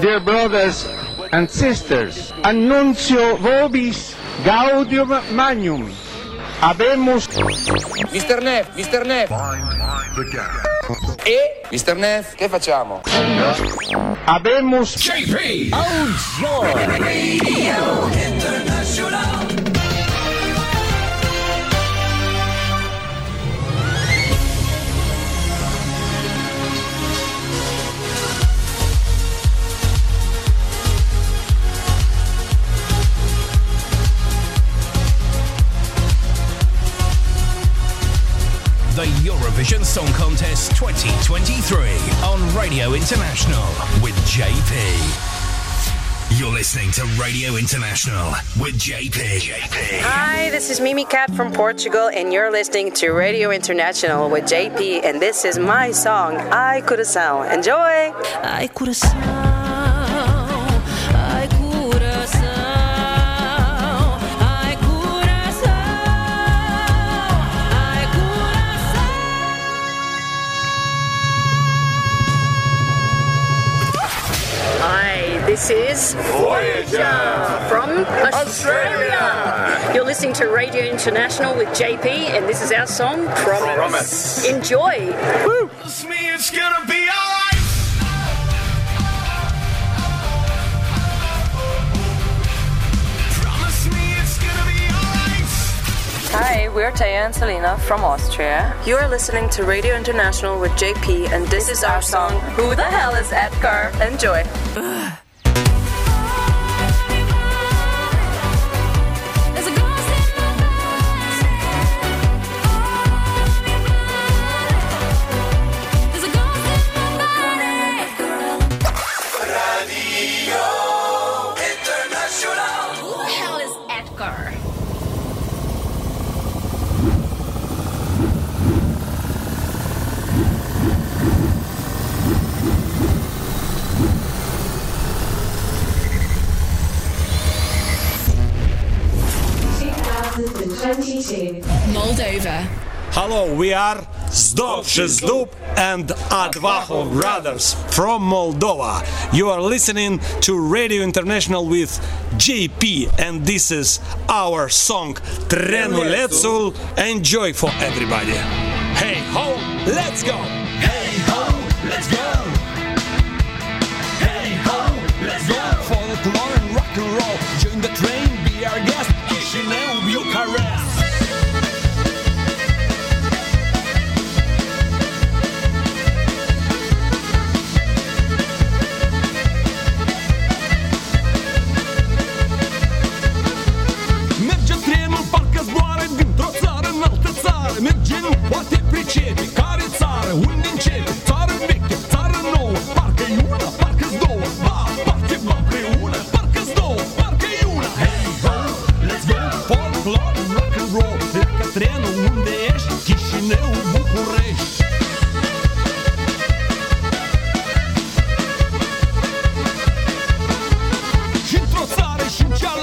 Dear brothers and sisters, annuncio vobis gaudium magnum. Habemus Mr. Neff, Mr. Neff. E? Mr. Neff, che facciamo? habemus The Eurovision Song Contest 2023 on Radio International with JP. You're listening to Radio International with JP. JP. Hi, this is Mimicat from Portugal, and you're listening to Radio International with JP, and this is my song, Ai Coração. Enjoy! Ai coração, ai this is Voyager from Australia. You're listening to Radio International with JP, and this is our song, Promise. Enjoy! Promise me it's gonna be alright. Promise me it's gonna be alright. Hi, we're Teya and Salena from Austria. You are listening to Radio International with JP, and this, is our song, Who the Hell is Edgar? Enjoy. There's Moldova. Hello, we are Zdob și Zdub and Advahov Brothers from Moldova. You are listening to Radio International with JP, and this is our song Trenulețul. Enjoy for everybody. Hey ho, let's go! Hey ho, let's go. Hey ho, let's go. Folklore and rock and roll. Join the train, be our guest. Chisinau, Bucharest. Țară Merge, nu poate pricepe Care țară, unde începe Țară veche, țară nouă Parcă e una, parcă două. Ba, parte, ba, împreună Parcă-s două, parcă e una. Hey ho, let's go Folklore, rock and roll Pleacă trenul unde ești Chișinău, București. Și într-o țară și în cealaltă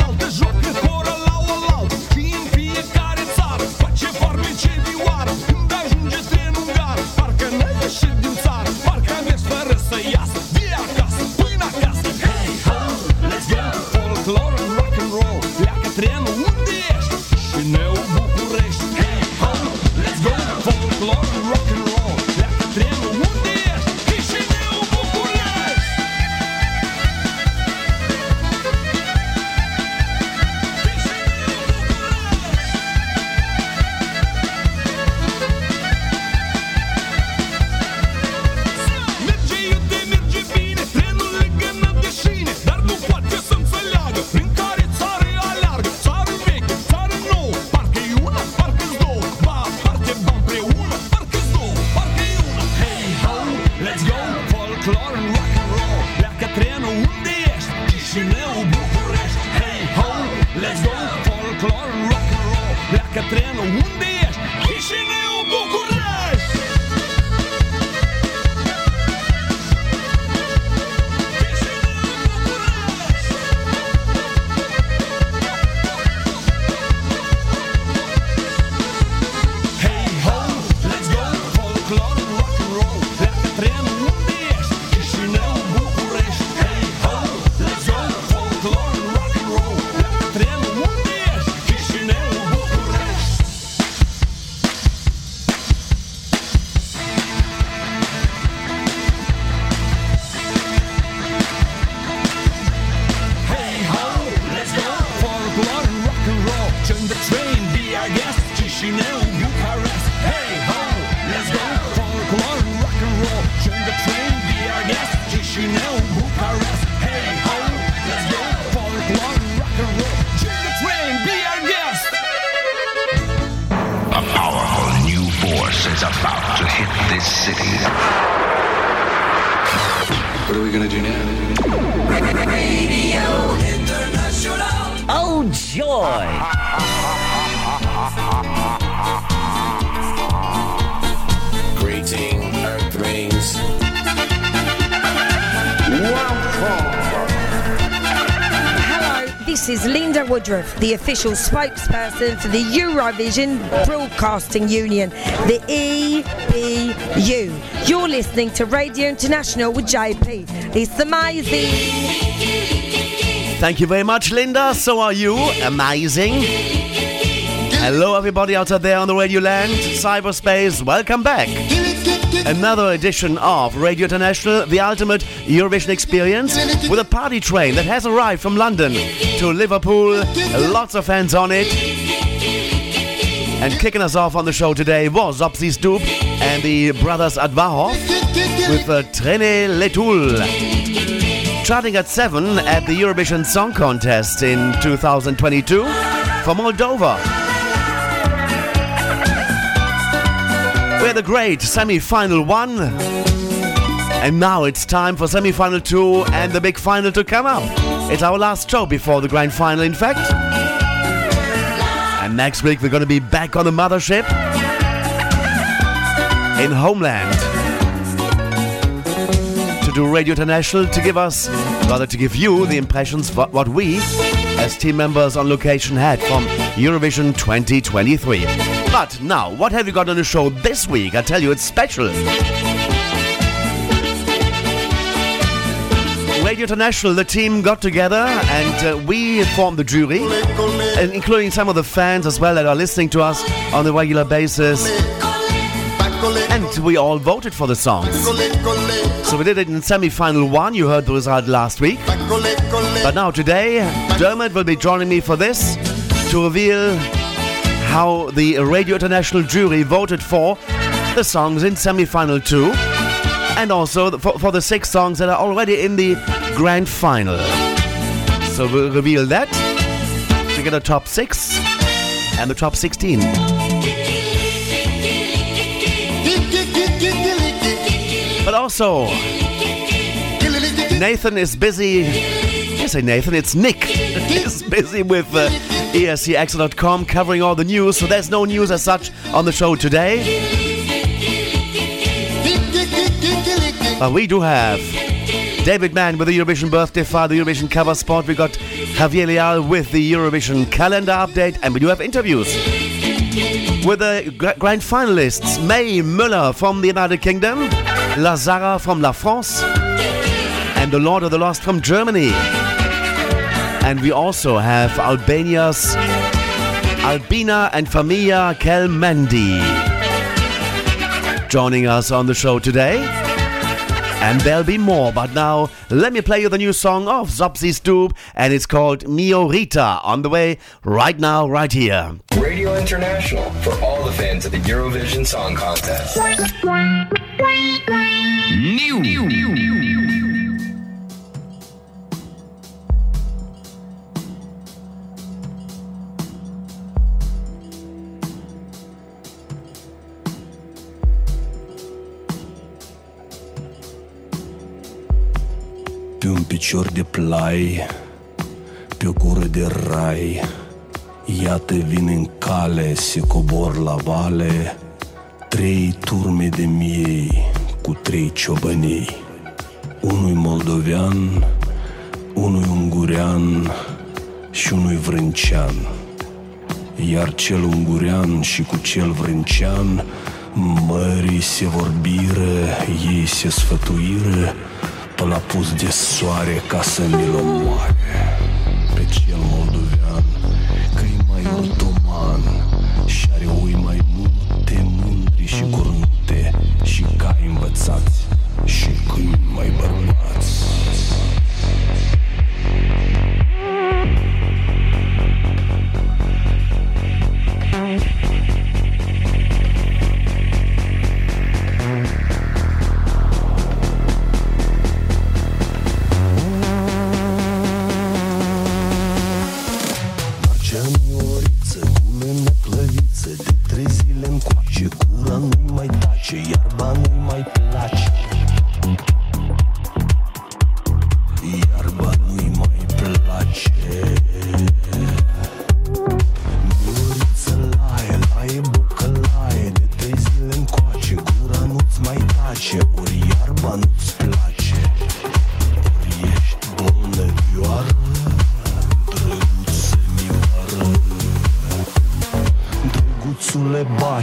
the official spokesperson for the Eurovision Broadcasting Union, the EBU. You're listening to Radio International with JP. It's amazing. Thank you very much, Linda. So are you. Amazing. Hello, everybody out there on the radio land, cyberspace. Welcome back. Another edition of Radio International, the ultimate Eurovision experience, with a party train that has arrived from London to Liverpool. Lots of fans on it. And kicking us off on the show today was Zdob și Zdub and the brothers Advahov with uh, Trenulețul charting at 7 at the Eurovision Song Contest in 2022 for Moldova. We're the great semi final one. And now it's time for semi final two and the big final to come up. It's our last show before the grand final, in fact. And next week we're going to be back on the mothership in Homeland to do Radio International to give us, rather to give you the impressions of what we, as team members on location, had from Eurovision 2023. But now, what have you got on the show this week? I tell you, it's special. Radio International, the team got together and uh, we formed the jury, and including some of the fans as well that are listening to us on a regular basis. And we all voted for the songs. So we did it in semi-final one. You heard the result last week. But now today, Dermot will be joining me for this to reveal how the Radio International jury voted for the songs in semi-final two, and also for, for the six songs that are already in the grand final. So we'll reveal that to get a top six and the top 16. But also, Nathan is busy. I say Nathan, it's Nick. He's busy with uh, escXtra.com covering all the news, so there's no news as such on the show today. We do have David Mann with the Eurovision birthday file, the Eurovision cover spot. We got Javier Leal with the Eurovision calendar update, and we do have interviews with the grand finalists Mae Muller from the United Kingdom, La Zarra from La France, and the Lord of the Lost from Germany. And we also have Albania's Albina and Familja Kelmendi joining us on the show today. And there'll be more, but now let me play you the new song of Zdob și Zdub, and it's called Miorița, on the way right now, right here. Radio International for all the fans of the Eurovision Song Contest. New. Pe un picior de plai, pe o gură de rai. Iată vin în cale, se cobor la vale. Trei turme de miei cu trei ciobănii. Unui moldovean, unui ungurean și unui vrâncean. Iar cel ungurean și cu cel vrâncean Mării se vorbiră, ei se sfătuiră Până la pus de soare ca să mi-l omoare. Pe cel moldovean că e mai otoman Și are ui mai multe, mândri și cornute Și cai învățați și câini mai bărbați mai tace Iarba nu-i mai place. Iarba nu-i mai place.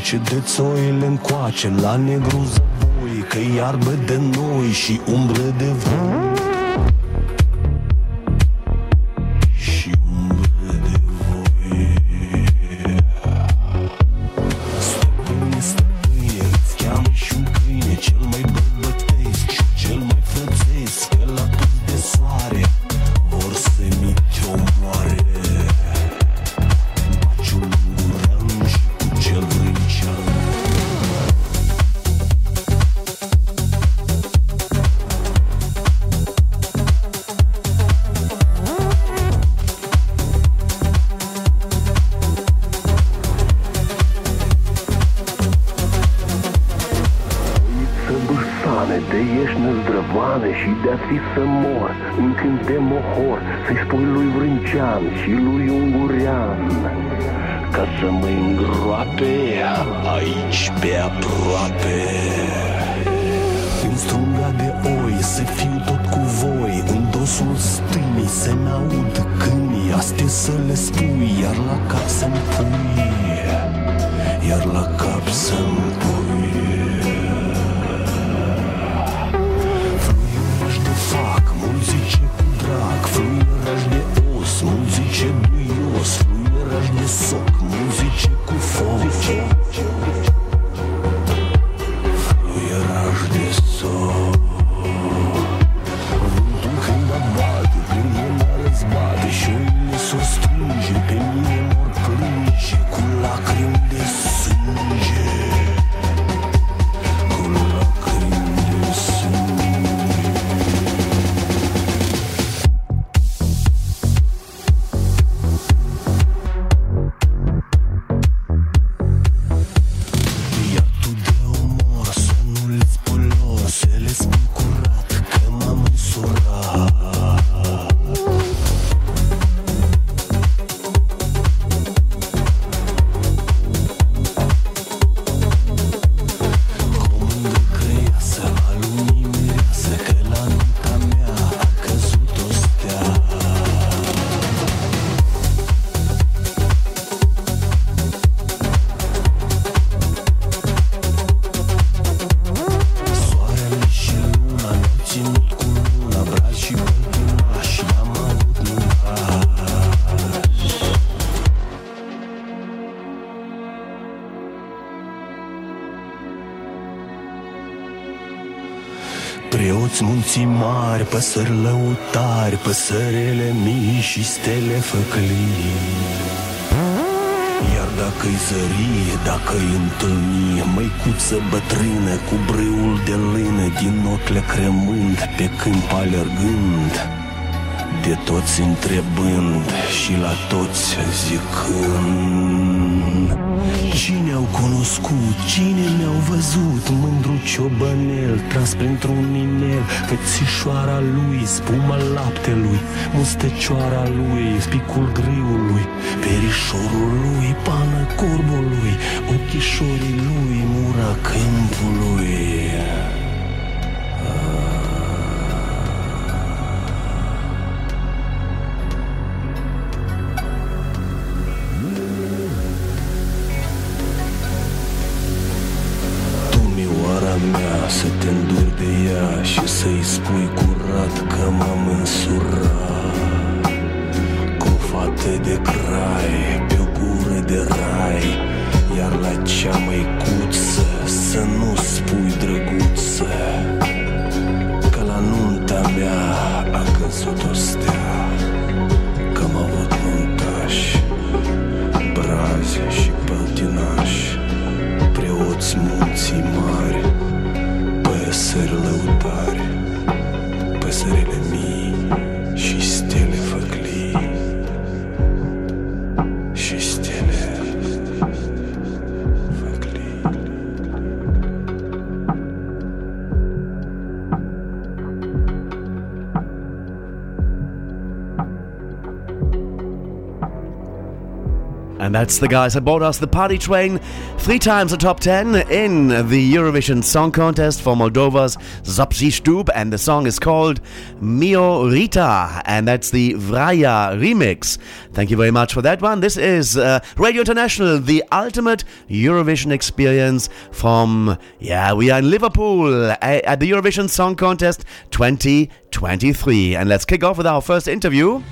încoace De țoile încoace La negru zăboi Că iarbă de noi Și umbră de voi. păsări lăutari, păsările mii și stele făclii. Iar dacă-i zărie, dacă-i întâlni, măicuță bătrână cu brâul de lână, din ocle cremând, pe câmp alergând, de toți întrebând și la toți zicând. Cine au cunoscut, cine mi-au văzut? Mândru ciobănel, tras printr-un inel Cățișoara lui, spuma laptelui Mustăcioara lui, picul griului Perișorul lui, pană corbului Ochișorii lui, mura câmpului. That's the guys that bought us the party train. Three times the top 10 in the Eurovision Song Contest for Moldova's Zdob și Zdub, and the song is called Miorița, and that's the Vraya remix. Thank you very much for that one. This is uh, Radio International, the ultimate Eurovision experience from, yeah, we are in Liverpool at the Eurovision Song Contest 2023. And let's kick off with our first interview.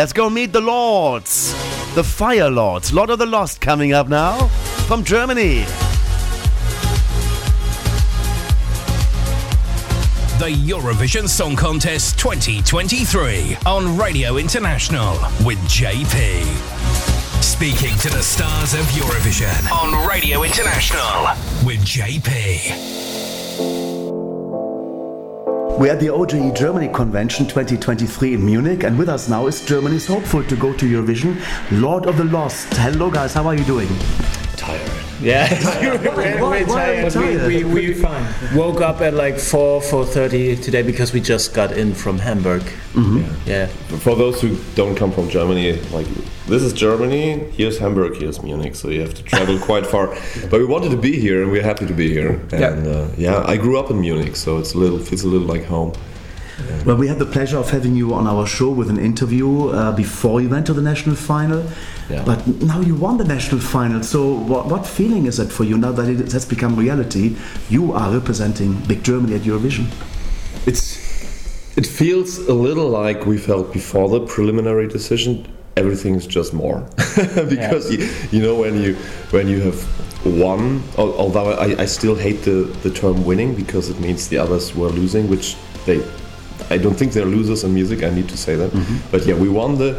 Let's go meet the Lords, the Fire Lords, Lord of the Lost coming up now from Germany. The Eurovision Song Contest 2023 on Radio International with JP. Speaking to the stars of Eurovision on Radio International with JP. We're at the OGAE Germany Convention 2023 in Munich, and with us now is Germany's hopeful to go to Eurovision, Lord of the Lost. Hello, guys, how are you doing? Tired. Yeah, why, why, why But we, we, we woke up at like 4 4.30 today because we just got in from Hamburg. Mm-hmm. Yeah. For those who don't come from Germany, like this is Germany, here's Hamburg, here's Munich, so you have to travel quite far. But we wanted to be here, and we're happy to be here. And yeah, uh, yeah I grew up in Munich, so it's a little feels a little like home. Well, we had the pleasure of having you on our show with an interview uh, before you went to the national final. Yeah. But now you won the national final. So, what, what feeling is it for you now that it has become reality? You are representing Big Germany at Eurovision. It's it feels a little like we felt before the preliminary decision. Everything's just more because you, you know when you when you have won. Although I, I still hate the, the term winning because it means the others were losing, which they I don't think they're losers in music. I need to say that. Mm-hmm. But yeah, we won the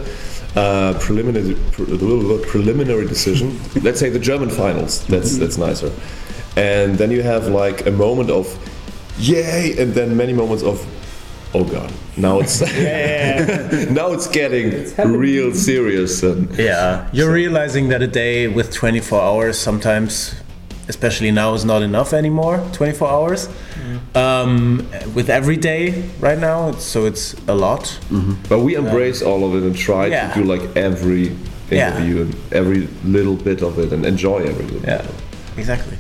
uh, preliminary pre- preliminary decision. Let's say the German finals. That's that's nicer. And then you have like a moment of yay, and then many moments of oh god. Now it's now it's getting real serious. And Yeah, you're realizing that a day with 24 hours sometimes, especially now, is not enough anymore. 24 hours um, with every day right now, it's, so it's a lot. But we embrace all of it and try Yeah. to do like every Yeah. interview and every little bit of it and enjoy every little Yeah, bit. of it. exactly.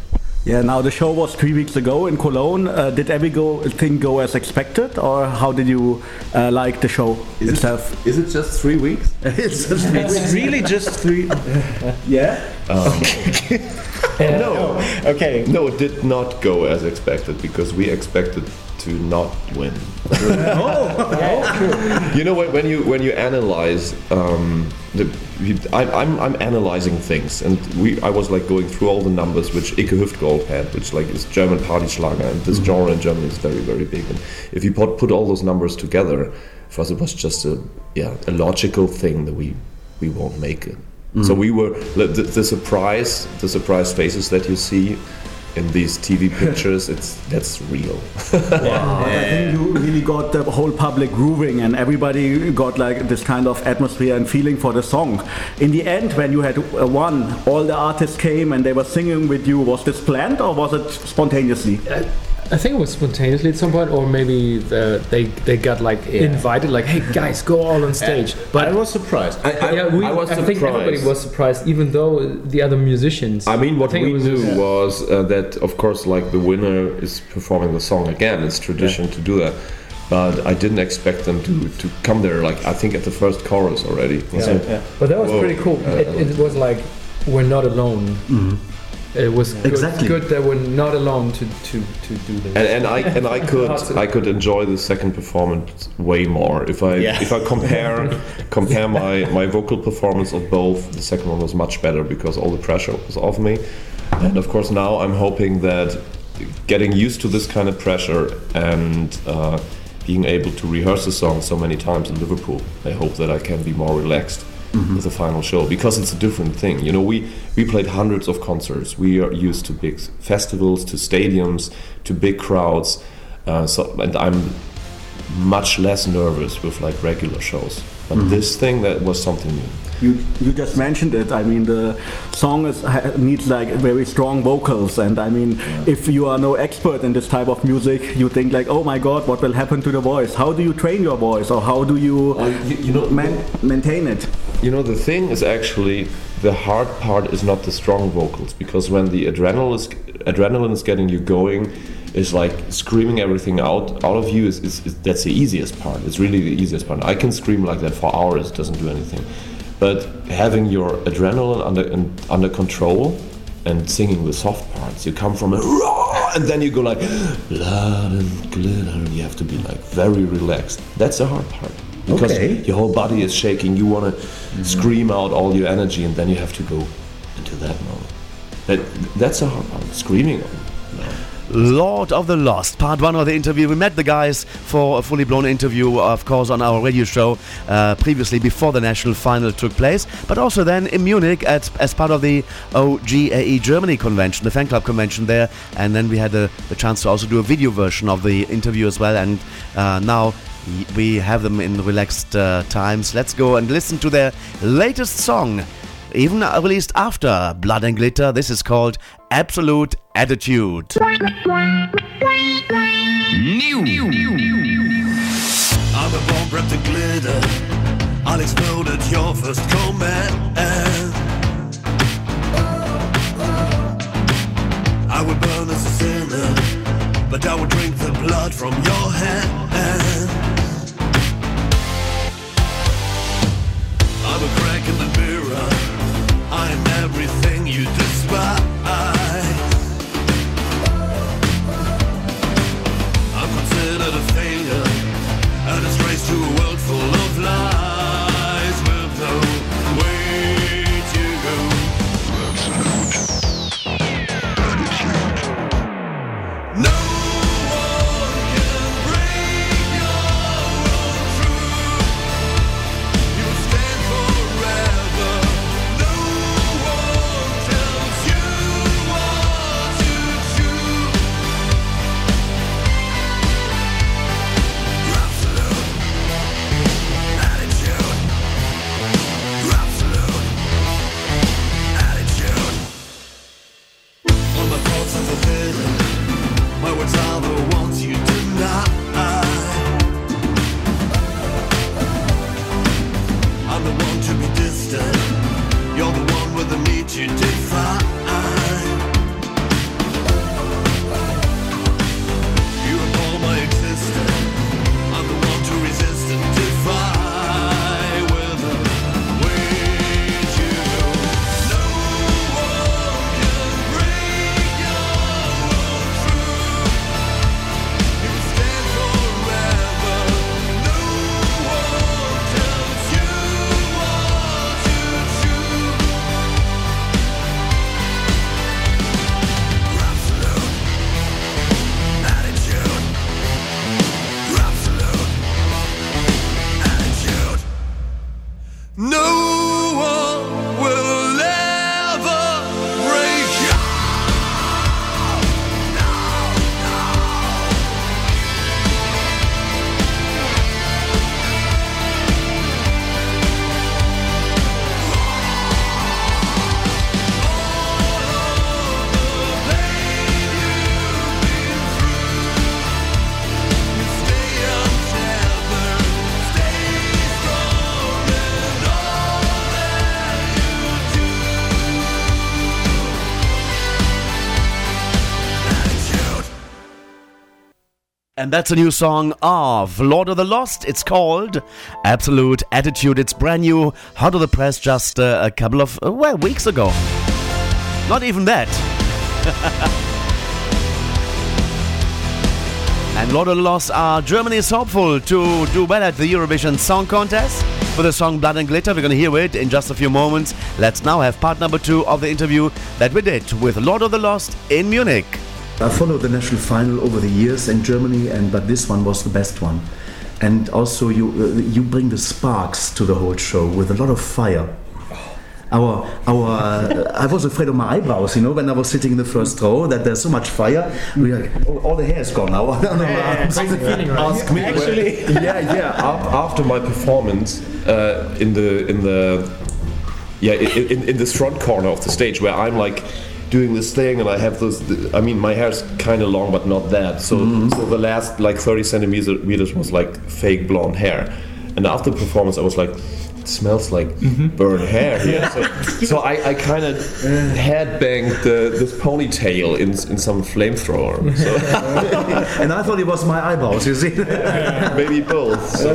Yeah, now the show was three weeks ago in Cologne. Uh, did everything go as expected, or how did you uh, like the show itself? Is it just three weeks? it's just three It's weeks. really just three. Yeah. no. Okay. No, it did not go as expected because we expected to not win. you know when, when you when you analyze um, the, you, I, I'm I'm analyzing things and we I was like going through all the numbers which Ikke Hüftgold had which like is German party Schlager and this genre in Germany is very very big and if you put put all those numbers together for us it was just a yeah a logical thing that we we won't make it. So we were the, the, the surprise, the surprise faces that you see in these TV pictures. It's that's real. But I think you really got the whole public grooving, and everybody got like this kind of atmosphere and feeling for the song. In the end, when you had uh, won, all the artists came and they were singing with you. Was this planned or was it spontaneously? I think it was spontaneously at some point, or maybe the, they they got like invited, like, "Hey guys, go all on stage." But I was surprised. I, I, yeah, we, I was think everybody was surprised, even though the other musicians. I mean, what think we was knew just- was uh, that, of course, like the winner is performing the song again. It's tradition to do that. But I didn't expect them to, to come there. Like I think at the first chorus already. Yeah, So- yeah. But that was Whoa. pretty cool. Uh, It, it was like we're not alone. It was good, Exactly. good that we're not alone to, to, to do this. and, and I and I could I could enjoy the second performance way more if I Yeah. if I compare compare my, my vocal performance of both the second one was much better because all the pressure was off me and of course now I'm hoping that getting used to this kind of pressure and uh, being able to rehearse the song so many times in Liverpool I hope that I can be more relaxed with the final show because it's a different thing. You know we we played hundreds of concerts. We are used to big festivals to stadiums to big crowds. Uh, so and i'm much less nervous with like regular shows. But Mhm. this thing that was something new You you just mentioned it. I mean, the song is, needs like very strong vocals, and I mean, if you are no expert in this type of music, you think like, oh my God, what will happen to the voice? How do you train your voice, or how do you, uh, you, know man- maintain it? you know, the thing is actually the hard part is not the strong vocals because when the adrenaline is adrenaline is getting you going, is like screaming everything out out of you is, is, is that's the easiest part. It's really the easiest part. I can scream like that for hours, it doesn't do anything. But having your adrenaline under in, under control and singing the soft parts, you come from a raw, and then you go like blood and glitter, and you have to be like very relaxed. That's the hard part because Okay. your whole body is shaking. You want to mm-hmm. scream out all your energy, and then you have to go into that mode. That that's the hard part. Screaming. Lord of the Lost, part one of the interview. We met the guys for a fully blown interview, of course, on our radio show uh, previously before the national final took place, but also then in Munich at, as part of the OGAE Germany convention, the fan club convention there. And then we had the, the chance to also do a video version of the interview as well. And uh, now we have them in relaxed uh, times. Let's go and listen to their latest song. Even released after Blood and Glitter, this is called Absolute Attitude. I'm a bomb wrapped in glitter. I'll explode at your first command. I would burn as a sinner, but I would drink the blood from your hand. I'm crack in the mirror. I'm everything you despise. I'm considered a failure, a disgrace to a world full of lies And that's a new song of Lord of the Lost. It's called Absolute Attitude. It's brand new, hot of the press just uh, a couple of uh, well weeks ago. Not even that. and Lord of the Lost are Germany's hopeful to do well at the Eurovision Song Contest for the song Blood and Glitter. We're going to hear it in just a few moments. Let's now have part number two of the interview that we did with Lord of the Lost in Munich. I followed the national final over the years in Germany, and but this one was the best one. And also, you uh, you bring the sparks to the whole show with a lot of fire. Our our uh, I was afraid of my eyebrows, you know, when I was sitting in the first row that there's so much fire. We like, oh, all the hair is gone now. on our arms. Ask me. Actually, yeah, yeah. After my performance uh, in the in the yeah in, in, in this front corner of the stage where I'm like doing this thing and I have those. I mean, my hair's kind of long, but not that. So mm-hmm. so the last like 30 centimeters was like fake blonde hair, and after the performance I was like. Smells like burnt hair here. So, so I, I kind of headbanged uh, this ponytail in, in some flamethrower. So and I thought it was my eyeballs, you see. maybe both. So,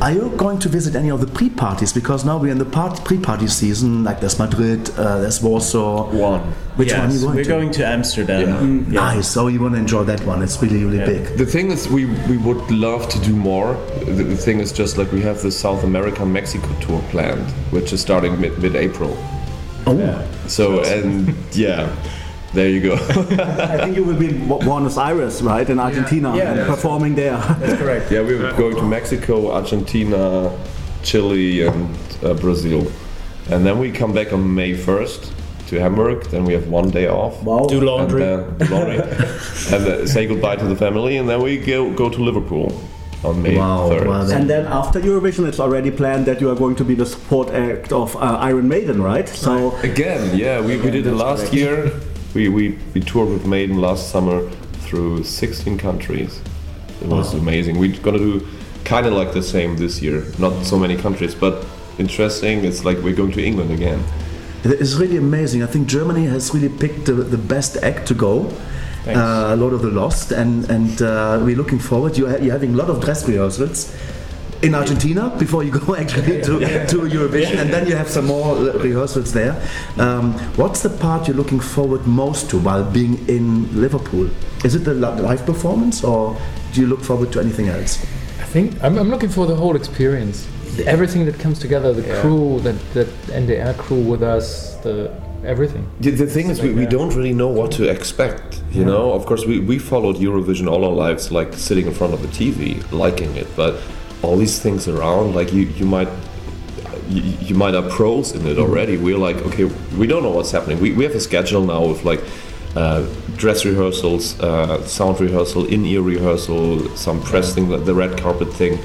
Are you going to visit any of the pre-parties? Because now we're in the part- pre-party season. Like there's Madrid, uh, there's Warsaw. One. Which Yes, one are you going we're to? going to Amsterdam. Mm, Nice. So you want to enjoy that one? It's really, really big. The thing is, we, we would love to do more. The, the thing is just like we have the South America Mexico tour planned, which is starting mid mid April. Oh. Yeah. So and yeah, there you go. I think you will be in Buenos Aires, right, in Argentina, Yeah. and Yeah. performing there. That's correct. Yeah, we were going to Mexico, Argentina, Chile, and uh, Brazil, and then we come back on May first to Hamburg. Then we have one day off. Wow. Do laundry. And, uh, do laundry, and uh, say goodbye to the family, and then we go go to Liverpool on May Wow, third. wow, And then after Eurovision, it's already planned that you are going to be the support act of uh, Iron Maiden, right? So Again, yeah, we, we did it last year. We, we, we toured with Maiden last summer through 16 countries. It was amazing. We're gonna do kind of like the same this year. Not so many countries, but interesting. It's like we're going to England again. It's really amazing. I think Germany has really picked the, the best act to go. Uh, Lord of the Lost, and and uh, we're looking forward. You're, ha- you're having a lot of dress rehearsals in Argentina before you go actually to, to Eurovision, and then you have some more rehearsals there. Um, what's the part you're looking forward most to while being in Liverpool? Is it the live performance, or do you look forward to anything else? I think I'm, I'm looking for the whole experience. Everything that comes together, the crew, that, that and the air crew with us, the everything. The, the thing is, we, we don't really know what to expect. You know, of course, we, we followed Eurovision all our lives, like sitting in front of the TV, liking it. But all these things around, like you, you might. You, you might have pros in it already. We're like, okay, we don't know what's happening. We, we have a schedule now with like uh, dress rehearsals, uh, sound rehearsal, in-ear rehearsal, some press thing, the- the red carpet thing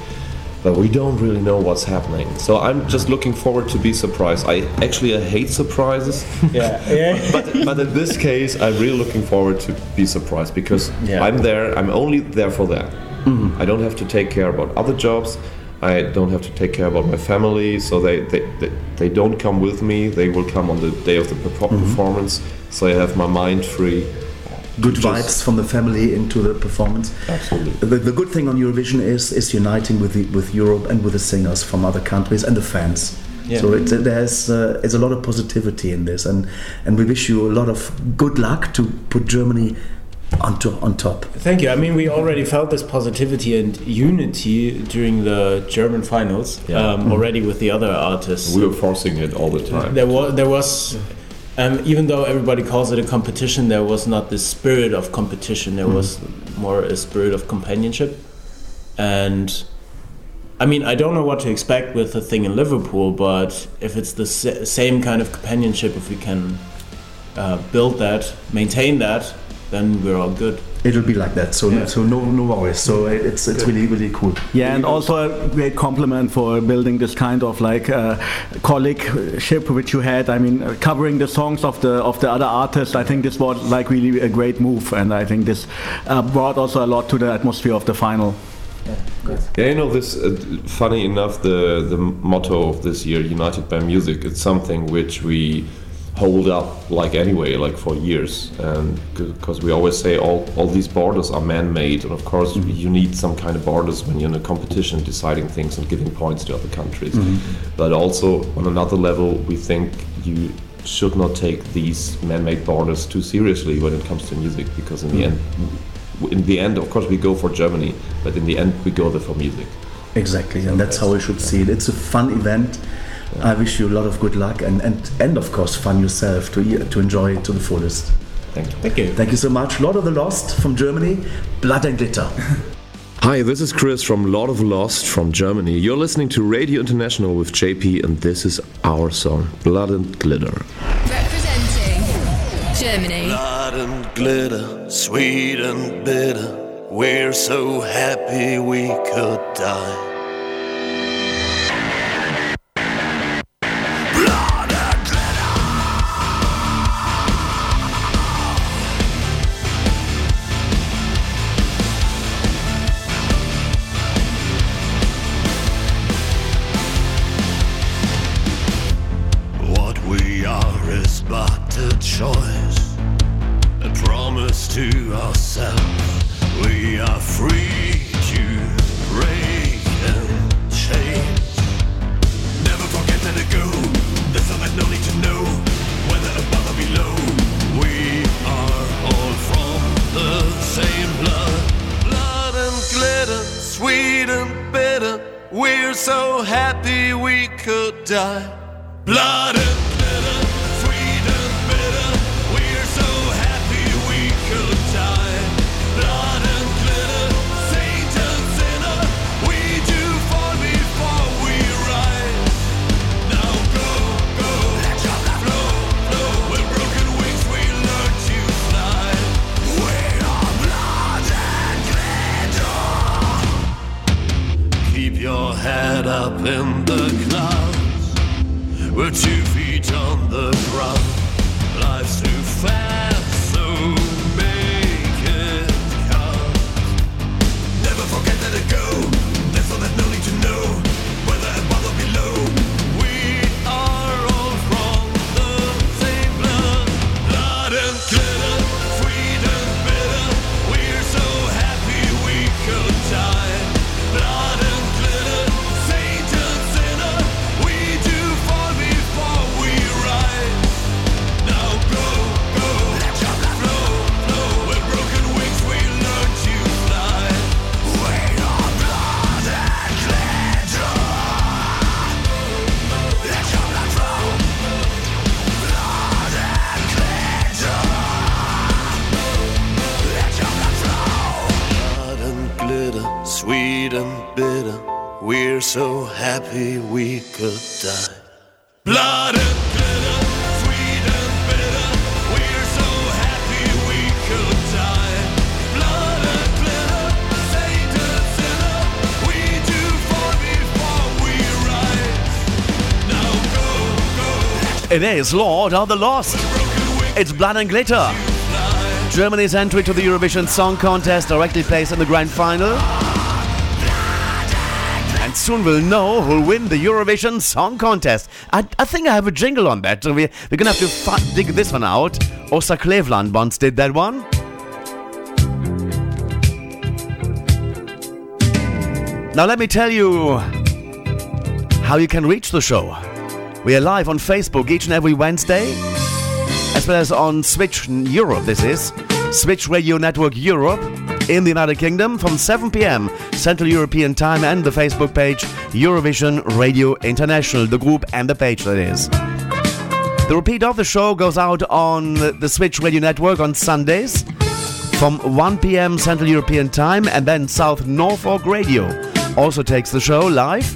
but we don't really know what's happening. So I'm just looking forward to be surprised. I actually I hate surprises. Yeah, yeah. but but in this case, I'm really looking forward to be surprised because Yeah. I'm there. I'm only there for that. Mm-hmm. I don't have to take care about other jobs. I don't have to take care about my family. So they they, they, they don't come with me. They will come on the day of the perfor- mm-hmm. performance. So I have my mind free. Good Just- vibes from the family into the performance. Absolutely. The, the good thing on Eurovision is is uniting with the, with Europe and with the singers from other countries and the fans. Yeah. So it, there's uh, it's a lot of positivity in this, and and we wish you a lot of good luck to put Germany on to, on top. Thank you. I mean, we already felt this positivity and unity during the German finals um, already with the other artists. We were forcing it all the time. There was, there was, um, even though everybody calls it a competition, there was not the spirit of competition. There was more a spirit of companionship, and I mean, I don't know what to expect with the thing in Liverpool, but if it's the sa- same kind of companionship, if we can uh, build that, maintain that, then we're all good. It'll be like that. So Yeah. so no no worries. So it's it's really really cool. Yeah, and also a great compliment for building this kind of like uh, colleagueship which you had. I mean, uh, covering the songs of the of the other artists. I think this was like really a great move, and I think this uh, brought also a lot to the atmosphere of the final. Yeah, you know this. Uh, funny enough, the the motto of this year, "United by Music," it's something which we hold up like anyway, like for years, and because we always say all all these borders are man-made, and of course you need some kind of borders when you're in a competition, deciding things and giving points to other countries. Mhm. But also on another level, we think you should not take these man-made borders too seriously when it comes to music, because in the end. In the end, of course, we go for Germany, but in the end, we go there for music. Exactly, and that's how we should see it. It's a fun event. I wish you a lot of good luck and, and, and of course fun yourself to to enjoy it to the fullest. Thank you. Thank you. Thank you so much. Lord of the Lost from Germany, Blood and Glitter. Hi, this is Chris from Lord of the Lost from Germany. You're listening to Radio International with JP, and this is our song, Blood and Glitter. Representing Germany. Blood and glitter, sweet and bitter. We're so happy we could die. It is Lord of the Lost. It's Blood and Glitter. Germany's entry to the Eurovision Song Contest directly placed in the grand final. And soon we'll know who'll win the Eurovision Song Contest. I, I think I have a jingle on that. So we, we're gonna have to fi- dig this one out. Osa Cleveland once did that one. Now let me tell you how you can reach the show. We are live on Facebook each and every Wednesday, as well as on Switch Europe. This is Switch Radio Network Europe in the United Kingdom from 7 p.m. Central European Time and the Facebook page Eurovision Radio International, the group and the page that is. The repeat of the show goes out on the Switch Radio Network on Sundays from 1 p.m. Central European Time, and then South Norfolk Radio also takes the show live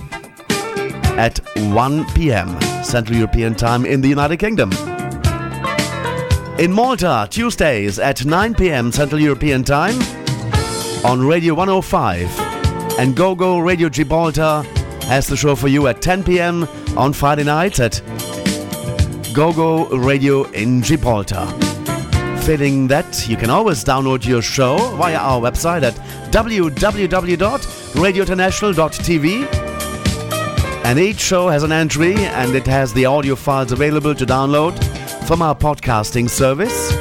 at 1 p.m. Central European Time in the United Kingdom. In Malta, Tuesdays at 9 p.m. Central European Time on Radio 105. And GoGo Radio Gibraltar has the show for you at 10 p.m. on Friday nights at GoGo Radio in Gibraltar. Failing that, you can always download your show via our website at www.radiointernational.tv. And each show has an entry and it has the audio files available to download from our podcasting service,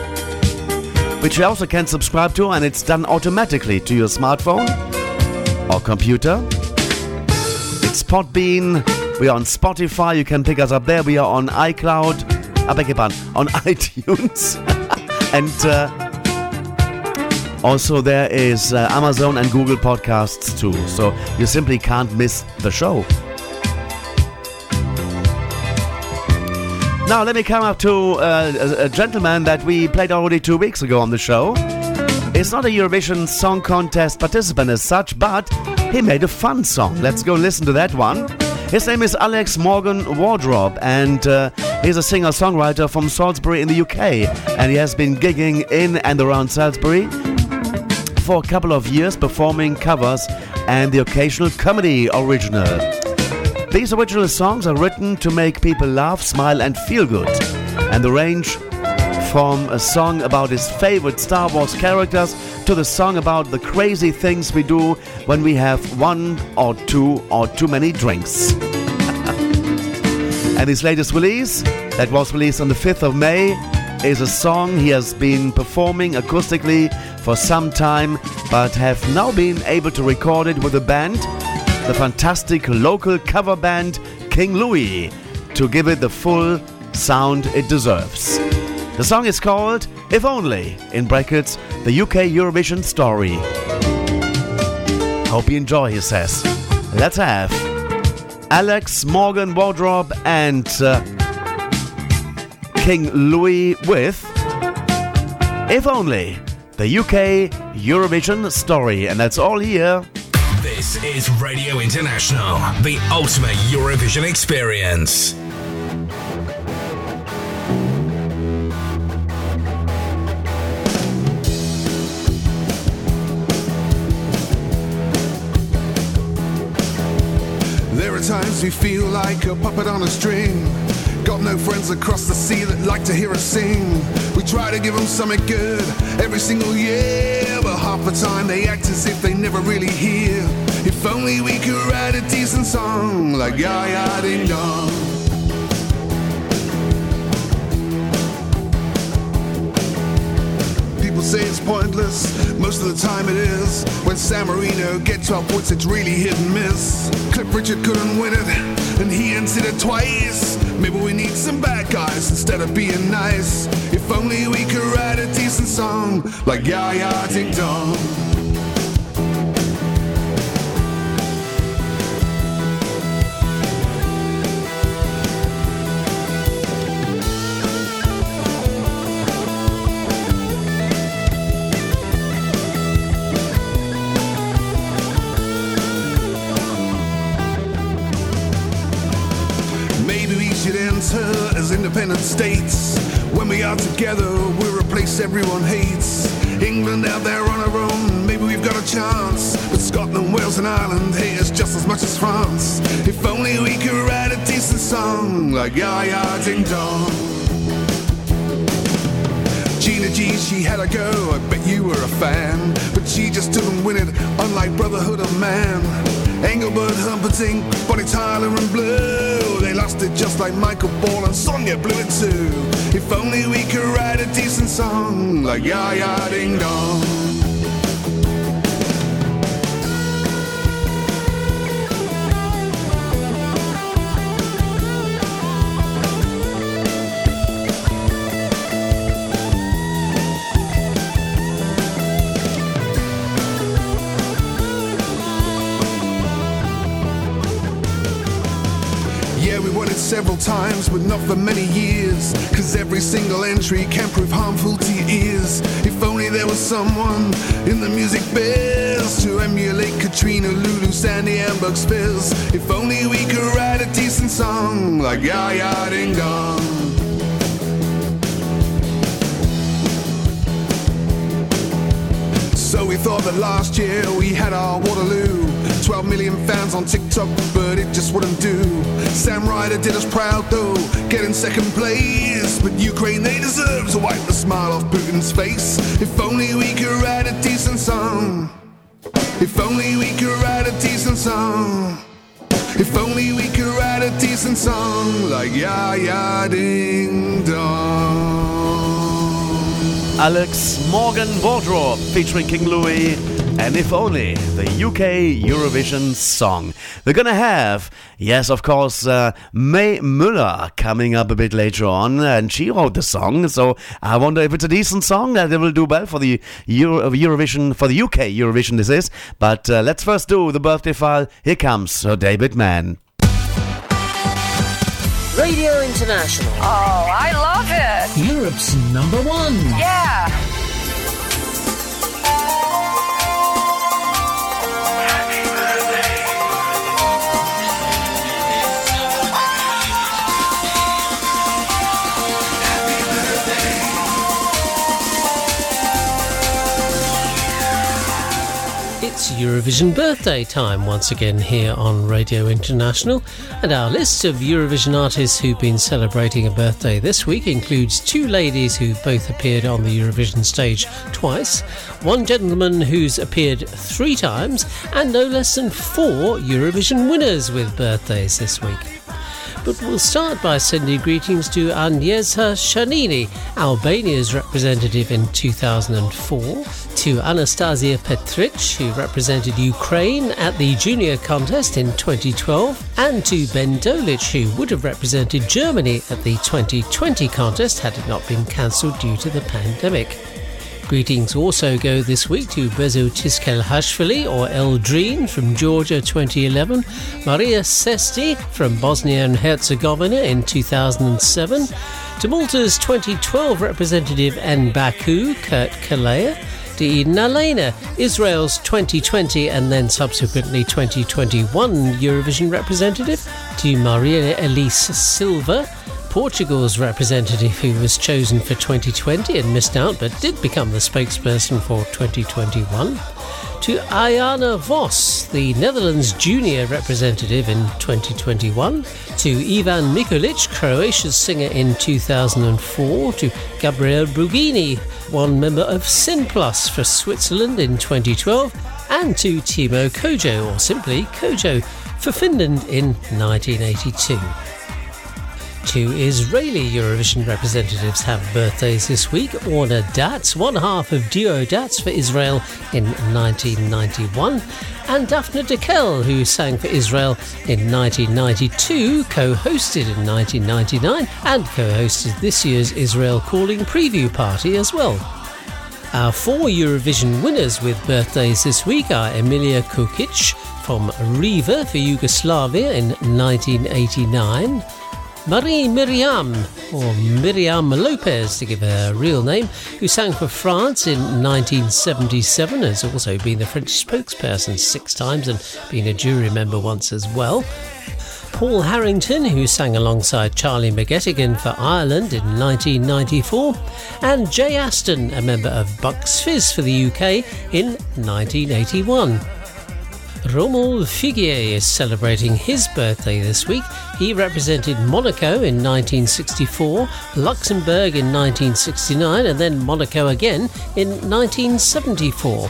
which you also can subscribe to, and it's done automatically to your smartphone or computer. It's Podbean. We are on Spotify. You can pick us up there. We are on iCloud. I beg your pardon, on iTunes. and uh, also there is uh, Amazon and Google Podcasts too. So you simply can't miss the show. Now let me come up to uh, a, a gentleman that we played already two weeks ago on the show. It's not a Eurovision Song Contest participant as such, but he made a fun song. Let's go listen to that one. His name is Alex Morgan Wardrop, and uh, he's a singer songwriter from Salisbury in the UK. And he has been gigging in and around Salisbury for a couple of years, performing covers and the occasional comedy original. These original songs are written to make people laugh, smile, and feel good. And the range from a song about his favorite Star Wars characters to the song about the crazy things we do when we have one or two or too many drinks. And his latest release, that was released on the 5th of May, is a song he has been performing acoustically for some time, but have now been able to record it with a band, the fantastic local cover band King Louis, to give it the full sound it deserves. The song is called If Only, in brackets, the UK Eurovision story. Hope you enjoy, he says. Let's have Alex Morgan Wardrop and uh, King Louis with If Only, the UK Eurovision story. And that's all here. This is Radio International, the ultimate Eurovision experience. There are times we feel like a puppet on a string. Got no friends across the sea that like to hear us sing. We try to give them something good every single year, but half the time they act as if they never really hear. If only we could write a decent song like Ya Ya Ding Dong. People say it's pointless, most of the time it is. When San Marino gets top points, it's really hit and miss. Cliff Richard couldn't win it, and he entered it twice. Maybe we need some bad guys instead of being nice. If only we could write a decent song like Ya Ya Ding Dong. Maybe we should enter as independent states. Together, we'll replace everyone hates. England out there on our own, maybe we've got a chance. But Scotland, Wales, and Ireland hate us just as much as France. If only we could write a decent song like Ya Ya Ding Dong. Gina G, she had a go, I bet you were a fan. But she just didn't win it, unlike Brotherhood of Man. Engelbert, Humperdinck, Bonnie Tyler, and Blue. Just like Michael Ball and Sonia blew it too. If only we could write a decent song like Ya Ya Ding Dong. For many years. Cause every single entry can prove harmful to your ears. If only there was someone in the music biz to emulate Katrina, Lulu, Sandy, and Bucks Fizz. If only we could write a decent song like Ya Ya Ding Dong. So we thought that last year we had our Waterloo. 12 million fans on TikTok, but it just wouldn't do. Sam Ryder did us proud though, getting second place. But Ukraine, they deserve to wipe the smile off Putin's face. If only we could write a decent song. If only we could write a decent song. If only we could write a decent song like Ya Ya Ding Dong. Alex Morgan Wardrop featuring King Louis and If Only, the UK Eurovision song. We're gonna have, yes, of course, uh, Mae Muller coming up a bit later on, and she wrote the song, so I wonder if it's a decent song that it will do well for the Euro- Eurovision, for the UK Eurovision, this is. But uh, let's first do the birthday file. Here comes Sir David Mann. Radio International. Oh, I love it. Europe's number one. Yeah. It's Eurovision birthday time once again here on Radio International, and our list of Eurovision artists who've been celebrating a birthday this week includes two ladies who've both appeared on the Eurovision stage twice, one gentleman who's appeared three times, and no less than four Eurovision winners with birthdays this week. But we'll start by sending greetings to Anjeza Shahini, Albania's representative in 2004, to Anastasia Petric, who represented Ukraine at the junior contest in 2012, and to Ben Dolic, who would have represented Germany at the 2020 contest had it not been cancelled due to the pandemic. Greetings also go this week to Beso Tsikhelashvili or Eldrine from Georgia 2011, Maria Sesti from Bosnia and Herzegovina in 2007, to Malta's 2012 representative in Baku, Kurt Calleja, to Eden Alena, Israel's 2020 and then subsequently 2021 Eurovision representative, to Maria Elise Silva, Portugal's representative who was chosen for 2020 and missed out but did become the spokesperson for 2021. To Ayana Vos, the Netherlands junior representative in 2021. To Ivan Mikulic, Croatia's singer in 2004. To Gabriel Broggini, one member of Sinplus for Switzerland in 2012. And to Timo Kojo, or simply Kojo, for Finland in 1982. Two Israeli Eurovision representatives have birthdays this week. Orna Datz, one half of Duo Datz for Israel in 1991, and Dafna Dekel, who sang for Israel in 1992, co hosted in 1999, and co hosted this year's Israel Calling preview party as well. Our four Eurovision winners with birthdays this week are Emilia Kokić from Riva for Yugoslavia in 1989. Marie Myriam, or Miriam Lopez to give her real name, who sang for France in 1977, has also been the French spokesperson six times and been a jury member once as well. Paul Harrington, who sang alongside Charlie McGettigan for Ireland in 1994, and Jay Aston, a member of Bucks Fizz for the UK in 1981. Romuald Figuier is celebrating his birthday this week. He represented Monaco in 1964, Luxembourg in 1969, and then Monaco again in 1974.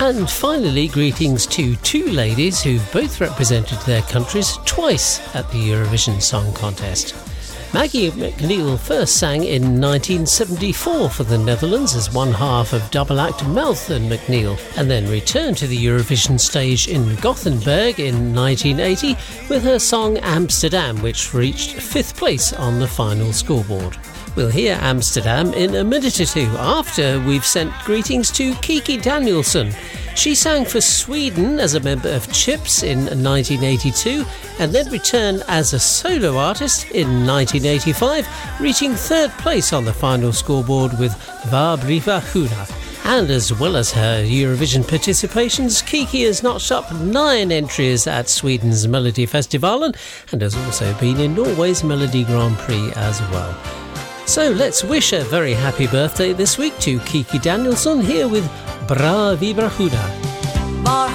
And finally, greetings to two ladies who've both represented their countries twice at the Eurovision Song Contest. Maggie MacNeal first sang in 1974 for the Netherlands as one half of double act Mouth and MacNeal, and then returned to the Eurovision stage in Gothenburg in 1980 with her song Amsterdam, which reached fifth place on the final scoreboard. We'll hear Amsterdam in a minute or two after we've sent greetings to Kiki Danielsson. She sang for Sweden as a member of Chips in 1982 and then returned as a solo artist in 1985, reaching third place on the final scoreboard with Va Briva Huna. And as well as her Eurovision participations, Kiki has notched up nine entries at Sweden's Melody Festival and has also been in Norway's Melodi Grand Prix as well. So let's wish a very happy birthday this week to Kiki Danielsson here with Bra Vibrahuda. Var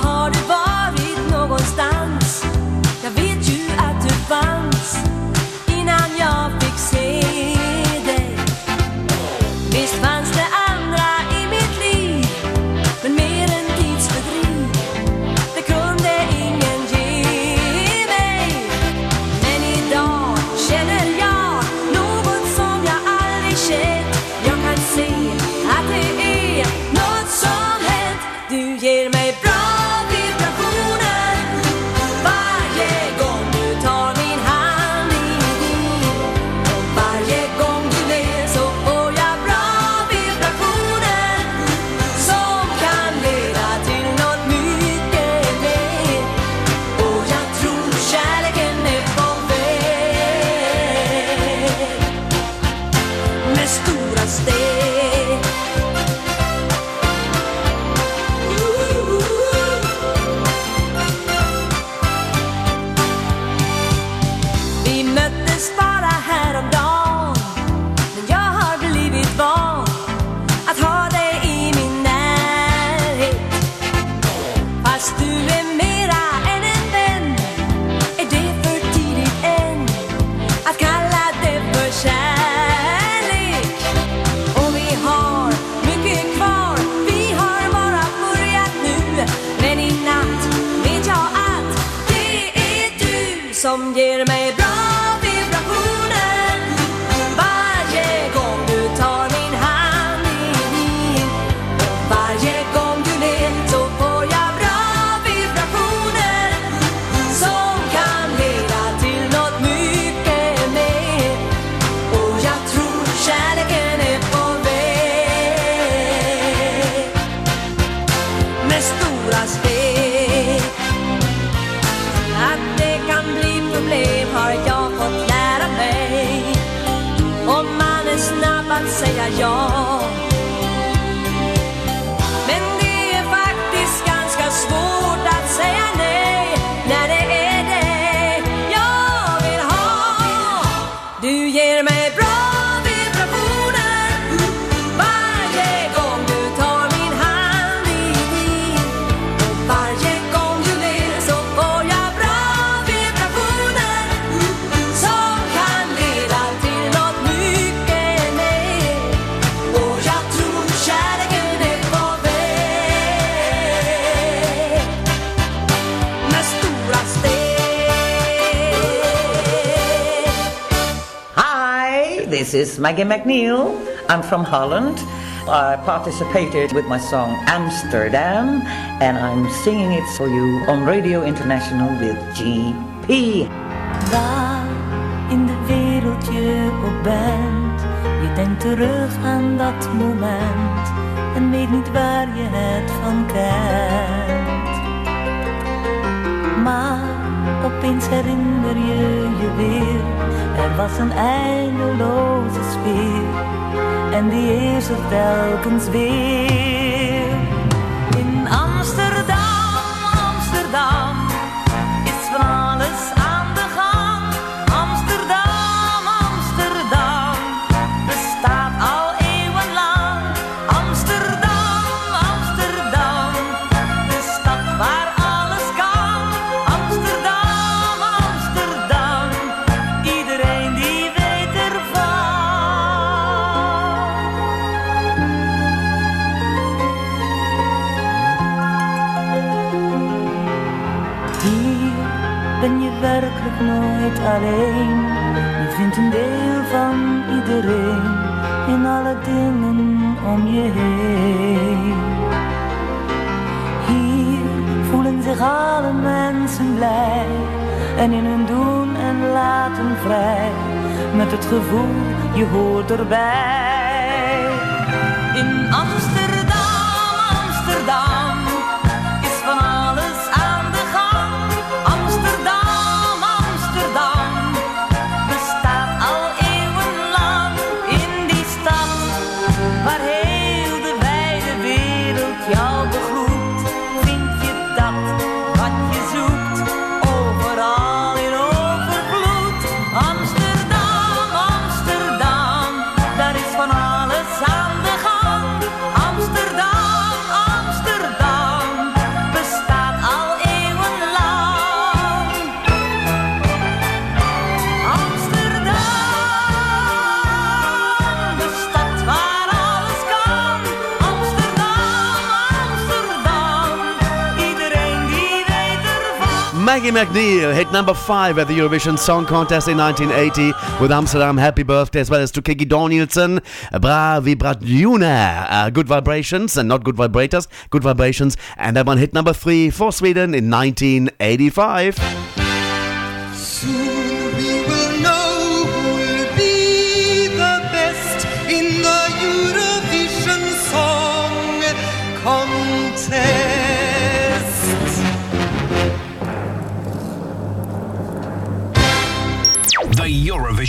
Maggie MacNeal. I'm from Holland. I participated with my song Amsterdam, and I'm singing it for you on Radio International with GP. Waar in de wereld je ook bent, je denkt terug aan dat moment en weet niet waar je het van kent. Maar opeens herinner je je weer, er was een eindeloze sfeer en die is er telkens weer. In Amsterdam, Amsterdam nooit alleen. Je vindt een deel van iedereen in alle dingen om je heen. Hier voelen zich alle mensen blij en in hun doen en laten vrij. Met het gevoel, je hoort erbij. In Maggie MacNeal hit number five at the Eurovision Song Contest in 1980 with Amsterdam Happy Birthday, as well as to Kiki Danielsson, Bra Vibratuna, uh, Good Vibrations, and not Good Vibrators, Good Vibrations, and that one hit number three for Sweden in 1985. Soon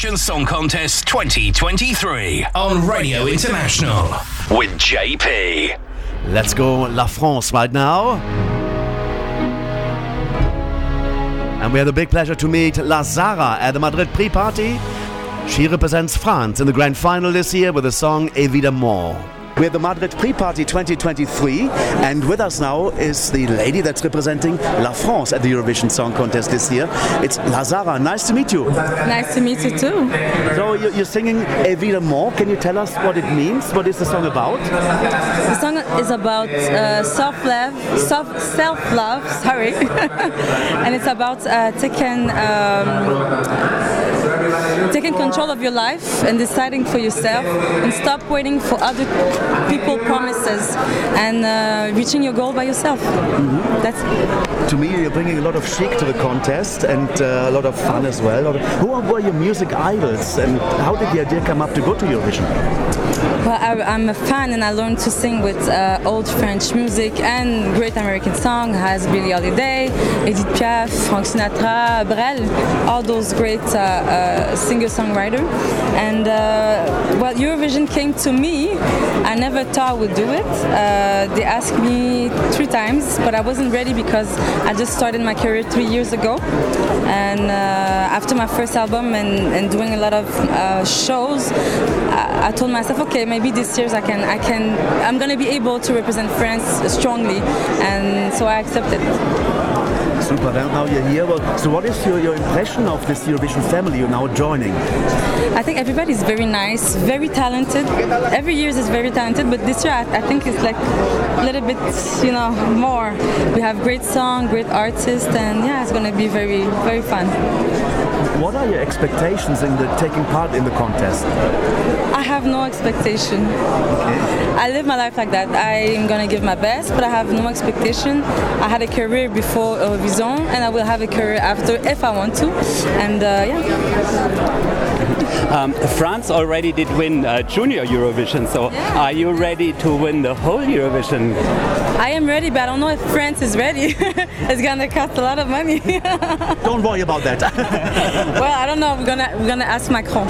Eurovision Song Contest 2023 on Radio International with JP. Let's go La France right now. And we had the big pleasure to meet La Zarra at the Madrid pre party. She represents France in the grand final this year with the song Évidemment. We're the Madrid pre party 2023, and with us now is the lady that's representing La France at the Eurovision Song Contest this year. It's La Zarra. Nice to meet you. Nice to meet you too. So you- you're singing Évidemment. Can you tell us what it means? What is the song about? The song is about uh, self-love, self self-love. Sorry, and it's about uh, taking um, taking control of your life and deciding for yourself, and stop waiting for other people promises and uh, reaching your goal by yourself. That's To me, you're bringing a lot of chic to the contest and uh, a lot of fun as well. A lot of- Who were your music idols and how did the idea come up to go to Eurovision? Well, I, I'm a fan and I learned to sing with uh, old French music and great American song has Billie Holiday, Edith Piaf, Frank Sinatra, Brel, all those great uh, uh, singers singer-songwriter. And uh, well, Eurovision came to me. I never thought I would do it. Uh, they asked me three times, but I wasn't ready because I just started my career three years ago. And uh, after my first album and, and doing a lot of uh, shows, I, I told myself, okay, maybe this year I can, I can, I'm gonna be able to represent France strongly, and so I accepted. Super. Now now you're here. So, what is your, your impression of this Eurovision family you're now joining? I think everybody's very nice, very talented. Every year is very talented, but this year I, think it's like a little bit, you know, more. We have great song, great artists, and yeah, it's gonna be very, very fun. What are your expectations in the taking part in the contest? I have no expectation. I live my life like that. I'm gonna give my best, but I have no expectation. I had a career before Eurovision, and I will have a career after if I want to. And uh, yeah. Um, France already did win uh, Junior Eurovision, so are you ready to win the whole Eurovision? I am ready, but I don't know if France is ready. it's gonna cost a lot of money. Don't worry about that. well, I don't know. We're gonna we're gonna ask Macron.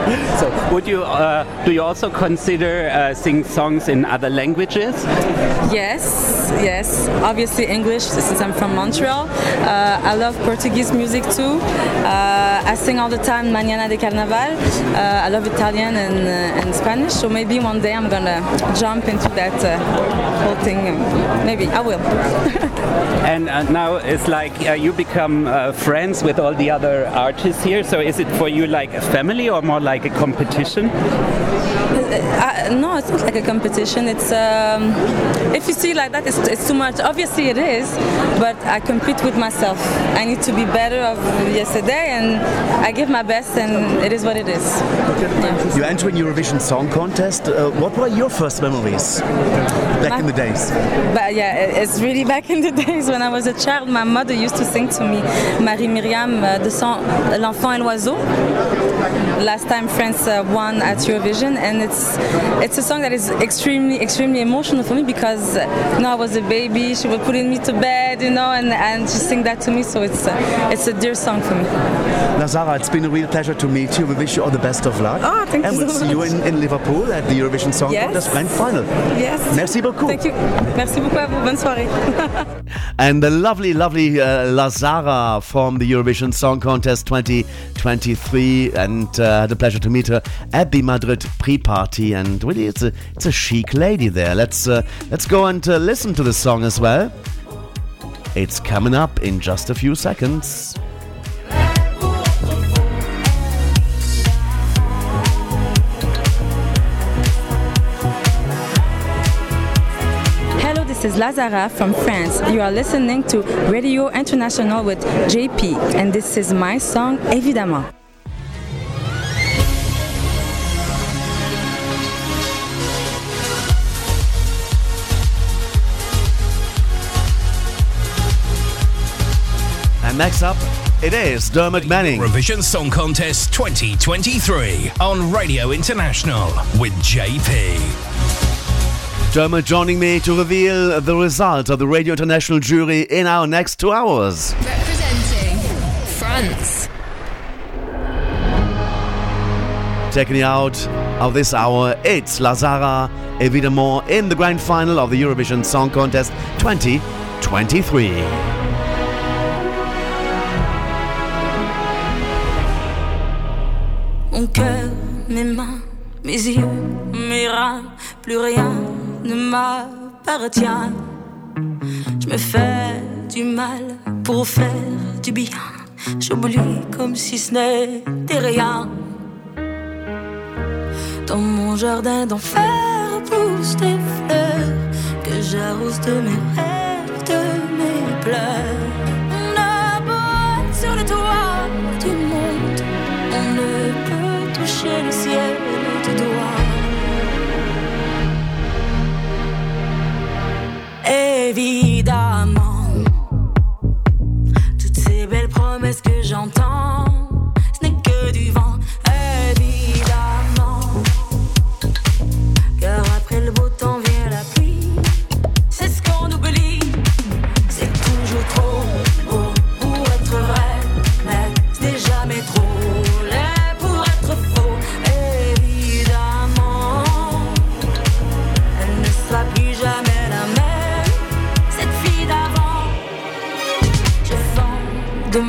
so, would you uh, do you also consider uh, sing songs in other languages? Yes, yes. Obviously English, since I'm from Montreal. Uh, I love Portuguese music too. Uh, I sing all the time Mañana de Carnaval. Uh, I love Italian and, uh, and Spanish. So maybe one day I'm gonna jump into that uh, whole thing. Maybe I will. And uh, now it's like uh, you become uh, friends with all the other artists here. So is it for you like a family or more like a competition? Uh, no, it's not like a competition. It's um, if you see like that, it's, it's too much. Obviously, it is, but I compete with myself. I need to be better of yesterday, and I give my best, and it is what it is. You're entering Eurovision Song Contest. Uh, what were your first memories back in the days? But yeah, it's really back in the days when I was a child. My mother used to sing to me Marie Myriam, uh, the song L'enfant et l'oiseau. Last time France uh, won at Eurovision, and it's it's a song that is extremely extremely emotional for me because you know I was a baby. She was putting me to bed, you know, and and she sing that to me. So it's uh, it's a dear song for me. La Zarra, it's been a real pleasure to meet you. We wish you all the best of luck. Oh, thank and you we'll so see you in, in Liverpool at the Eurovision Song Yes. Contest Grand Final. Yes. Merci beaucoup. Thank you. Merci beaucoup à vous. Bonne soirée. And the lovely, lovely uh, La Zarra from the Eurovision Song Contest 2023, and uh, had the pleasure to meet her at the Madrid pre-party. And really, it's a it's a chic lady there. Let's uh, let's go and uh, listen to the song as well. It's coming up in just a few seconds. Hello, this is La Zarra from France. You are listening to Radio International with JP, and this is my song, Évidemment. Next up, it is Dermot Manning. Eurovision Song Contest 2023 on Radio International with JP. Dermot joining me to reveal the result of the Radio International jury in our next two hours. Representing France. Taking you out of this hour, it's La Zarra Evidemment in the grand final of the Eurovision Song Contest 2023. Mon cœur, mes mains, mes yeux, mes reins, plus rien ne m'appartient. Je me fais du mal pour faire du bien. J'oublie comme si ce n'était rien. Dans mon jardin d'enfer poussent des fleurs que j'arrose de mes rêves, de mes pleurs. Évidemment, toutes ces belles promesses que j'entends,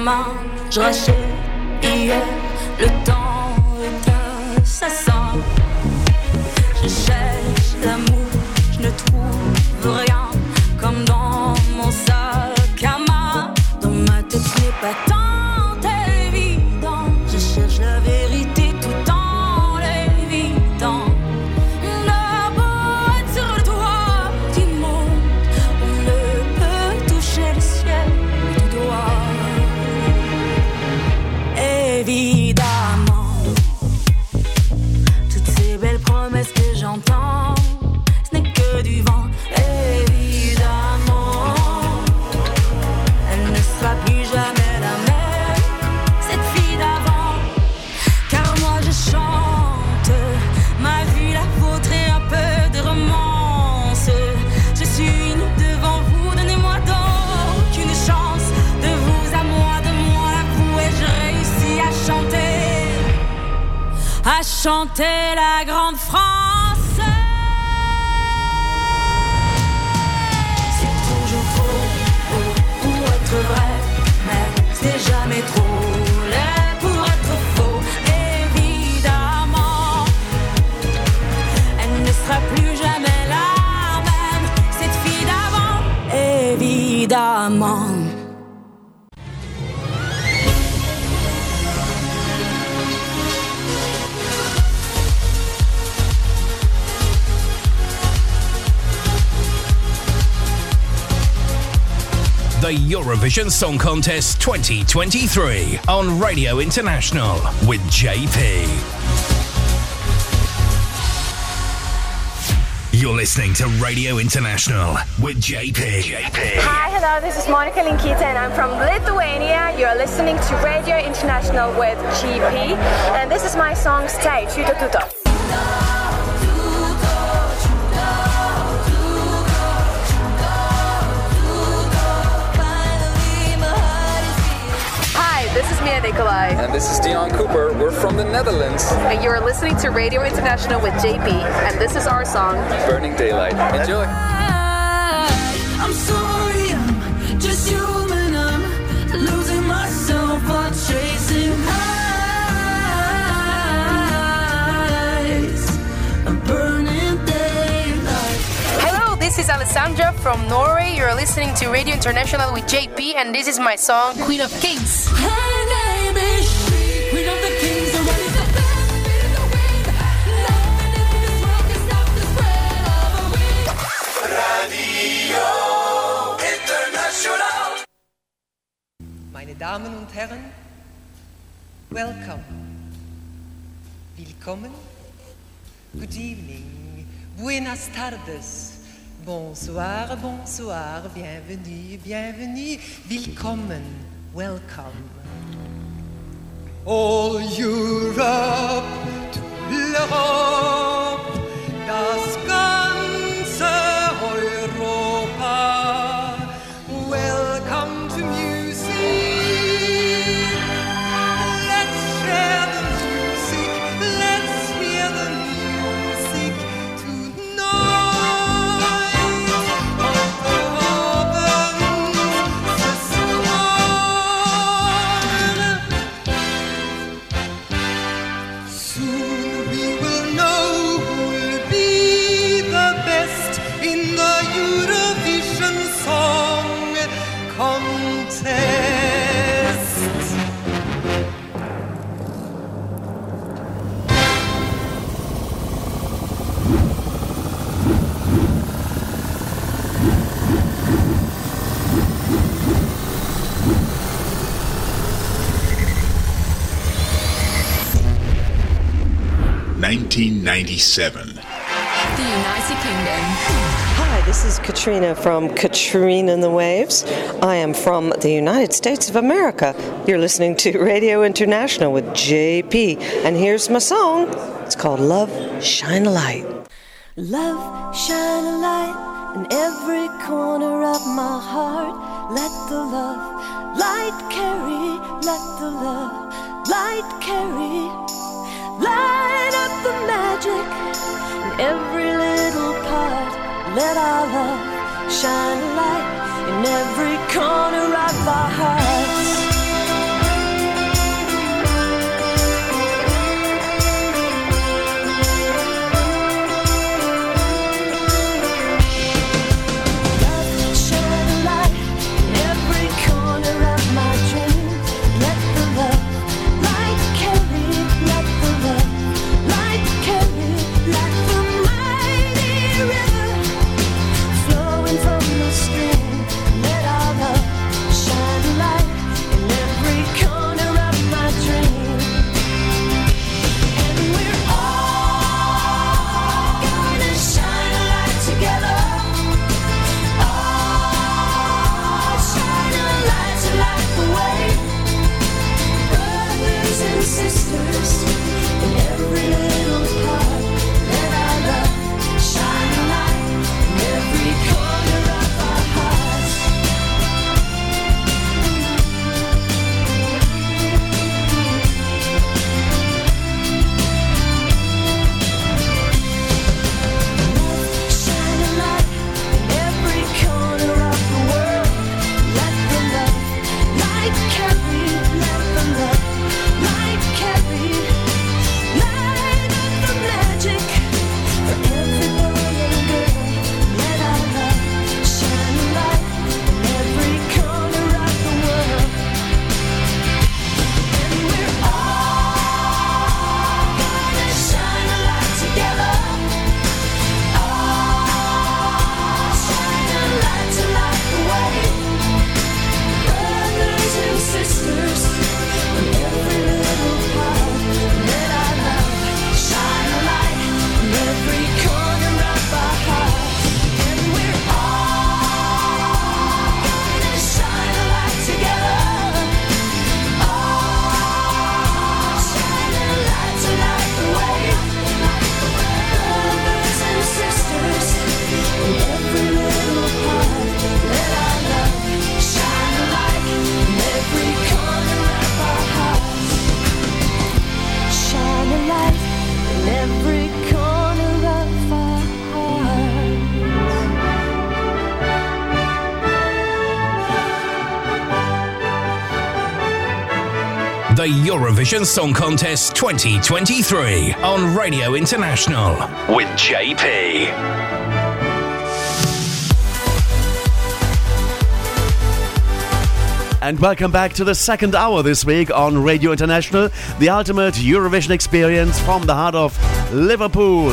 demain, je rachète hier. Le temps est assassin. Je cherche l'amour, je ne trouve rien. Comme dans mon sac à main. Dans ma tête, ce n'est pas chanter la grande France. C'est toujours trop pour être vrai, mais c'est jamais trop laid pour être faux. Évidemment, elle ne sera plus jamais la même, cette fille d'avant. Évidemment. Eurovision Song Contest 2023 on Radio International with JP. You're listening to Radio International with JP. JP. Hi, hello, this is Monika Linkytė and I'm from Lithuania. You're listening to Radio International with GP and this is my song Stay, Tuto Tuto. This Nicolai. And this is Dion Cooper. We're from the Netherlands. And you're listening to Radio International with JP, and this is our song Burning Daylight. Enjoy. I'm sorry, I'm just human. I'm losing myself while chasing highs. A burning daylight. Hello, this is Alessandra from Norway. You're listening to Radio International with JP and this is my song Queen of Kings. Her Damen und Herren, welcome. Willkommen. Good evening. Buenas tardes. Bonsoir, bonsoir. Bienvenue, bienvenue. Willkommen. Welcome. All Europe to l'Europe. Das ganze 1997. The United Kingdom. Hi, this is Katrina from Katrina and the Waves. I am from the United States of America. You're listening to Radio International with JP, and here's my song. It's called Love Shine a Light. Love shine a light in every corner of my heart. Let the love light carry, let the love light carry Light up the magic in every little part. Let our love shine a light in every corner of our hearts. The Eurovision Song Contest 2023 on Radio International with JP. And welcome back to the second hour this week on Radio International, the ultimate Eurovision experience from the heart of Liverpool,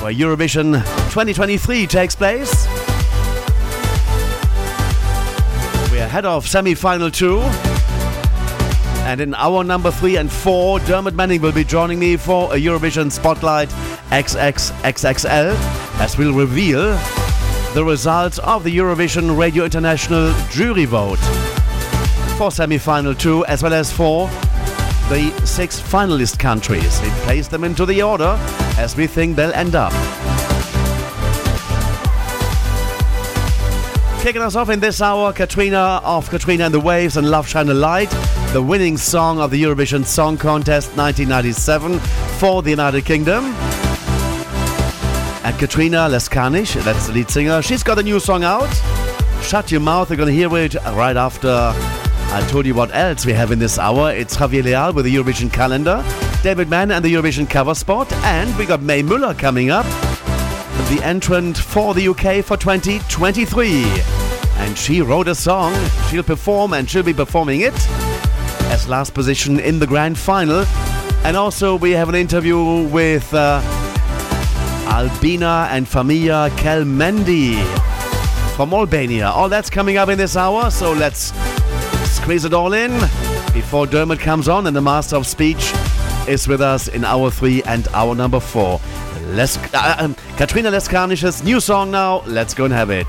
where Eurovision 2023 takes place. We're ahead of semi final two. And in hour number three and four, Dermot Manning will be joining me for a Eurovision Spotlight XXXXL as we'll reveal the results of the Eurovision Radio International jury vote for semi-final two as well as for the six finalist countries. We place them into the order as we think they'll end up. Kicking us off in this hour, Katrina of Katrina and the Waves and Love Shine a Light, the winning song of the Eurovision Song Contest 1997 for the United Kingdom. And Katrina Leskanich, that's the lead singer, she's got a new song out. Shut Your Mouth, you're gonna hear it right after I told you what else we have in this hour. It's Javier Leal with the Eurovision calendar, David Mann and the Eurovision cover spot, and we got Mae Muller coming up, the entrant for the UK for 2023. And she wrote a song, she'll perform and she'll be performing it as last position in the grand final. And also, we have an interview with. Uh, Albina and Familja Kelmendi from Albania. All that's coming up in this hour, so let's squeeze it all in before Dermot comes on and the Master of Speech is with us in hour three and hour number four. Les- uh, um, Katrina Leskanich's new song now. Let's go and have it.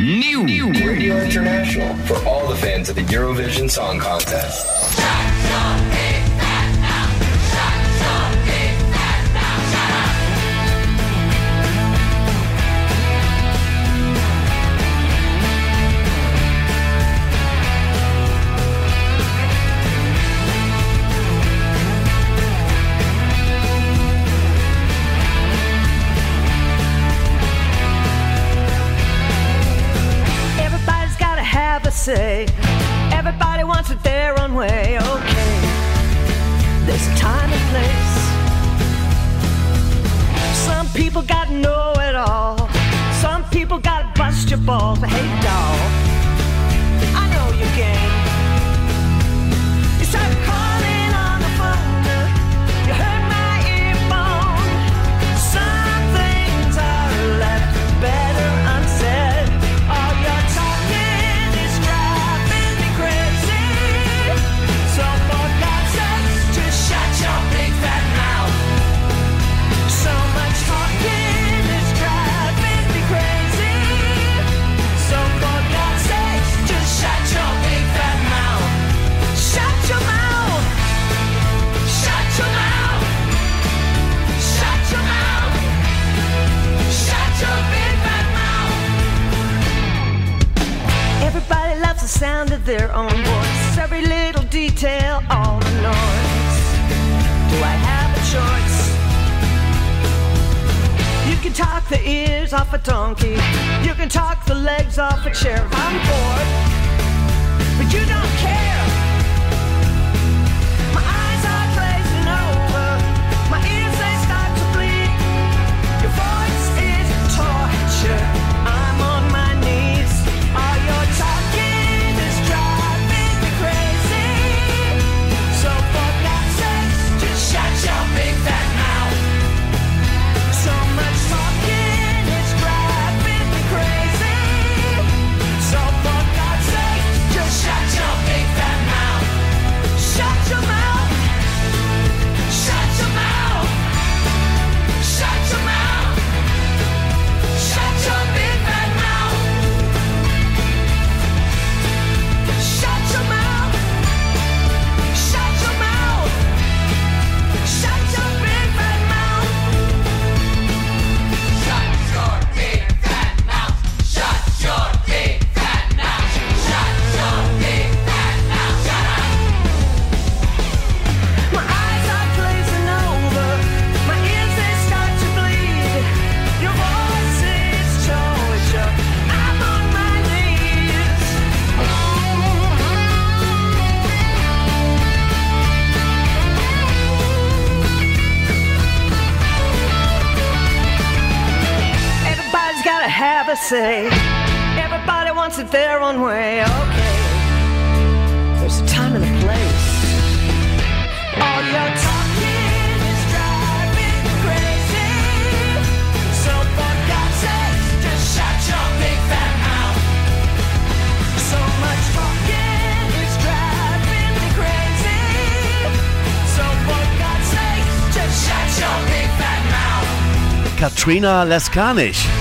New Radio International for all the fans of the Eurovision Song Contest. Say. Everybody wants it their own way. Okay, there's a time and place. Some people gotta know it all. Some people gotta bust your balls. Hey, doll, the sound of their own voice. Every little detail, all the noise. Do I have a choice? You can talk the ears off a donkey. You can talk the legs off a chair. I'm bored, but you don't care. Say everybody wants it their own way. Okay, there's a time and a place. All your talking is driving me crazy. So for God's sake, just shut your big fat mouth. So much talking is driving me crazy. So for God's sake, just shut your big fat mouth. Katrina Leskanich.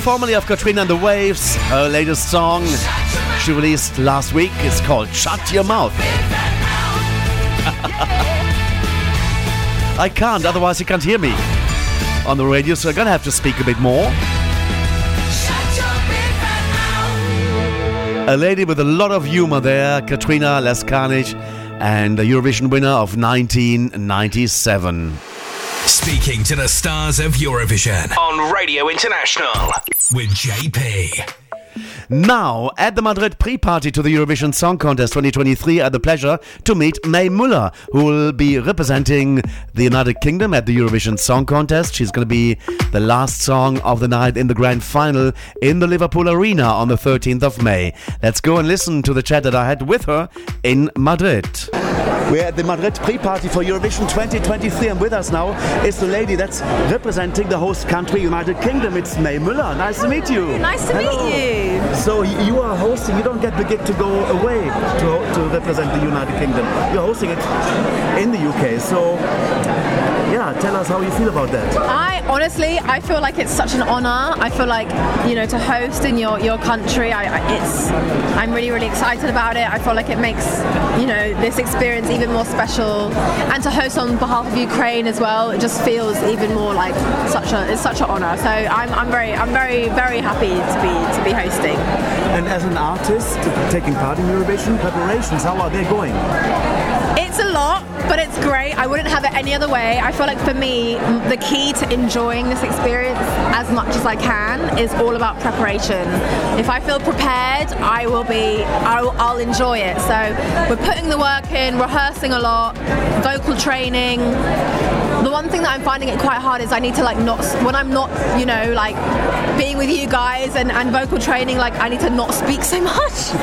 Formerly of Katrina and the Waves, her latest song she released last week is called Shut Your Mouth. I can't, otherwise you can't hear me on the radio, so I'm gonna have to speak a bit more. A lady with a lot of humor there, Katrina Leskanich, and the Eurovision winner of 1997. Speaking to the stars of Eurovision on Radio International with JP. Now, at the Madrid pre party to the Eurovision Song Contest 2023, I had the pleasure to meet Mae Muller, who will be representing the United Kingdom at the Eurovision Song Contest. She's going to be the last song of the night in the grand final in the Liverpool Arena on the 13th of May. Let's go and listen to the chat that I had with her in Madrid. We're at the Madrid pre-party for Eurovision 2023 and with us now is the lady that's representing the host country, United Kingdom. It's Mae Muller. Nice to meet you. Nice to Hello. meet you. So you are hosting, you don't get the gig to go away to, to represent the United Kingdom. You're hosting it in the UK. So yeah, tell us how you feel about that. I honestly, I feel like it's such an honor. I feel like you know to host in your your country. I, I it's I'm really really excited about it. I feel like it makes you know this experience even more special, and to host on behalf of Ukraine as well. It just feels even more like such a it's such an honor. So I'm, I'm very I'm very very happy to be to be hosting. And as an artist taking part in Eurovision preparations, how are they going? It's a lot, but it's great. I wouldn't have it any other way. I feel like for me, the key to enjoying this experience as much as I can is all about preparation. If I feel prepared, I will be, I'll, I'll enjoy it. So we're putting the work in, rehearsing a lot, vocal training. The one thing that I'm finding it quite hard is I need to like not, when I'm not, you know, like being with you guys and, and vocal training, like I need to not speak so much.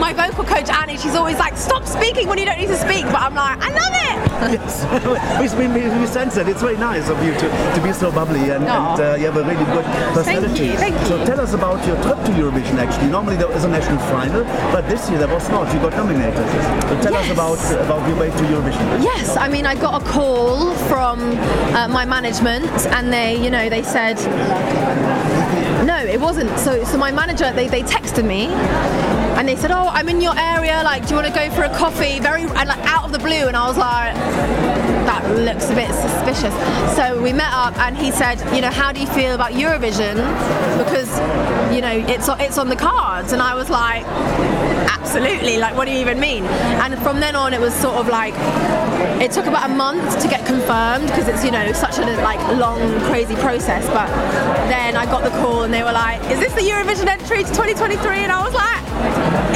My vocal coach Annie, she's always like, stop speaking when you don't need to speak. But I'm like, I love it. yes, we, we, we sense it. It's very nice of you to, to be so bubbly and, and uh, you have a really good personality. you, thank So tell us about your trip to Eurovision actually. Normally there is a national final, but this year there was not. You got nominated. So tell us about, about your way to Eurovision. Yes, I mean, I got a call from uh, my management, and they, you know, they said, no, it wasn't. So, so my manager, they, they texted me, and they said, oh, I'm in your area. Like, do you want to go for a coffee? Very, and like out of the blue, and I was like, that looks a bit suspicious. So we met up, and he said, you know, how do you feel about Eurovision? Because, you know, it's it's on the cards, and I was like, absolutely. Like, what do you even mean? And from then on, it was sort of like it took about a month to get confirmed because it's you know such a like long, crazy process. But then I got the call, and they were like, "Is this the Eurovision entry to 2023?" And I was like,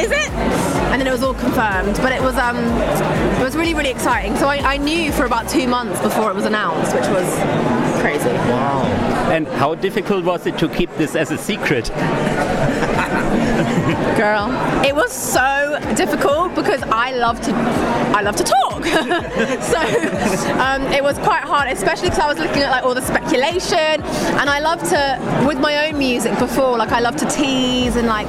"Is it?" And then it was all confirmed. But it was um, it was really really exciting. So I, I knew for about two months before it was announced, which was crazy. Wow. And how difficult was it to keep this as a secret? Girl, it was so difficult because I love to, I love to talk. so um, it was quite hard, especially because I was looking at like all the speculation, and I love to, with my own music before, like I love to tease and like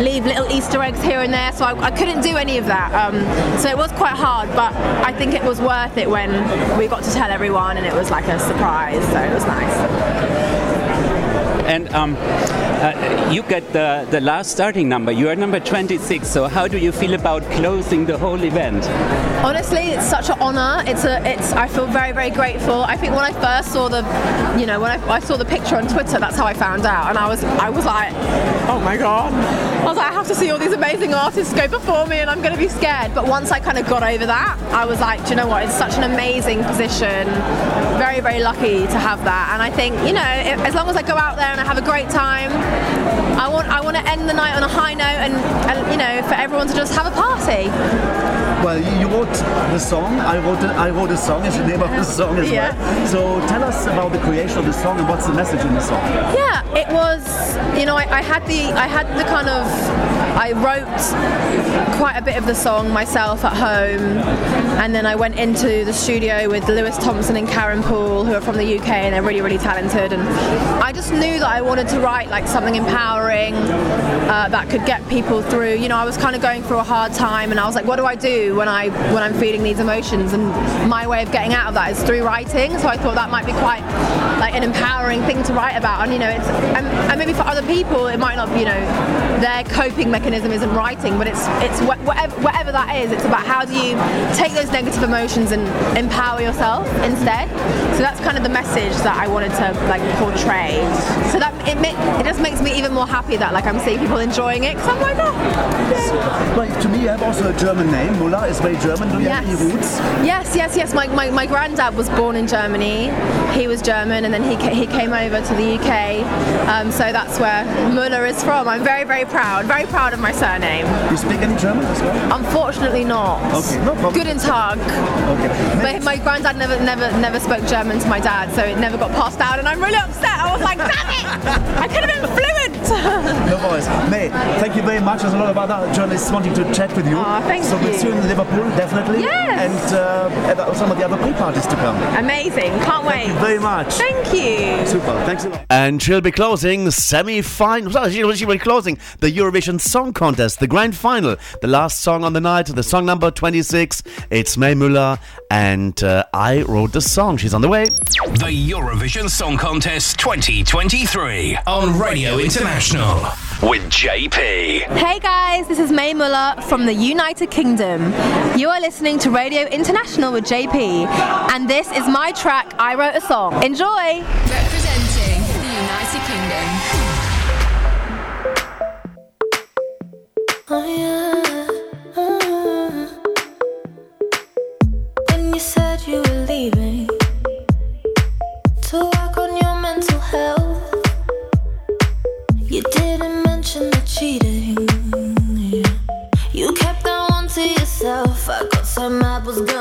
leave little Easter eggs here and there. So I, I couldn't do any of that. Um, so it was quite hard, but I think it was worth it when we got to tell everyone, and it was like a surprise. So it was nice. And um, uh, you get the, the last starting number. You are number 26. So how do you feel about closing the whole event? Honestly, it's such an honour. It's a, it's. I feel very, very grateful. I think when I first saw the, you know, when I, I saw the picture on Twitter, that's how I found out, and I was, I was like, oh my god. I was like, I have to see all these amazing artists go before me, and I'm going to be scared. But once I kind of got over that, I was like, do you know what? It's such an amazing position. Very, very lucky to have that. And I think, you know, if, as long as I go out there and I have a great time. I want I want to end the night on a high note and, and you know for everyone to just have a party. Well, you, wrote the song. I wrote the, I wrote the song. Is the name of the song as Yeah. well. So tell us about the creation of the song and what's the message in the song. Yeah, it was. You know, I, I had the I had the kind of I wrote quite a bit of the song myself at home, and then I went into the studio with Lewis Thompson and Karen Poole, who are from the UK and they're really really talented. And I just knew that I wanted to write like something empowering uh, that could get people through. You know, I was kind of going through a hard time, and I was like, what do I do when I when I'm feeling these emotions? And my way of getting out of that is through writing. So I thought that might be quite like an empowering thing to write about. And you know, it's and, and maybe for other people it might not be, you know, their coping mechanism isn't writing, but it's it's wh- whatever whatever that is. It's about how do you take those negative emotions and empower yourself instead. So that's kind of the message that I wanted to like portray. So that it it just makes me even more happy that like I'm seeing people enjoying it because I'm like, oh, to me, you have also a German name. Muller is very German. Do you have any roots? Yes, yes, yes. My, my, my granddad was born in Germany. He was German, and then he he came over to the UK. Um, so that's where Müller is from. I'm very very proud, very proud of my surname. You speak any German as well? Unfortunately, not. Okay, no problem. Guten Tag. Okay. But my granddad never never never spoke German to my dad, so it never got passed down, and I'm really upset. I was like, damn it! I could have been fluent. No worries. Mae, thank you very much. There's a lot of other journalists wanting to chat with you. Aw, thank you. so we'll you. see you in Liverpool, definitely. Yes. And uh, some of the other pre-parties to come. Amazing. Can't wait. Thank you very much. Thank you. Super. Thanks a lot. And she'll be closing the semi-final. Well, she she will be closing the Eurovision Song Contest, the grand final, the last song on the night, the song number 26. It's Mae Muller, and uh, I wrote the song. She's on the way. The Eurovision Song Contest 2023 on Radio International with JP. Hey guys, this is Mae Muller from the United Kingdom. You are listening to Radio International with JP, and this is my track, I Wrote a Song. Enjoy! Representing the United Kingdom. Oh yeah.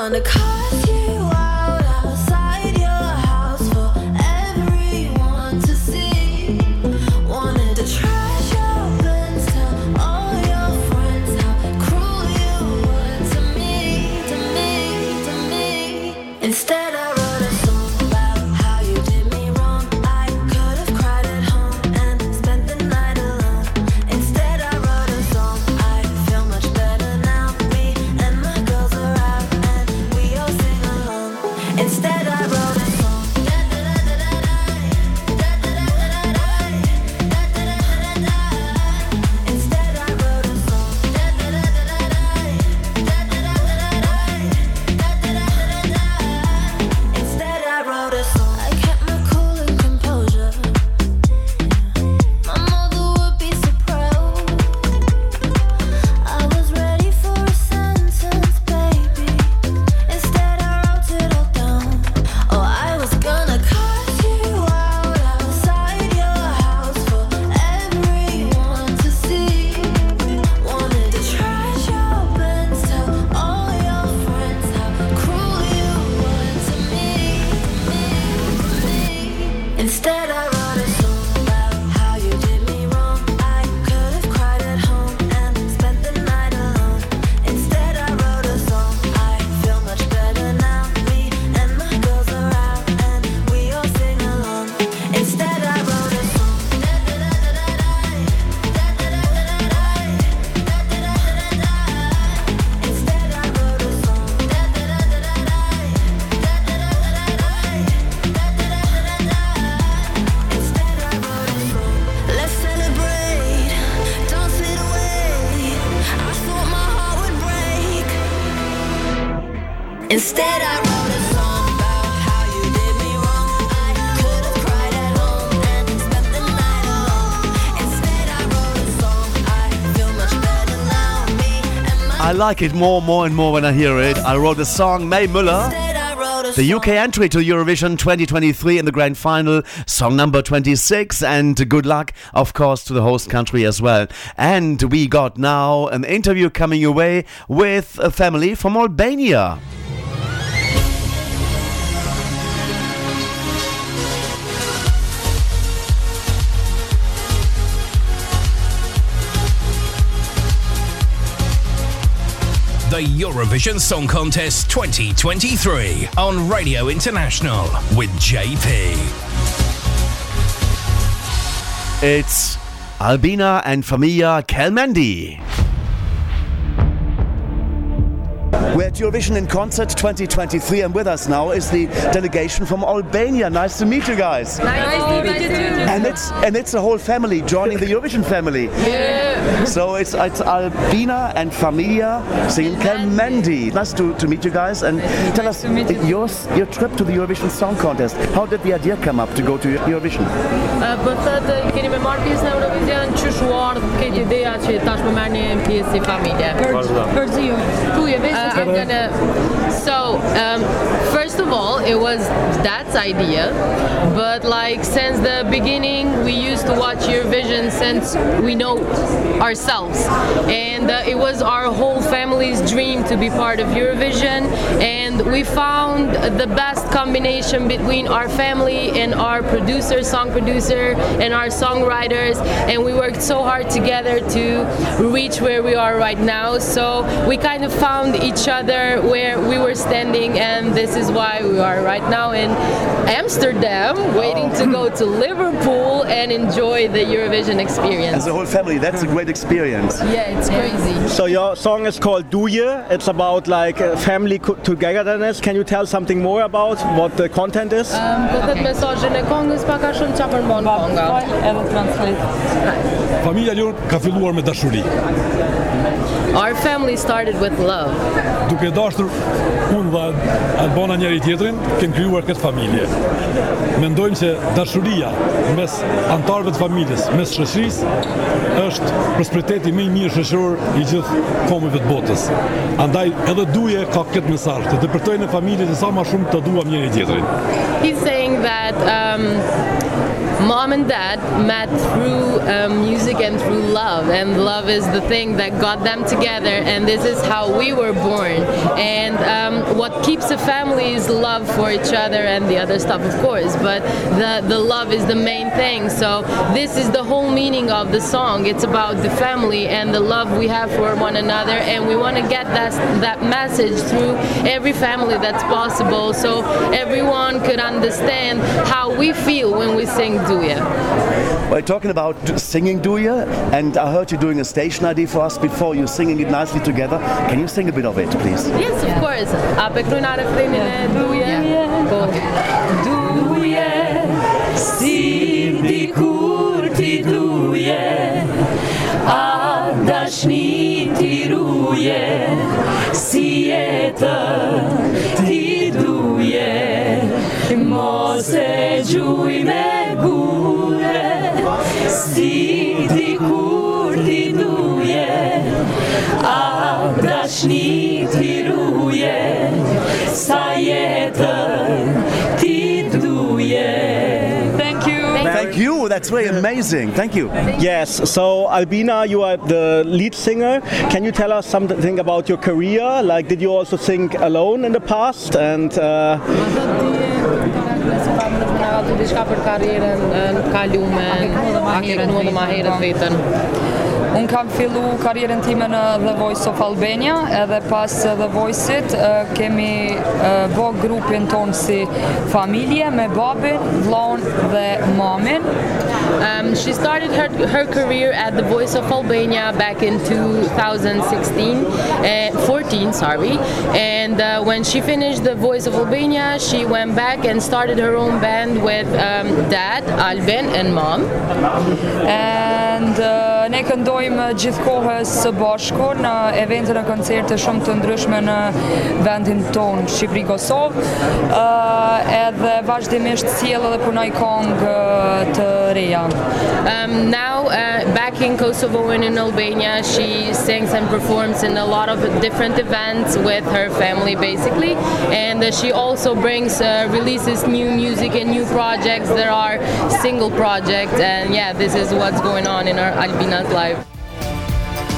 Mad, was gonna like it more, more and more when I hear it. I wrote the song Mae Muller. Instead, I wrote a The UK entry to Eurovision 2023 in the grand final, song number 26, and good luck, of course, to the host country as well. And we got now an interview coming your way with a family from Albania. The Eurovision Song Contest 2023 on Radio International with JP. It's Albina and Familja Kelmendi. We're at Eurovision in Concert 2023, and with us now is the delegation from Albania. Nice to meet you guys. Nice to meet you too. And it's and it's a whole family joining the Eurovision family. Yeah. So it's it's Albina and Familja singing Kelmendi. Nice to, to meet you guys and tell us your your trip to the Eurovision Song Contest. How did the idea come up to go to Eurovision? Uh, po thotë keni me marrë pjesë në Eurovision, çu shuar këtë ideja që tash më merrni pjesë si familje. Përziju. Tu je vesh uh, I'm gonna So, um, first of all, it was dad's idea, but like since the beginning, we used to watch Eurovision since we know ourselves, and uh, it was our whole family's dream to be part of Eurovision, and we found the best combination between our family and our producer, song producer, and our songwriters, and we worked so hard together to reach where we are right now. So we kind of found each other where we were standing, and this is why we are right now in Amsterdam, waiting to go to Liverpool and enjoy the Eurovision experience. As a whole family, that's a great experience. Yeah, it's crazy. So your song is called Duje. It's about like uh, family co- togetherness. Can you tell something more about what the content is? Um, po thot mesazhin e këngës pak a shumë çfarë përmban kënga. Edhe translate. Familja jonë ka filluar me dashuri. Our family started with love. Duke dashur unë dhe Albana njëri tjetrin, kemë krijuar këtë familje. Mendojmë se dashuria mes antarëve të familjes, mes shoqërisë, është prosperiteti më i mirë shoqëror i gjithë kombeve të botës. Andaj edhe duje ka këtë mesazh, të depërtojnë familjet e sa më shumë të duam njëri tjetrin. He's saying that um, mom and dad met through um, music and through love, and love is the thing that got them together, and this is how we were born. And um, what keeps a family is love for each other and the other stuff, of course, but the, the love is the main thing. So, this is the whole meaning of the song. It's about the family and the love we have for one another, and we want to get that, that message through every family that's possible so everyone could understand how we feel when we sing Duje. We're talking about singing Duje, and I heard you doing a station ID for us before. You're singing it nicely together. Can you sing a bit of it, please? Yes, of course. A pe krujna refrenin e Duje. Po. Si dikur ti duje, a dashni ti ruje, si jetë ti duje, mos e gure, si dikur ti duje, a dashni ti ruje, sa jetë ti duje. Thank you. Thank you. That's very amazing. Thank you. Yes. So Albina, you are the lead singer. Can you tell us something about your career? Like, did you also sing alone in the past? And uh, nëse kam të ka diçka për karrierën, në kalumen, a ke kënuar më herët vetën. Unë kam fillu karrierën time në The Voice of Albania edhe pas The Voice-it kemi bo grupin ton si familje me babin, vllon dhe mamin. Um, she started her, her career at the Voice of Albania back in 2016, uh, 14, sorry. And uh, when she finished the Voice of Albania, she went back and started her own band with um, dad, Albin, and mom. And uh, ne këndojmë Përfundojmë gjithkohës së bashku në evente në koncerte shumë të ndryshme në vendin tonë, Shqipëri Kosovë, uh, edhe vazhdimisht sjell edhe punoj kongë uh, të reja. Um, now, uh, back in Kosovo and in Albania, she sings and performs in a lot of different events with her family, basically. And uh, she also brings, uh, releases new music and new projects. There are single projects, and yeah, this is what's going on in our Albina's life.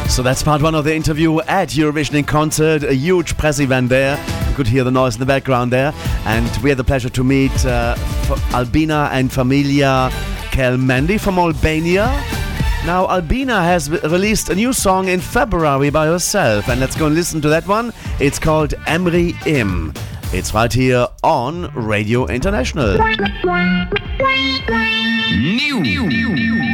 So that's part one of the interview at Eurovision in concert. A huge press event there. You could hear the noise in the background there. And we had the pleasure to meet uh, Albina and Familja Kelmendi from Albania. Now, Albina has released a new song in February by herself. And let's go and listen to that one. It's called Emri Im. It's right here on Radio International. New. Shqipe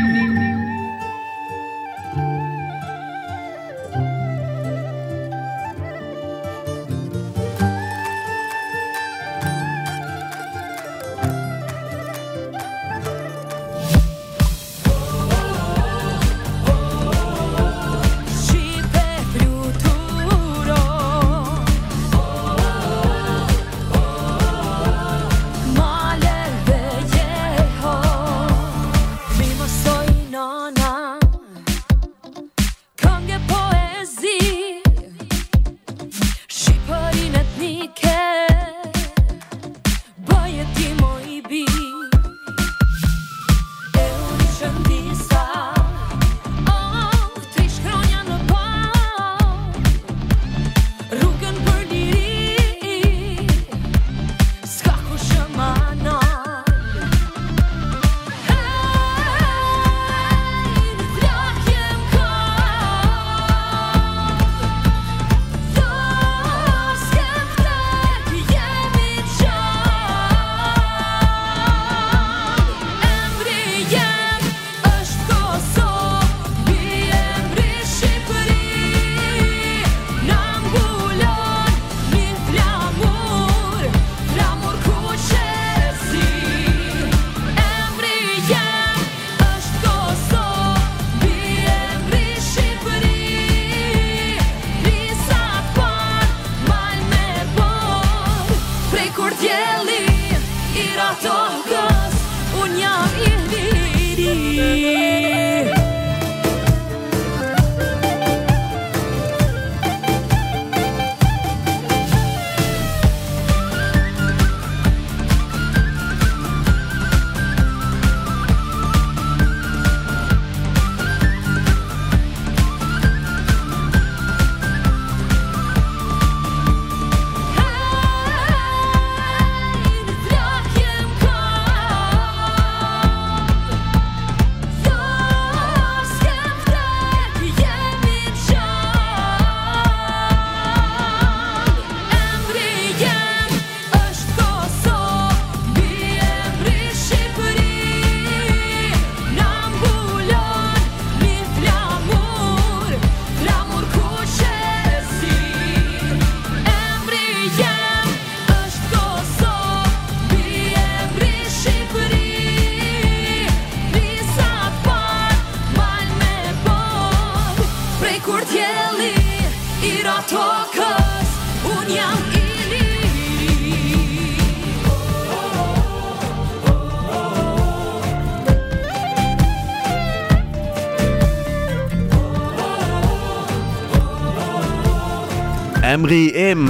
Emri Im,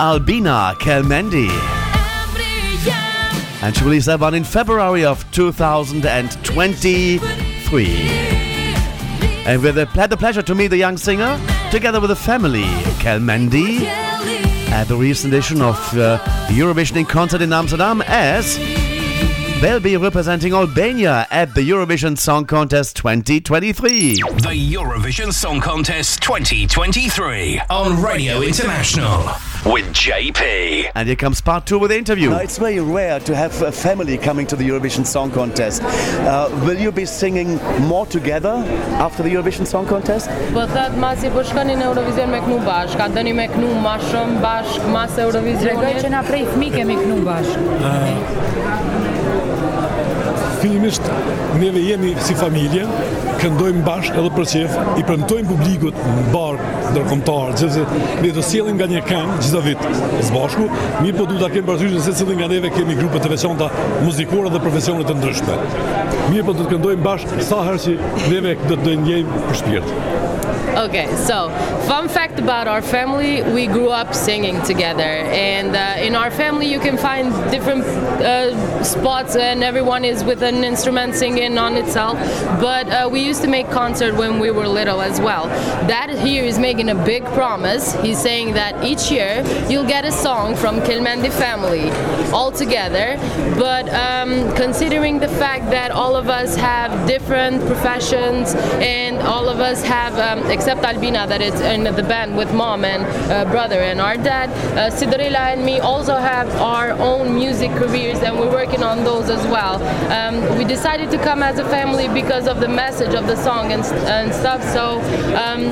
Albina Kelmendi. And she released that one in February of 2023. And we had the pleasure to meet the young singer together with the family, Kelmendi, at the recent edition of uh, Eurovision in concert in Amsterdam as they'll be representing Albania at the Eurovision Song Contest 2023. The Eurovision Song Contest 2023 on Radio International. with JP. And here comes part two with the interview. Now, it's very rare to have a family coming to the Eurovision Song Contest. Uh, will you be singing more together after the Eurovision Song Contest? Po thot masi po shkoni në Eurovision me knu bashk, a dëni me knu ma shumë bashk mas Eurovisionit? që na prej fëmi kemi kënu bashkë. Fillimisht neve jemi si familje, këndojmë bashkë edhe për qef, i premtojmë publikut në barë ndërkombëtar, sepse ne do sjellim nga një këngë çdo vit së bashku, mirë po duhet ta kemi parasysh se secili nga neve kemi grupe të veçanta muzikore dhe profesione të ndryshme. Mirë po do të këndojmë bashkë sa herë që neve do të ndjejmë për shpirt. Okay, so fun fact about our family: we grew up singing together, and uh, in our family you can find different uh, spots, and everyone is with an instrument singing on itself. But uh, we used to make concert when we were little as well. Dad here is making a big promise. He's saying that each year you'll get a song from Kelmendi family all together. But um, considering the fact that all of us have different professions and all of us have, um, except Albina, that is in the band with mom and uh, brother and our dad, uh, and me also have our own music careers and we're working on those as well. Um, we decided to come as a family because of the message of the song and, and stuff. So um,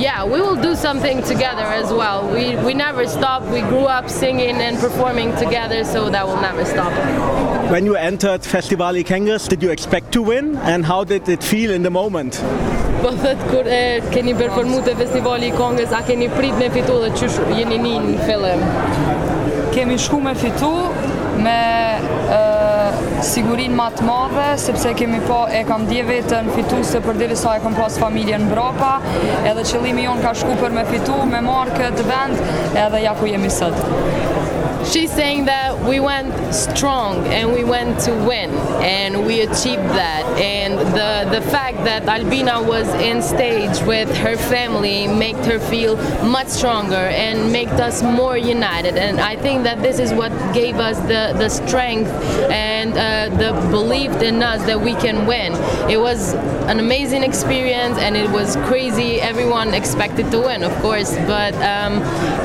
yeah, we will do something together as well. We we never stop. We grew up singing and performing together, so that will never stop. When you entered Festival Ikengus, did you expect to win? And how did it feel in the moment? Po thët kur e keni performu të festivali i Kongës, a keni prit me fitu dhe qysh jeni një në fillim? Kemi shku me fitu me uh, sigurin ma të madhe, sepse kemi po e kam dje vetën fitu se për diri sa e kam pas familjen mbrapa, edhe qëllimi jonë ka shku për me fitu, me marrë këtë vend, edhe ja ku jemi sëtë. She's saying that we went strong and we went to win and we achieved that and the the fact that Albina was in stage with her family made her feel much stronger and made us more united and I think that this is what gave us the the strength and uh, the belief in us that we can win. It was an amazing experience and it was crazy. Everyone expected to win, of course, but um,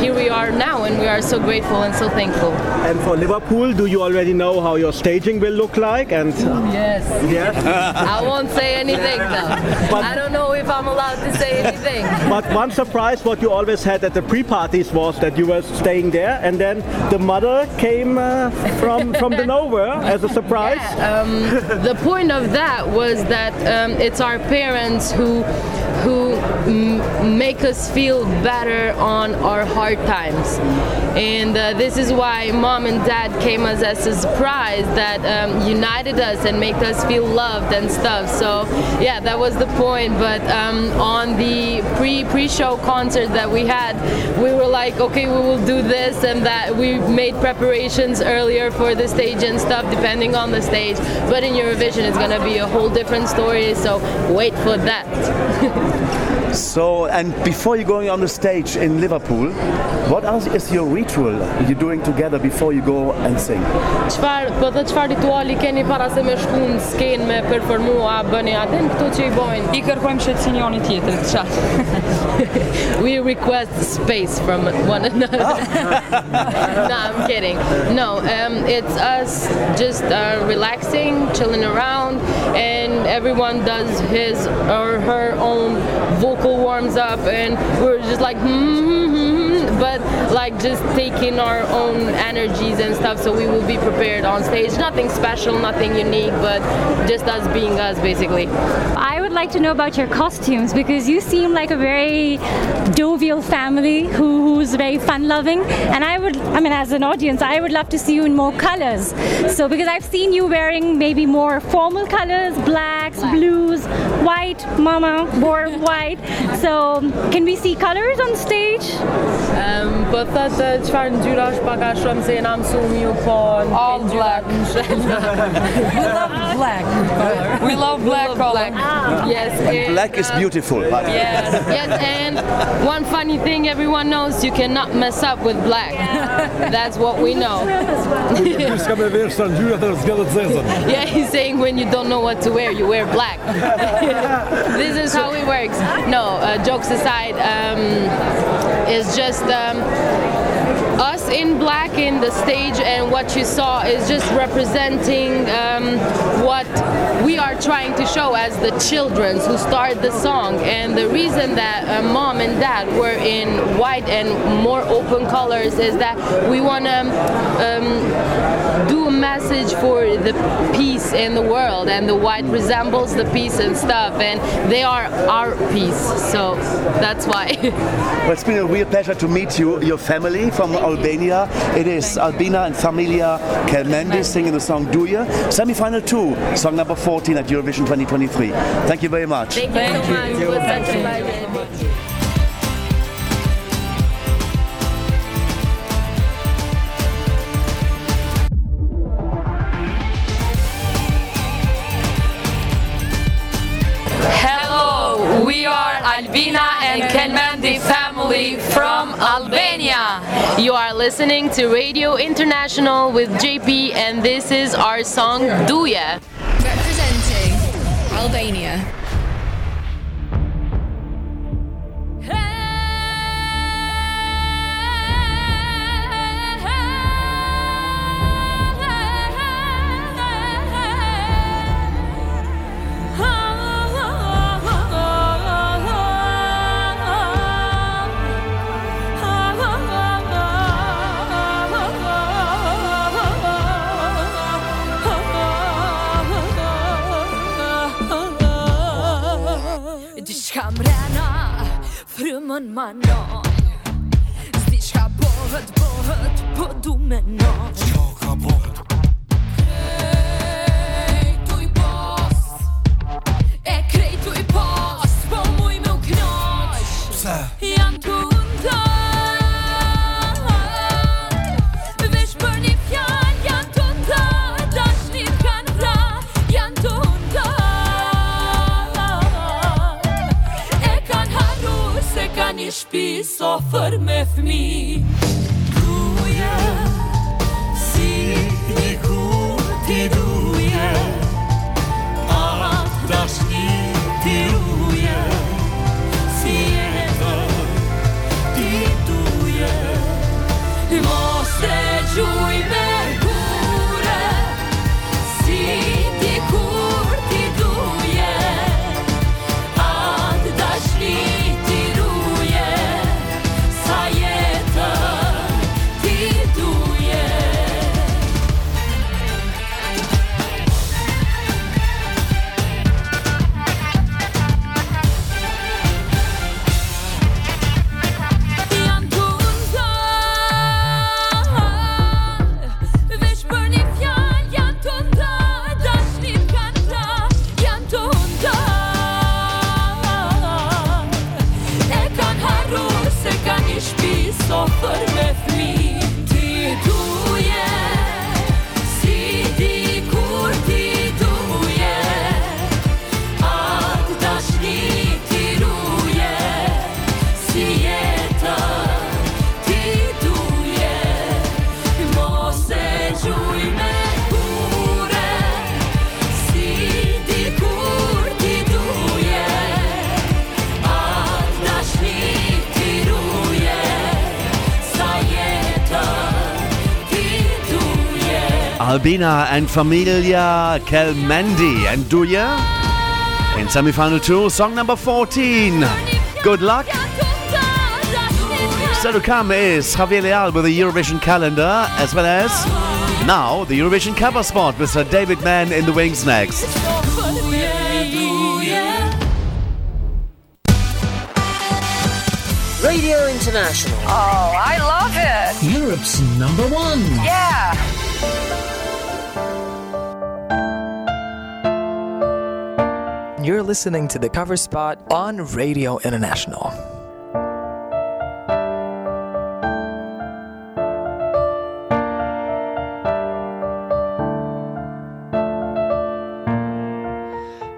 here we are now and we are so grateful and so thankful. And for Liverpool, do you already know how your staging will look like? And uh, Yes. Yes. I won't say anything though. I don't know if I'm allowed to say anything. But one surprise, what you always had at the pre-parties was that you were staying there, and then the mother came uh, from from the nowhere as a surprise. Um, the point of that was that um, it's our parents who who m- make us feel better on our hard times. And uh, this is why mom and dad came as a surprise that um, united us and made us feel loved and stuff. So yeah, that was the point. But um, on the pre pre show concert that we had, we were like, okay, we will do this and that. We made preparations earlier for the stage and stuff, depending on the stage. But in Eurovision, it's gonna be a whole different story. So wait for that. So, and before you're going on the stage in Liverpool, what else is your ritual you're doing together before you go and sing? Çfar, po dhe çfarë rituali keni para se me shku në skenë me performu, a bëni atë këtu që i bojnë? I kërkojmë shëtsin njëri tjetrit, qatë. we request space from one another. no, I'm kidding. No, um, it's us just uh, relaxing, chilling around, and everyone does his or her own vocal warms up, and we're just like, hmm, but like just taking our own energies and stuff, so we will be prepared on stage. Nothing special, nothing unique, but just us being us, basically. I would like to know about your costumes because you seem like a very jovial family who, who's very fun loving. And I would, I mean, as an audience, I would love to see you in more colors. So, because I've seen you wearing maybe more formal colors, blacks, blues, white, mama, wore white. So, can we see colors on stage? Um, po thotë çfarë ngjyra është pak a shumë se jena mësuar ju po në All black. we love black color. We love black color. Yes. And and, black is beautiful. Yes, yes, and one funny thing everyone knows you cannot mess up with black. That's what we know. S'ka me vesh sa ngjyra të zgjedhë zezën. Yeah, he's saying when you don't know what to wear, you wear black. this is how it works. No, uh, jokes aside, um, it's just um, us in black in the stage, and what you saw is just representing um, what we are trying to show as the children who started the song. And the reason that uh, mom and dad were in white and more open colors is that we want to um, do a message for the peace in the world, and the white resembles the peace and stuff, and they are our peace. So that's why. Well, it's been a real pleasure to meet you, your family from Albania. It is Albina and Familja Kelmendi singing the song Duje. Semi-final two, song number 14 at Eurovision 2023. Thank you very much. Thank you so much. It was such a pleasure. Hello, we are Albina and Kelmendi family from Albania. You are listening to Radio International with JP, and this is our song Duje. Representing Albania. Albina and Familja Kelmendi and Duje in semi-final two, song number 14. Good luck. Still to come is Javier Leal with the Eurovision calendar, as well as now the Eurovision cover spot with Sir David Mann in the wings next. Radio International. Oh, I love it. Europe's number one. Yeah. You're listening to the cover spot on Radio International.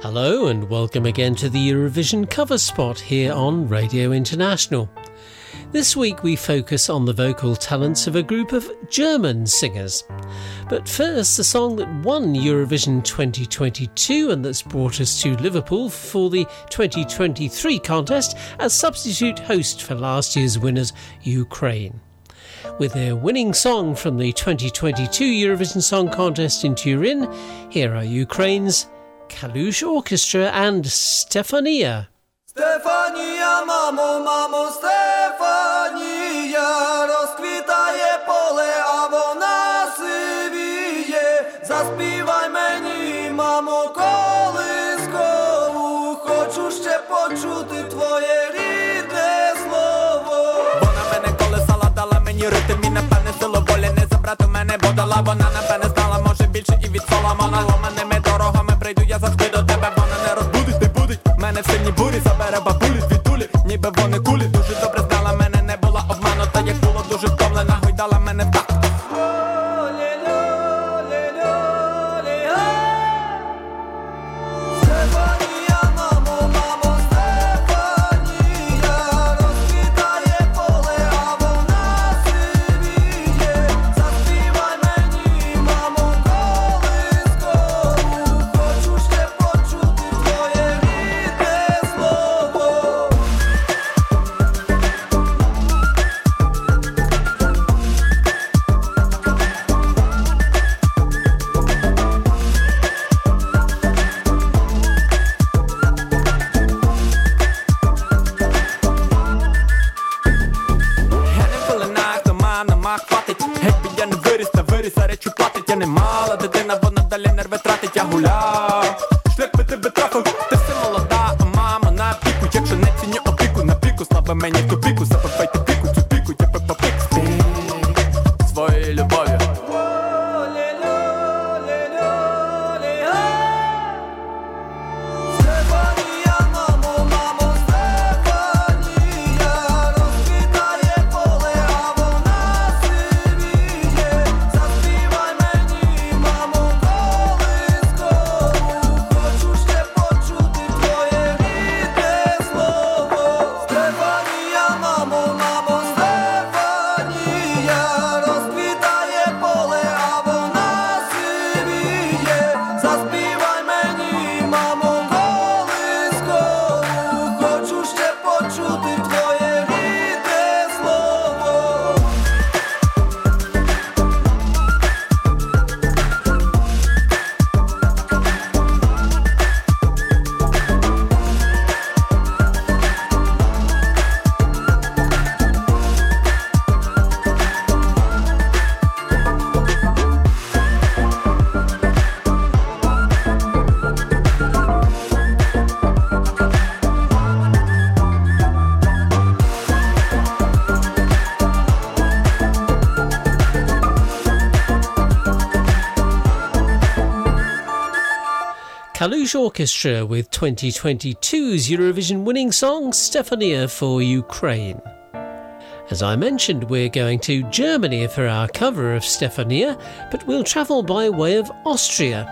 Hello and welcome again to the Eurovision cover spot here on Radio International. This week we focus on the vocal talents of a group of German singers. But first, the song that won Eurovision 2022 and that's brought us to Liverpool for the 2023 contest as substitute host for last year's winners, Ukraine. With their winning song from the 2022 Eurovision Song Contest in Turin, here are Ukraine's Kalush Orchestra and Stefania. Stefania, mamo, mamo, Stefania, мене, вона на напевне знала, може більше і від Соломона ломаними дорогами прийду, я завжди до тебе, вона не розбудить, не будить. Мене в сині бурі, забере бабулі Orchestra with 2022's Eurovision winning song Stefania for Ukraine. As I mentioned, we're going to Germany for our cover of Stefania, but we'll travel by way of Austria.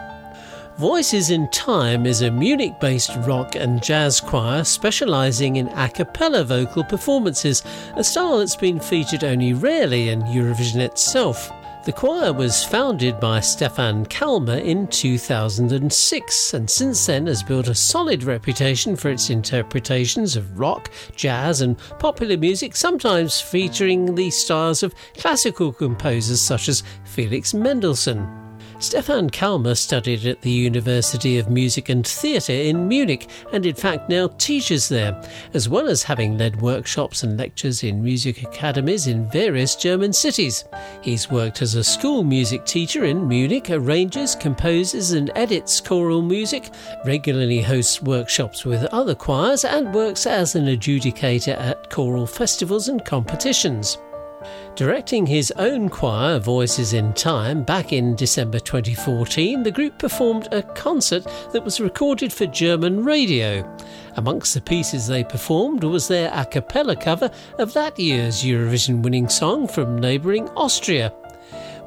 Voices in Time is a Munich based rock and jazz choir specialising in a cappella vocal performances, a style that's been featured only rarely in Eurovision itself. The choir was founded by Stefan Kalmer in 2006 and since then has built a solid reputation for its interpretations of rock, jazz, and popular music, sometimes featuring the stars of classical composers such as Felix Mendelssohn. Stefan Kalmer studied at the University of Music and Theatre in Munich and, in fact, now teaches there, as well as having led workshops and lectures in music academies in various German cities. He's worked as a school music teacher in Munich, arranges, composes, and edits choral music, regularly hosts workshops with other choirs, and works as an adjudicator at choral festivals and competitions. Directing his own choir, Voices in Time, back in December 2014, the group performed a concert that was recorded for German radio. Amongst the pieces they performed was their a cappella cover of that year's Eurovision winning song from neighbouring Austria.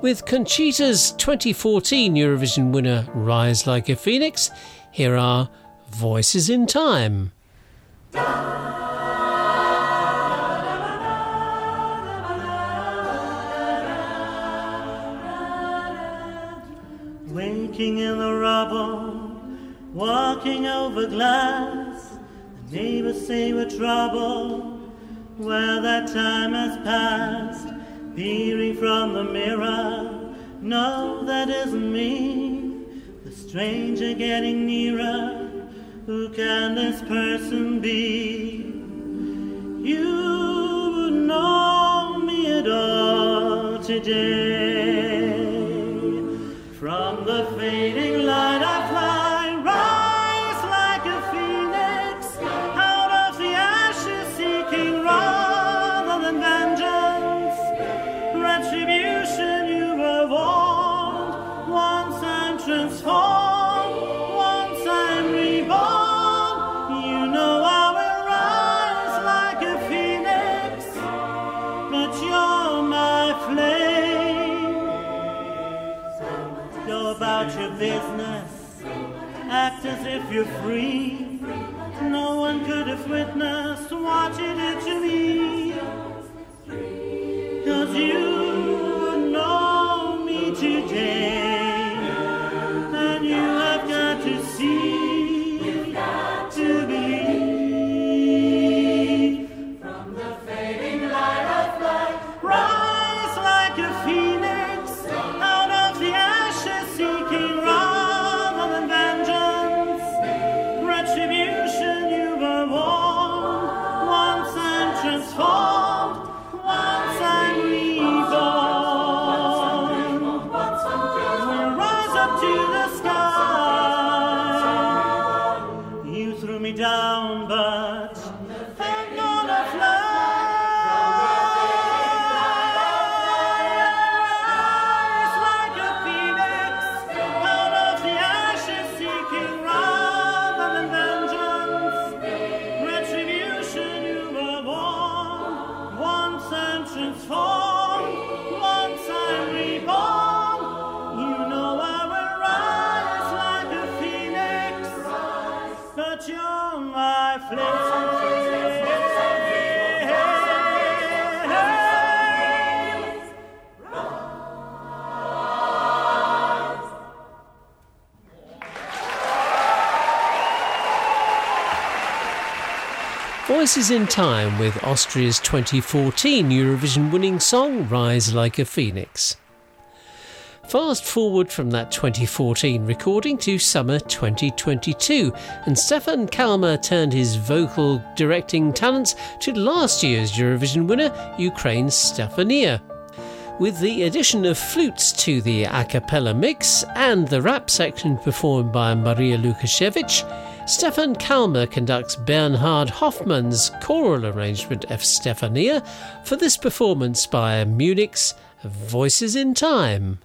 With Conchita's 2014 Eurovision winner Rise Like a Phoenix, here are Voices in Time. Waking in the rubble, walking over glass. The neighbors say we're trouble, well, that time has passed. peering from the mirror. No, that isn't me. The stranger getting nearer. Who can this person be? You would know me at all today. Fading light as if you're free. No one could have witnessed what you did to me. Cause you Voices in Time with Austria's 2014 Eurovision winning song Rise Like a Phoenix. Fast forward from that 2014 recording to summer 2022, and Stefan Kalmer turned his vocal directing talents to last year's Eurovision winner, Ukraine's Stefania. With the addition of flutes to the a cappella mix and the rap section performed by Maria Lukashevich, Stefan Kalmer conducts Bernhard Hoffmann's choral arrangement of Stefania for this performance by Munich's Voices in Time.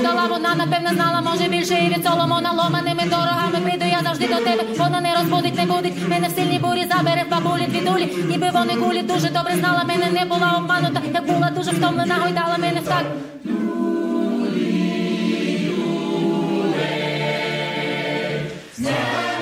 Забрати в мене, бо дала вона, напевне, знала, може більше і від Соломона. Ломаними дорогами прийду я завжди до тебе. Вона не розбудить, не будить. Мене в сильній бурі, забере в бабулі дві дулі, ніби вони кулі дуже добре знала. Мене, не була обманута, як була дуже втомлена, гойдала мене в так. Я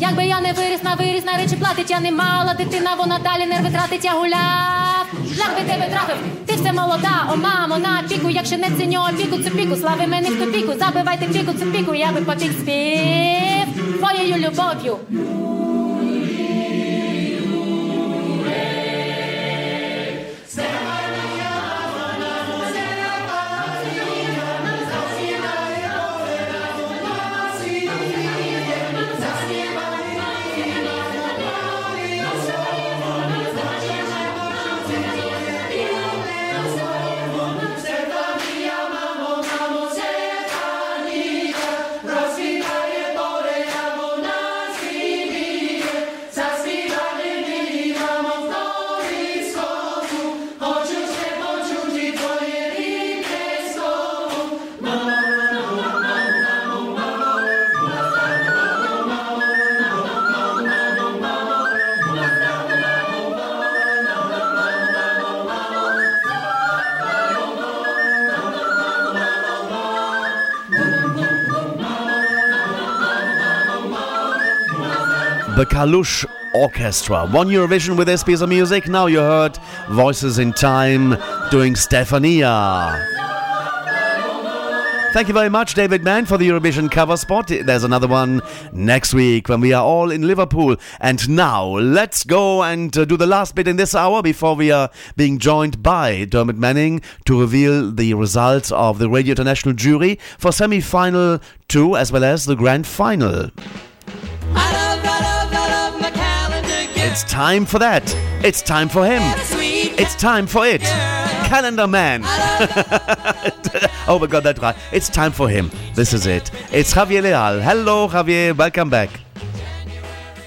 Якби я не виріс на виріс, на речі платить. Я не мала дитина, вона далі нерви тратить, я гуляв. Шлях би тебе трафив, ти все молода, о мамо, на піку, якщо не ціню опіку, цю піку, слави мене в ту піку, забивайте піку, цю піку, я би попік спів твоєю любов'ю. The Kalush Orchestra. One Eurovision with this piece of music. Now you heard Voices in Time doing Stefania. Thank you very much, David Mann, for the Eurovision cover spot. There's another one next week when we are all in Liverpool. And now, let's go and uh, do the last bit in this hour before we are being joined by Dermot Manning to reveal the results of the Radio International jury for semi final two as well as the grand final. Time for that. It's time for him. It's time for it. Calendar Man. oh, my god, that right. It's time for him. This is it. It's Javier Leal. Hello, Javier. Welcome back.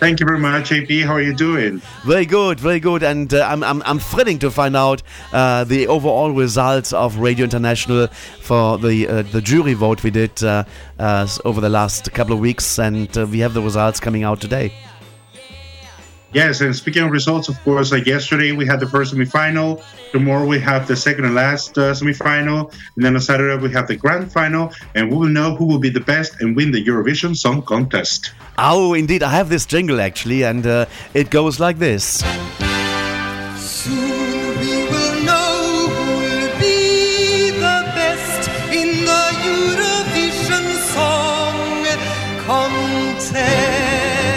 Thank you very much, JP. How are you doing? Very good, very good. And uh, I'm, I'm, I'm thrilling to find out uh, the overall results of Radio International for the uh, the jury vote we did uh, uh, over the last couple of weeks. And uh, we have the results coming out today. Yes, and speaking of results, of course, like yesterday we had the first semifinal. Tomorrow we have the second and last uh, semifinal, and then on Saturday we have the grand final, and we will know who will be the best and win the Eurovision Song Contest. Oh, indeed, I have this jingle actually, and uh, it goes like this.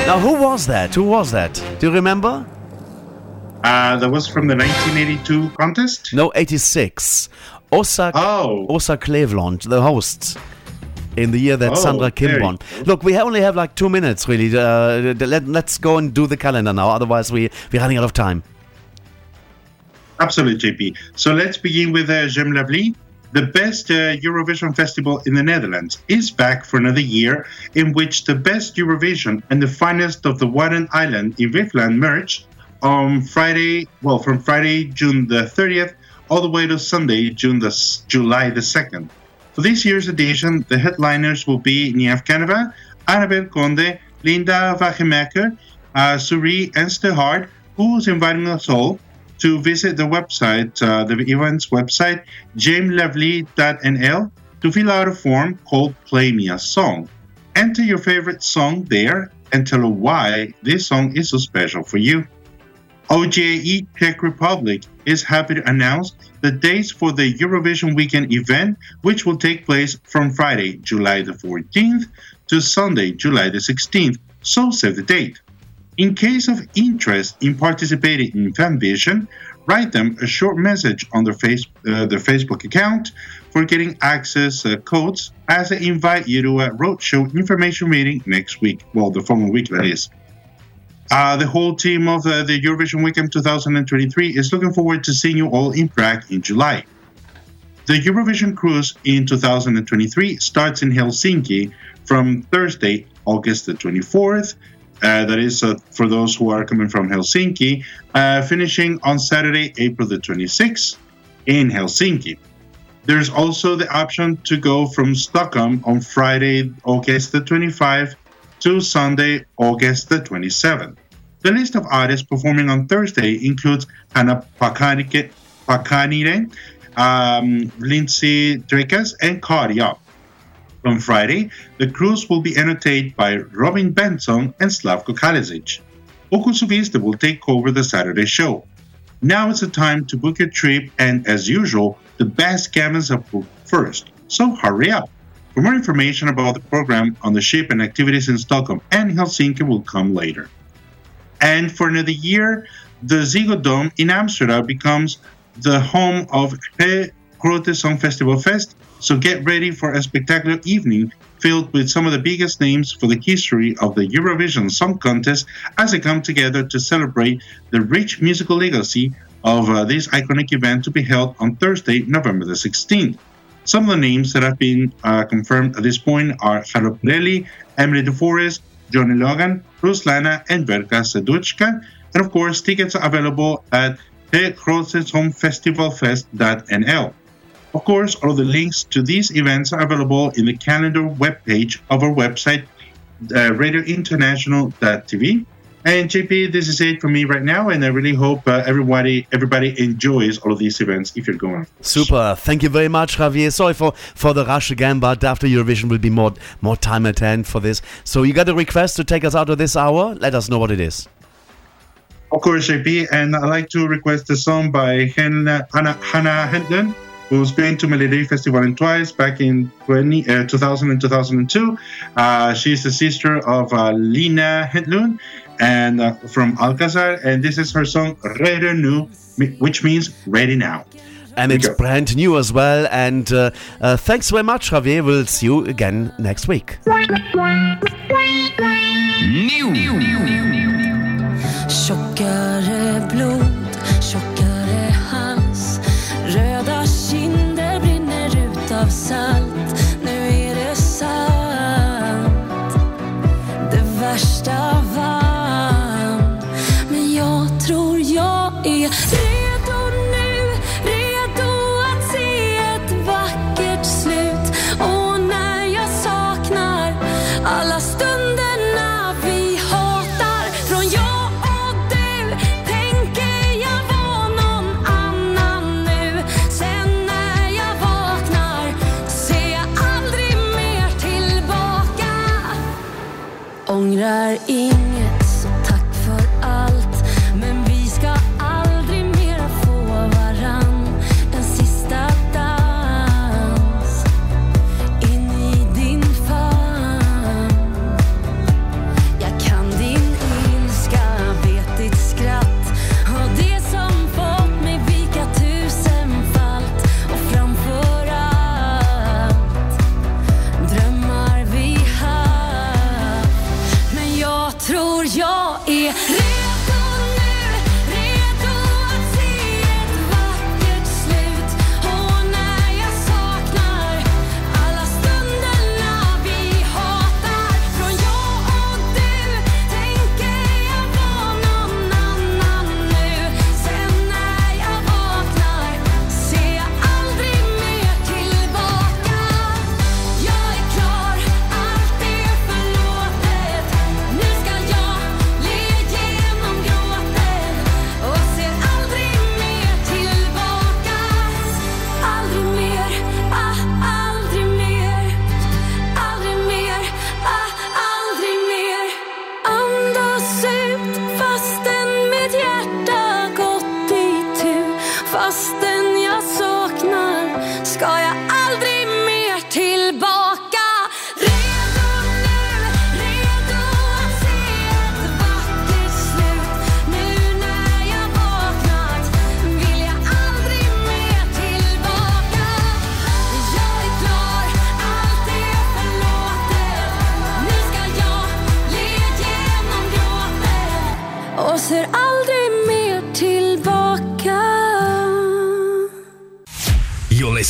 Now, who was that? Who was that? Do you remember? Uh, that was from the 1982 contest? No, 86. Osa, oh. Åse Kleveland, the host. In the year that Oh, Sandra Kim won. Look, we only have like two minutes, really. Uh, let, let's go and do the calendar now. Otherwise, we, we're running out of time. Absolutely, JP. So let's begin with uh, Jem Lovely. The best uh, Eurovision festival in the Netherlands is back for another year, in which the best Eurovision and the finest of the Wadden Island in Vlieland merge on Friday, well, from Friday, June the 30th, all the way to Sunday, June the July the 2nd. For this year's edition, the headliners will be Niamh Kavanagh, Anabel Conde, Linda Wagemaker, uh, Suri, and Stehard, who's inviting us all to visit the website, uh, the event's website, jamelovely.nl, to fill out a form called Play Me a Song. Enter your favorite song there and tell why this song is so special for you. OGAE Czech Republic is happy to announce the dates for the Eurovision Weekend event, which will take place from Friday, July the 14th to Sunday, July the 16th. So save the date. In case of interest in participating in FanVision, write them a short message on their, face, uh, their Facebook account for getting access uh, codes as they invite you to a roadshow information meeting next week. Well, the following week, that is. Uh, the whole team of uh, the Eurovision Weekend 2023 is looking forward to seeing you all in Prague in July. The Eurovision cruise in 2023 starts in Helsinki from Thursday, August the 24th. Uh, that is uh, for those who are coming from Helsinki, uh, finishing on Saturday, April the 26th in Helsinki. There's also the option to go from Stockholm on Friday, August the 25th to Sunday, August the 27th. The list of artists performing on Thursday includes Hanna Pakarinen, Pakarinen um, Lindsay Dracass, and Karja. On Friday, the cruise will be entertained by Robin Bengtsson and Slavko Kalezić. Okusuvista will take over the Saturday show. Now is the time to book your trip, and as usual, the best cabins are booked first, so hurry up. For more information about the program on the ship and activities in Stockholm and Helsinki will come later. And for another year, the Ziggo Dome in Amsterdam becomes the home of He Grote Song Festival Fest, so get ready for a spectacular evening filled with some of the biggest names for the history of the Eurovision Song Contest as they come together to celebrate the rich musical legacy of uh, this iconic event to be held on Thursday, November the 16th. Some of the names that have been uh, confirmed at this point are Charlotte Pirelli, Emmelie de Forest, Johnny Logan, Ruslana, and Verka Serduchka. And of course, tickets are available at theCrossesHomeFestivalFest.nl. Of course, all the links to these events are available in the calendar webpage of our website, uh, radiointernational.tv. And JP, this is it for me right now, and I really hope uh, everybody everybody enjoys all of these events if you're going. Super. Thank you very much, Javier. Sorry for, for the rush again, but after Eurovision will be more more time at hand for this. So you got a request to take us out of this hour? Let us know what it is. Of course, JP, and I'd like to request a song by Hannah, Hannah, Hanna Hedlund, who's been to Melodifestivalen twice back in 20, uh, 2000 and 2002. Uh, she's the sister of uh, Lina Hedlund and uh, from Alcazar, and this is her song Ready Nu, which means ready now. And it's brand new as well. And uh, uh, thanks very much, Javier. We'll see you again next week. Tjockare blod, av salt. Nu är det sant. Det värsta vann Men jag tror jag är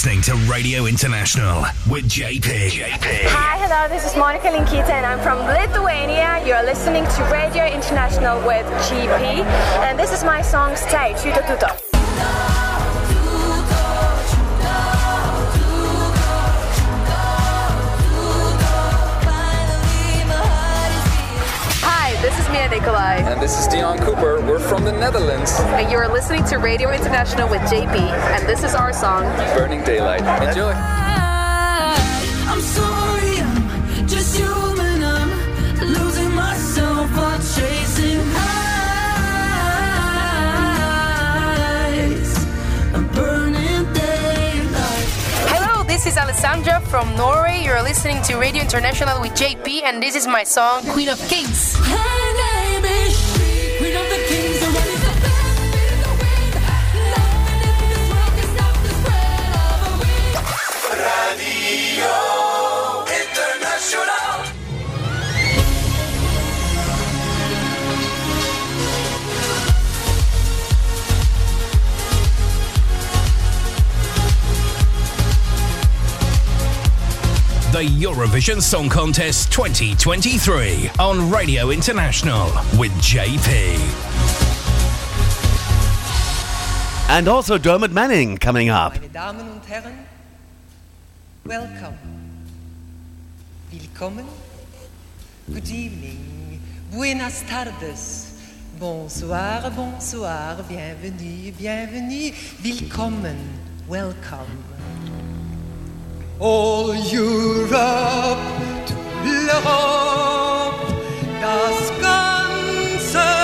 listening to Radio International with JP. JP. Hi, hello, this is Monika Linkytė and I'm from Lithuania. You're listening to Radio International with JP and this is my song Stay, Tuto Tuto. This Nicolai. And this is Dion Cooper. We're from the Netherlands. And you're listening to Radio International with JP and this is our song Burning Daylight. Enjoy. I'm sorry, I'm just human. I'm losing myself while chasing highs. A burning daylight. Hello, this is Alessandra from Norway. You're listening to Radio International with JP and this is my song Queen of Kings. The Eurovision Song Contest 2023 on Radio International with JP. And also Dermot Manning coming up. Meine Damen und Herren, welcome. Willkommen. Good evening. Buenas tardes. Bonsoir, bonsoir. Bienvenue, bienvenue. Willkommen. Welcome. All Europe to l'Europe, das ganze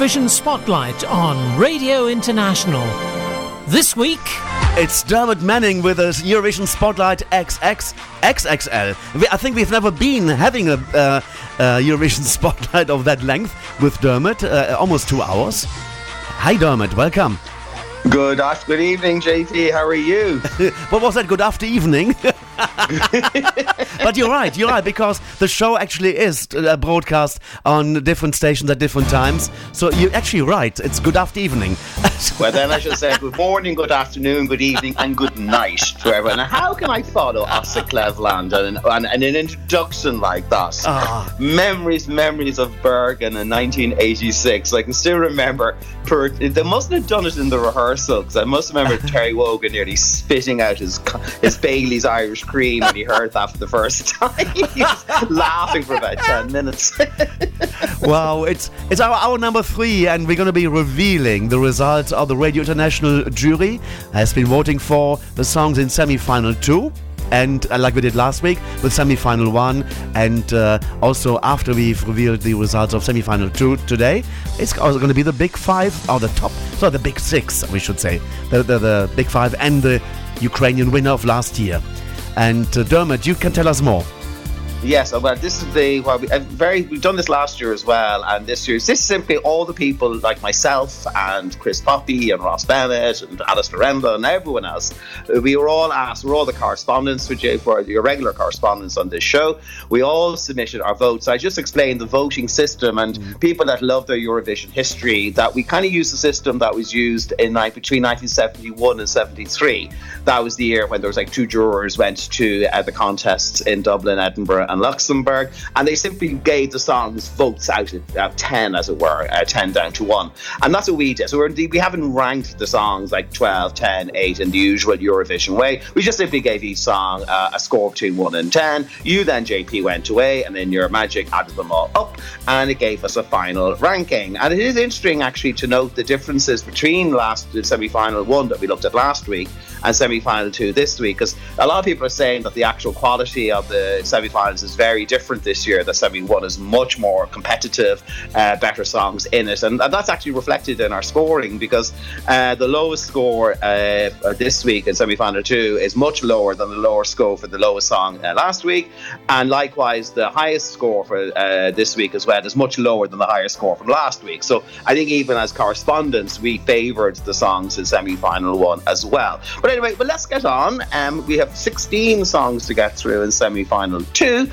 Eurovision Spotlight on Radio International. This week, It's Dermot Manning with a Eurovision Spotlight XX XXL. I think we've never been having a uh, uh, Eurovision Spotlight of that length with Dermot, uh, almost two hours. Hi, Dermot. Welcome. Good after, good evening, JP. How are you? what was that? Good after evening. but you're right, you're right, because the show actually is uh, broadcast on different stations at different times. So you're actually right. It's good after evening. well, then I should say good morning, good afternoon, good evening, and good night to everyone. Now, how can I follow Åse Kleveland and, and, and an introduction like that? Ah. Memories, memories of Bergen in 1986. I can still remember, per, they mustn't have done it in the rehearsal, because I must remember Terry Wogan nearly spitting out his, his Bailey's Irish cream when he heard that for the first time. he was laughing for about 10 minutes. wow, it's it's our hour number three, and we're going to be revealing the results of the Radio International jury has been voting for the songs in semi-final two. And uh, like we did last week with semi-final one, and uh, also after we've revealed the results of semi-final two today, it's also going to be the big five, or the top, so the big six, we should say, the the, the big five, and the Ukrainian winner of last year. And uh, Dermot, you can tell us more. Yes, well, this is the well, we, uh, very. We've done this last year as well, and this year, this simply all the people like myself and Chris Poppy and Ross Bennett and Alistair Rembla and everyone else. uh, We were all asked. We're all the correspondents for J for your regular correspondents on this show. We all submitted our votes. I just explained the voting system and people that love their Eurovision history that we kind of use the system that was used in ni- between 1971 and 73. That was the year when there was like two jurors went to uh, the contests in Dublin, Edinburgh, and Luxembourg, and they simply gave the songs votes out of uh, 10, as it were, uh, 10 down to 1. And that's what we did. So we're, we haven't ranked the songs like 12, 10, 8 in the usual Eurovision way. We just simply gave each song uh, a score between 1 and 10. You then, JP, went away, and then your magic added them all up, and it gave us a final ranking. And it is interesting, actually, to note the differences between last semi final one that we looked at last week and semi final two this week, because a lot of people are saying that the actual quality of the semi is very different this year. The semi one is much more competitive, uh, better songs in it, and, and that's actually reflected in our scoring because uh, the lowest score uh, this week in semi final two is much lower than the lower score for the lowest song uh, last week, and likewise the highest score for uh, this week as well is much lower than the highest score from last week. So I think even as correspondents, we favoured the songs in semi final one as well. But anyway, but let's get on. Um, we have 16 songs to get through in semi final two.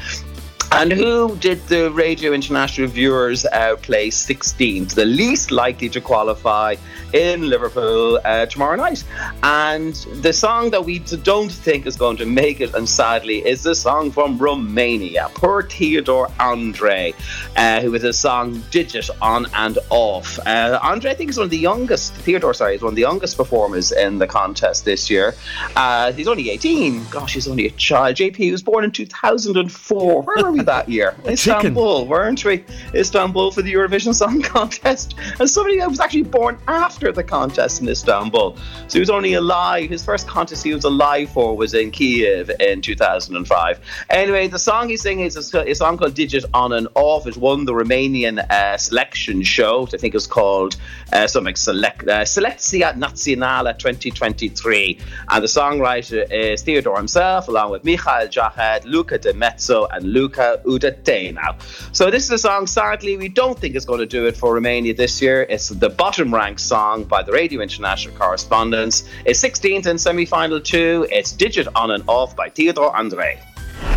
And who did the Radio International viewers uh, play 16th? The least likely to qualify in Liverpool uh, tomorrow night. And the song that we don't think is going to make it, and sadly, is the song from Romania. Poor Theodor Andrei, uh, who with his song Digit on and off. Uh, Andrei, I think, is one of the youngest, Theodor, sorry, is one of the youngest performers in the contest this year. Uh, he's only 18. Gosh, he's only a child. JP was born in 2004. Where were we that year. Istanbul, weren't we? Istanbul for the Eurovision Song Contest. And somebody that was actually born after the contest in Istanbul. So he was only alive. His first contest he was alive for was in Kiev in 2005. Anyway, the song he's singing is a, a song called Digit On and Off. It won the Romanian uh, selection show. which I think was called uh, something Select, uh, Selecția Națională 2023. And the songwriter is Theodor himself, along with Michael Jahed, Luca De Mezzo, and Luca Udățeanu. So this is a song, sadly, we don't think is going to do it for Romania this year. It's the bottom ranked song by the Radio International correspondents. It's 16th in semi final two. It's Digit On and Off by Theodor Andrei.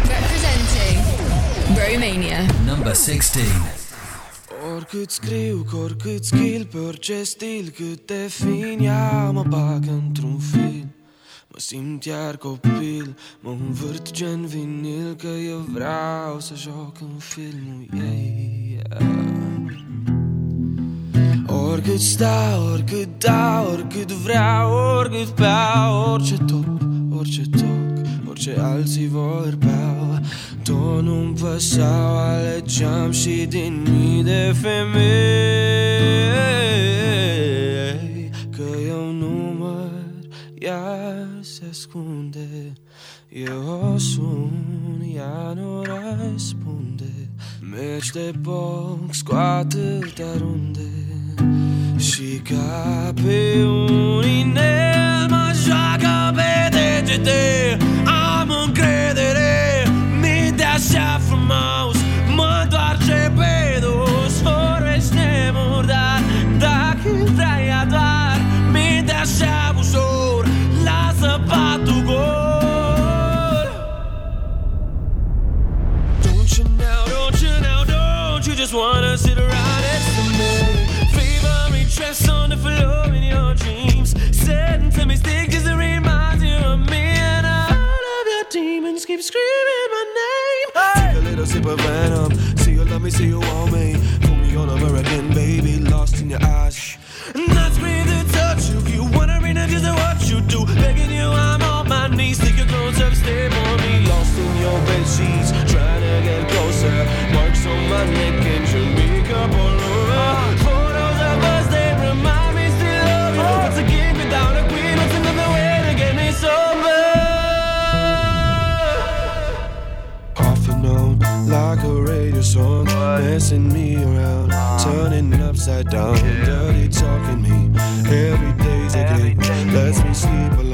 Representing Romania. Number 16. Oricât scriu, cu oricât skill Pe orice stil, cât te fin Ea mă bag într-un film Mă simt iar copil Mă învârt gen vinil Că eu vreau să joc în filmul ei Oricât stau, oricât dau Oricât vreau, oricât beau Orice top, orice toc Orice alții vor beau Tot nu-mi păsau Alegeam și din mii de femei. Că eu număr Ea se ascunde Eu o sun Ea nu răspunde. Mergi de box cu atâtea runde Și ca pe un inel Mă joacă pe degete Am încredere Mintea așa frumos Mă întoarce pe dos Vorbește murdar. Dacă vrea ea doar Mintea așa ușor Lasă patul gol. Don't you now, don't you now, don't you just wanna sit dreams to me stick just to remind you of me. And all of your demons keep screaming my name. Take a little sip of venom. See you love me, see you want me. Put me on over again, baby Lost in your eyes. Not scream to touch you You. Wanna read just what you do. Begging you, I'm on my knees. Stick your clothes up, stay on me. Lost in your bed sheets. Trying to get closer. Marks on my neck radio Messing me around, turning upside down. Dirty talking me, every day's a game. Lets me sleep alone,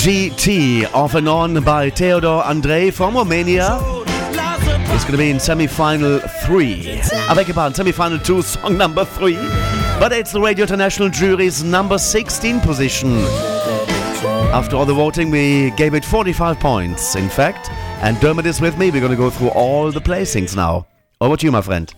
DGT, off and on by Theodor Andrei from Romania. It's going to be in semi final three. I beg your pardon, semi final two, song number three. But it's the Radio International jury's number 16 position. After all the voting, we gave it 45 points, in fact. And Dermot is with me. We're going to go through all the placings now. Over to you, my friend.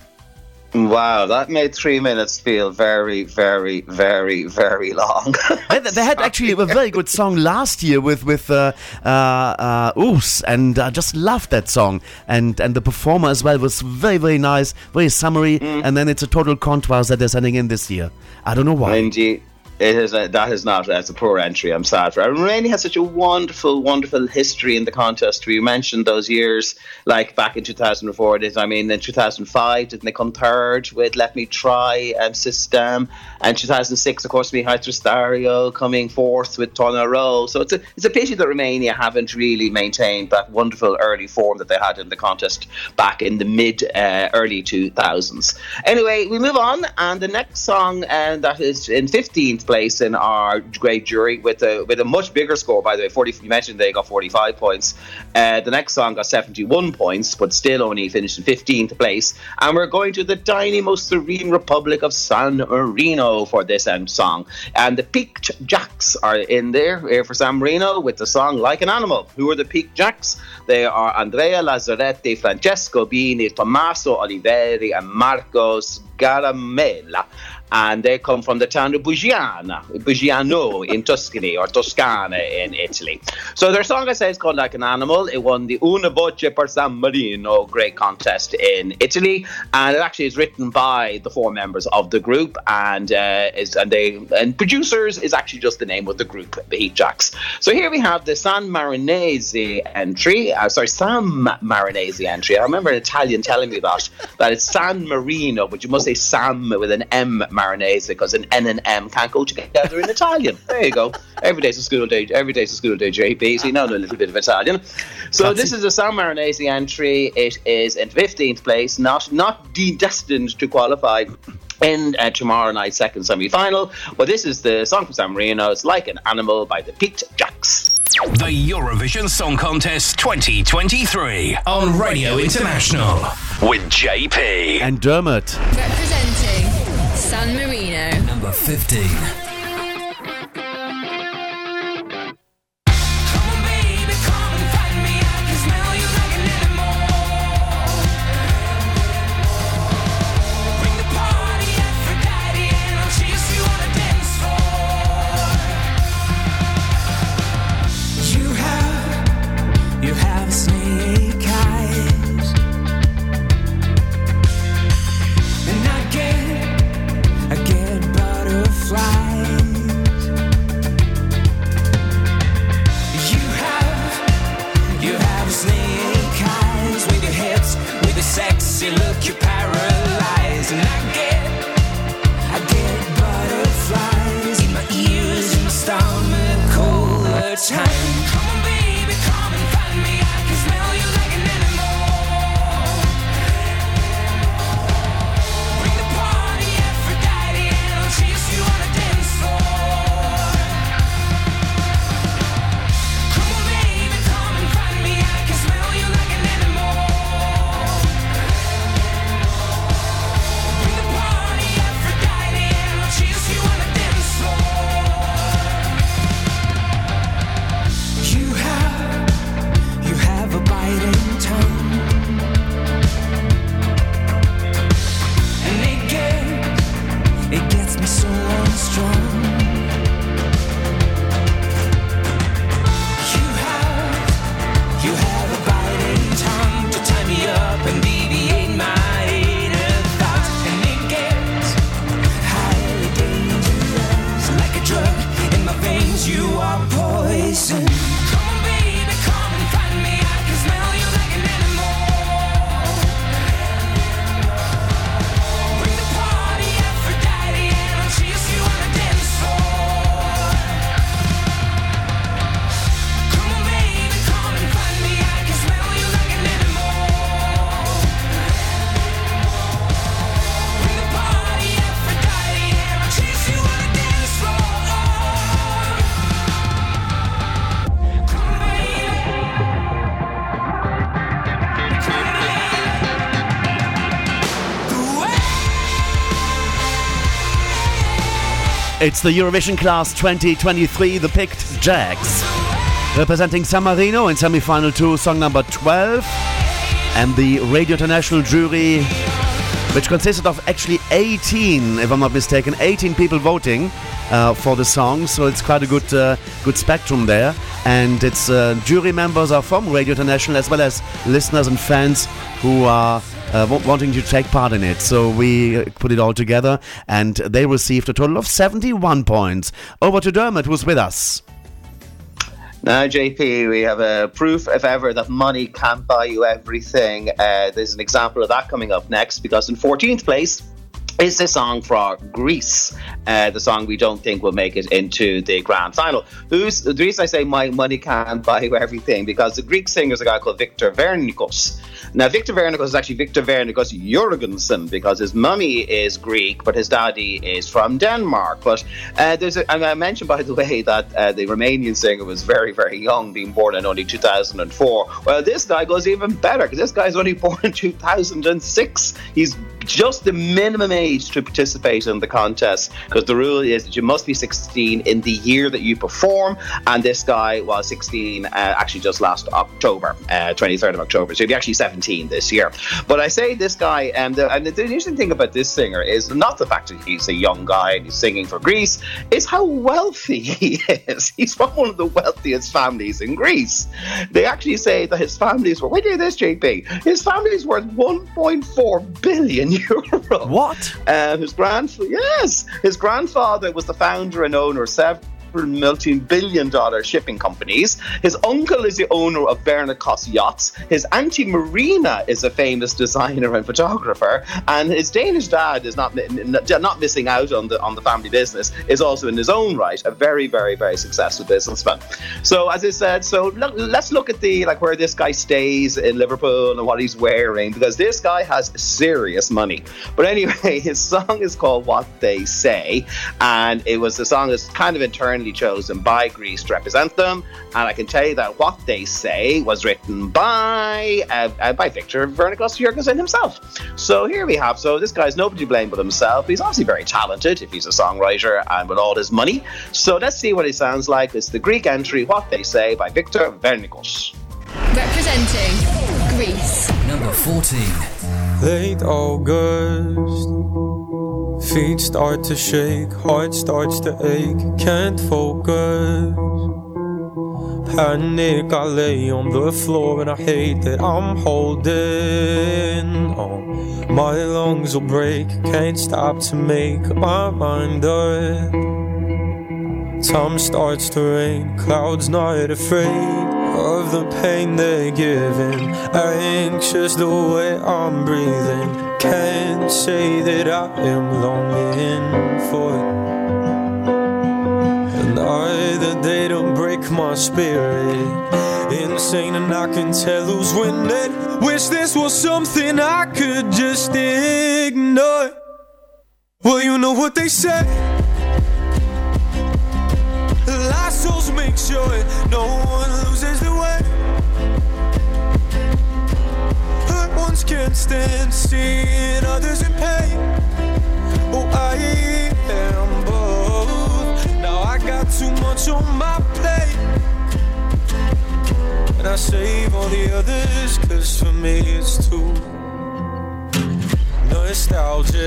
Wow, that made three minutes feel very, very, very, very long. they, had actually a very good song last year with with uh, uh, uh, Oos, and I just loved that song. And and the performer as well was very, very nice, very summary. And then it's a total contrast that they're sending in this year. I don't know why. Indeed. It is a, that is not that's a poor entry. I'm sad for. it. Romania has such a wonderful, wonderful history in the contest. We mentioned those years, like back in 2004. Did I mean in 2005? Didn't they come third with "Let Me Try" um, Sistem? And 2006, of course, had Trăistariu coming fourth with Tornerò. So it's a it's a pity that Romania haven't really maintained that wonderful early form that they had in the contest back in the mid uh, early 2000s. Anyway, we move on, and the next song, and that is in 15th place in our great jury with a with a much bigger score. By the way, 40. You mentioned they got 45 points. Uh, the next song got 71 points, but still only finished in 15th place. And we're going to the tiny, most serene Republic of San Marino for this um, song. And the Piqued Jacks are in there uh, for San Marino with the song "Like an Animal." Who are the Piqued Jacks? They are Andrea Lazzaretti, Francesco Bini, Tommaso Oliveri, and Marcos Garamella. And they come from the town of Bugiana, Bugiano in Tuscany or Toscana in Italy. So their song, I say, is called Like an Animal. It won the Una Voce per San Marino great contest in Italy, and it actually is written by the four members of the group, and uh, is and they and producers is actually just the name of the group, the Piqued Jacks. So here we have the San Marinese entry. Uh, sorry, San Marinese entry. I remember an Italian telling me that that it's San Marino, but you must say Sam with an M Marinese because an N and M can't go together in Italian. There you go. Every day's a school day. Every day's a school day. JP. So you know a little bit of Italian. So this is a San Marinese entry. It is in 15th place, not not destined to qualify in uh, tomorrow night's second semi-final. But this is the song from San Marino. It's like an animal by the Piqued Jacks. The Eurovision Song Contest 2023 on Radio International with JP. And Dermot. Representing San Marino. Number 15. It's the Eurovision Class 2023, the Piqued Jacks. Representing San Marino in semi final two, song number 12. And the Radio International jury, which consisted of actually 18, if I'm not mistaken, 18 people voting uh, for the song. So it's quite a good, uh, good spectrum there. And its uh, jury members are from Radio International as well as listeners and fans who are uh, wa- wanting to take part in it. So we uh, put it all together, and they received a total of 71 points. Over to Dermot, who's with us. Now, JP, we have a proof, if ever, that money can't buy you everything. Uh, there's an example of that coming up next because in 14th place is the song for Greece, uh, the song we don't think will make it into the grand final. Who's the reason I say my money can't buy you everything because the Greek singer is a guy called Victor Vernicos. Now, Victor Vernicos is actually Victor Vernicos Jurgensen because his mummy is Greek, but his daddy is from Denmark. But uh, there's I mentioned, by the way, that uh, the Romanian singer was very, very young, being born in only 2004. Well, this guy goes even better because this guy's only born in 2006. He's just the minimum age to participate in the contest because the rule is that you must be 16 in the year that you perform. And this guy was 16 uh, actually just last October, uh, 23rd of October. So he'd be actually 17 this year. But I say this guy, um, the, and the, the interesting thing about this singer is not the fact that he's a young guy and he's singing for Greece, is how wealthy he is. He's from one of the wealthiest families in Greece. They actually say that his family is worth, wait till this, JP, his family is worth 1.4 billion euro. What? Um, his grandfather, yes, his grandfather was the founder and owner of several multi-billion dollar shipping companies. His uncle is the owner of Vernicos Yachts. His auntie Marina is a famous designer and photographer. And his Danish dad is not not missing out on the on the family business. Is also in his own right a very very very successful businessman. So as I said, so look, let's look at the like where this guy stays in Liverpool and what he's wearing because this guy has serious money. But anyway, his song is called What They Say, and it was the song that's kind of internally chosen by Greece to represent them. And I can tell you that What They Say was written by uh, uh, by Victor Vernicos Jurgensen himself. So here we have. So this guy's nobody to blame but himself. He's obviously very talented if he's a songwriter and with all his money. So let's see what he sounds like. It's the Greek entry What They Say by Victor Vernicos. Representing Greece. Number 14. Late August. Feet start to shake, heart starts to ache, can't focus. Panic, I lay on the floor and I hate that I'm holding on. My lungs will break, can't stop to make my mind up. Time starts to rain, clouds not afraid of the pain they're giving. Anxious the way I'm breathing. Can't say that I am longing for it. And either they don't break my spirit. Insane, and I can tell who's winning. Wish this was something I could just ignore. Well, you know what they say. Lost souls make sure no one loses ones can't stand seeing others in pain. Oh, I am both. Now I got too much on my plate. And I save all the others, cause for me it's too nostalgic.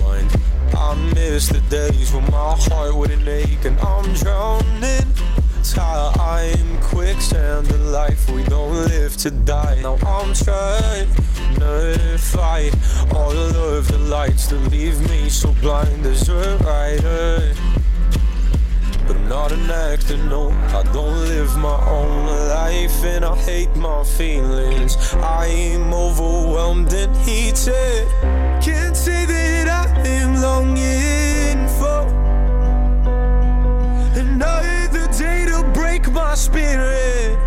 Mind I miss the days when my heart wouldn't ache and I'm drowning. Time I'm quicksand, the life we don't live to die. Now I'm trying to fight all of the lights that leave me so blind as a writer. But I'm not an actor, no. I don't live my own life and I hate my feelings. I'm overwhelmed and heated. Can't say that I am longing my spirit.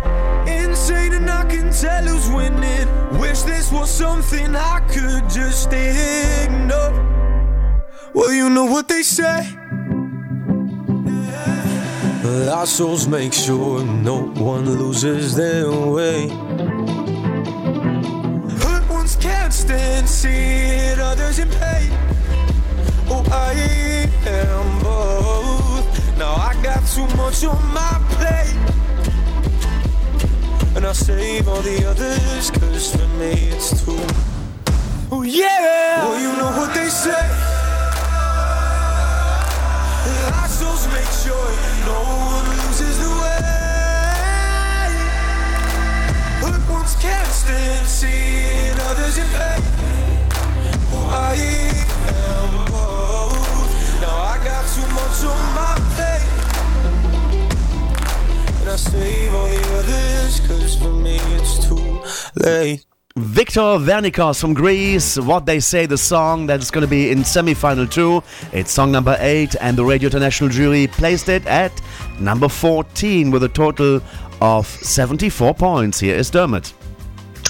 Insane and I can tell who's winning. Wish this was something I could just ignore. Well, you know what they say. Lost souls make sure no one loses their way. Hurt ones can't stand seeing others in pain. Oh, I am both. Now I got too much on my plate. And I save all the others, cause for me it's too. Oh, yeah! Well, you know what they say. Souls make sure no one loses the way. Hurt ones can't stand seeing others in pain. Oh, I am both. Now I got too much on my plate. And I save all the others, cause for me it's too late. Victor Vernicos from Greece, What They Say, the song that's going to be in semi final two. It's song number eight, and the Radio International jury placed it at number 14 with a total of 74 points. Here is Dermot.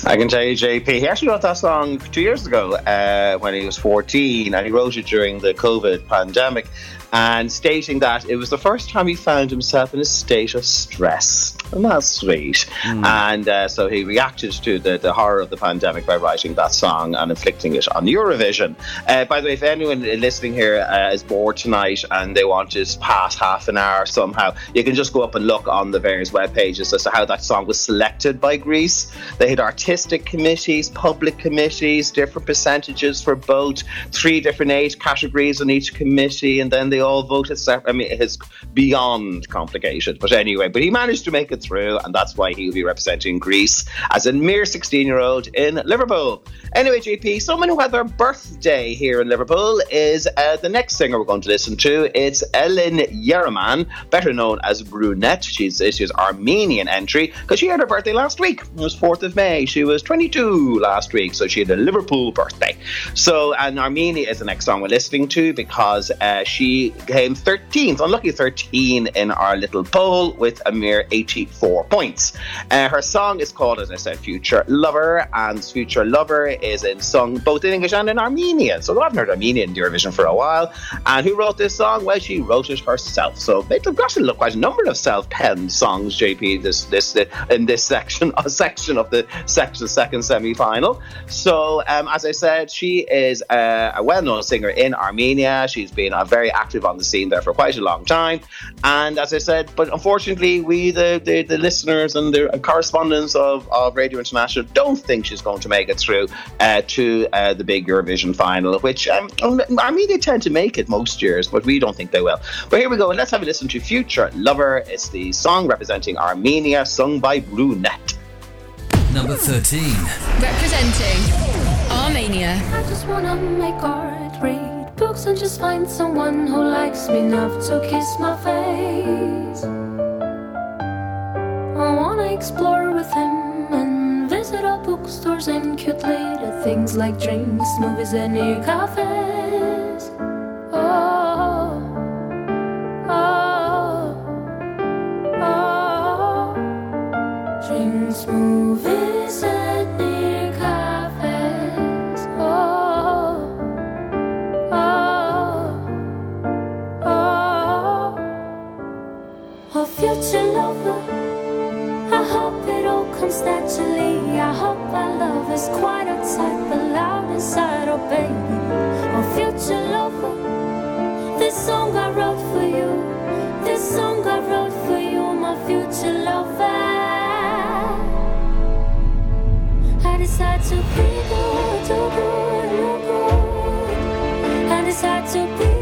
I can tell you, JP, he actually wrote that song two years ago uh, when he was 14, and he wrote it during the COVID pandemic, and stating that it was the first time he found himself in a state of stress. And that's sweet. And uh, so he reacted to the, the horror of the pandemic by writing that song and inflicting it on Eurovision. Uh, by the way, if anyone listening here uh, is bored tonight and they want to just pass half an hour somehow, you can just go up and look on the various web pages as to how that song was selected by Greece. They had artistic committees, public committees, different percentages for both, three different age categories on each committee, and then they all voted separate. I mean, it's beyond complicated. But anyway, but he managed to make it through, and that's why he'll be representing Greece as a mere 16 year old in Liverpool. Anyway, JP, someone who had their birthday here in Liverpool is uh, the next singer we're going to listen to. It's Elen Yeremyan, better known as Brunette. She's she's Armenian entry because she had her birthday last week. It was 4th of May. She was 22 last week, so she had a Liverpool birthday. So, and Armenia is the next song we're listening to because uh, she came 13th, unlucky 13 in our little poll with a mere 84 points. Uh, her song is called, as I said, Future Lover, and Future Lover is in sung both in English and in Armenian. So I haven't heard Armenian Eurovision for a while. And who wrote this song? Well, she wrote it herself. So they've got to look quite a number of self-penned songs, JP, this this in this section a section of the section second semi-final. So um, as I said, she is a, a well-known singer in Armenia. She's been a very active on the scene there for quite a long time. And as I said, but unfortunately, we the the, the listeners and the correspondents of, of Radio International don't think she's going to make it through uh, to uh, the big Eurovision final, which um, they tend to make it most years, but we don't think they will. But here we go, and let's have a listen to Future Lover. It's the song representing Armenia, sung by Brunette. Number 13. Representing Armenia. Books, and just find someone who likes me enough to kiss my face. I wanna explore with him and visit all bookstores and cute little things like drinks, movies, and new cafes. Oh, oh, oh. Drinks, movies, future lover, I hope it all comes naturally. I hope our love is quite outside, but loud inside, oh baby. Oh, future lover, this song I wrote for you. This song I wrote for you, my future lover. I decide to be good, do good, look good. I decide to be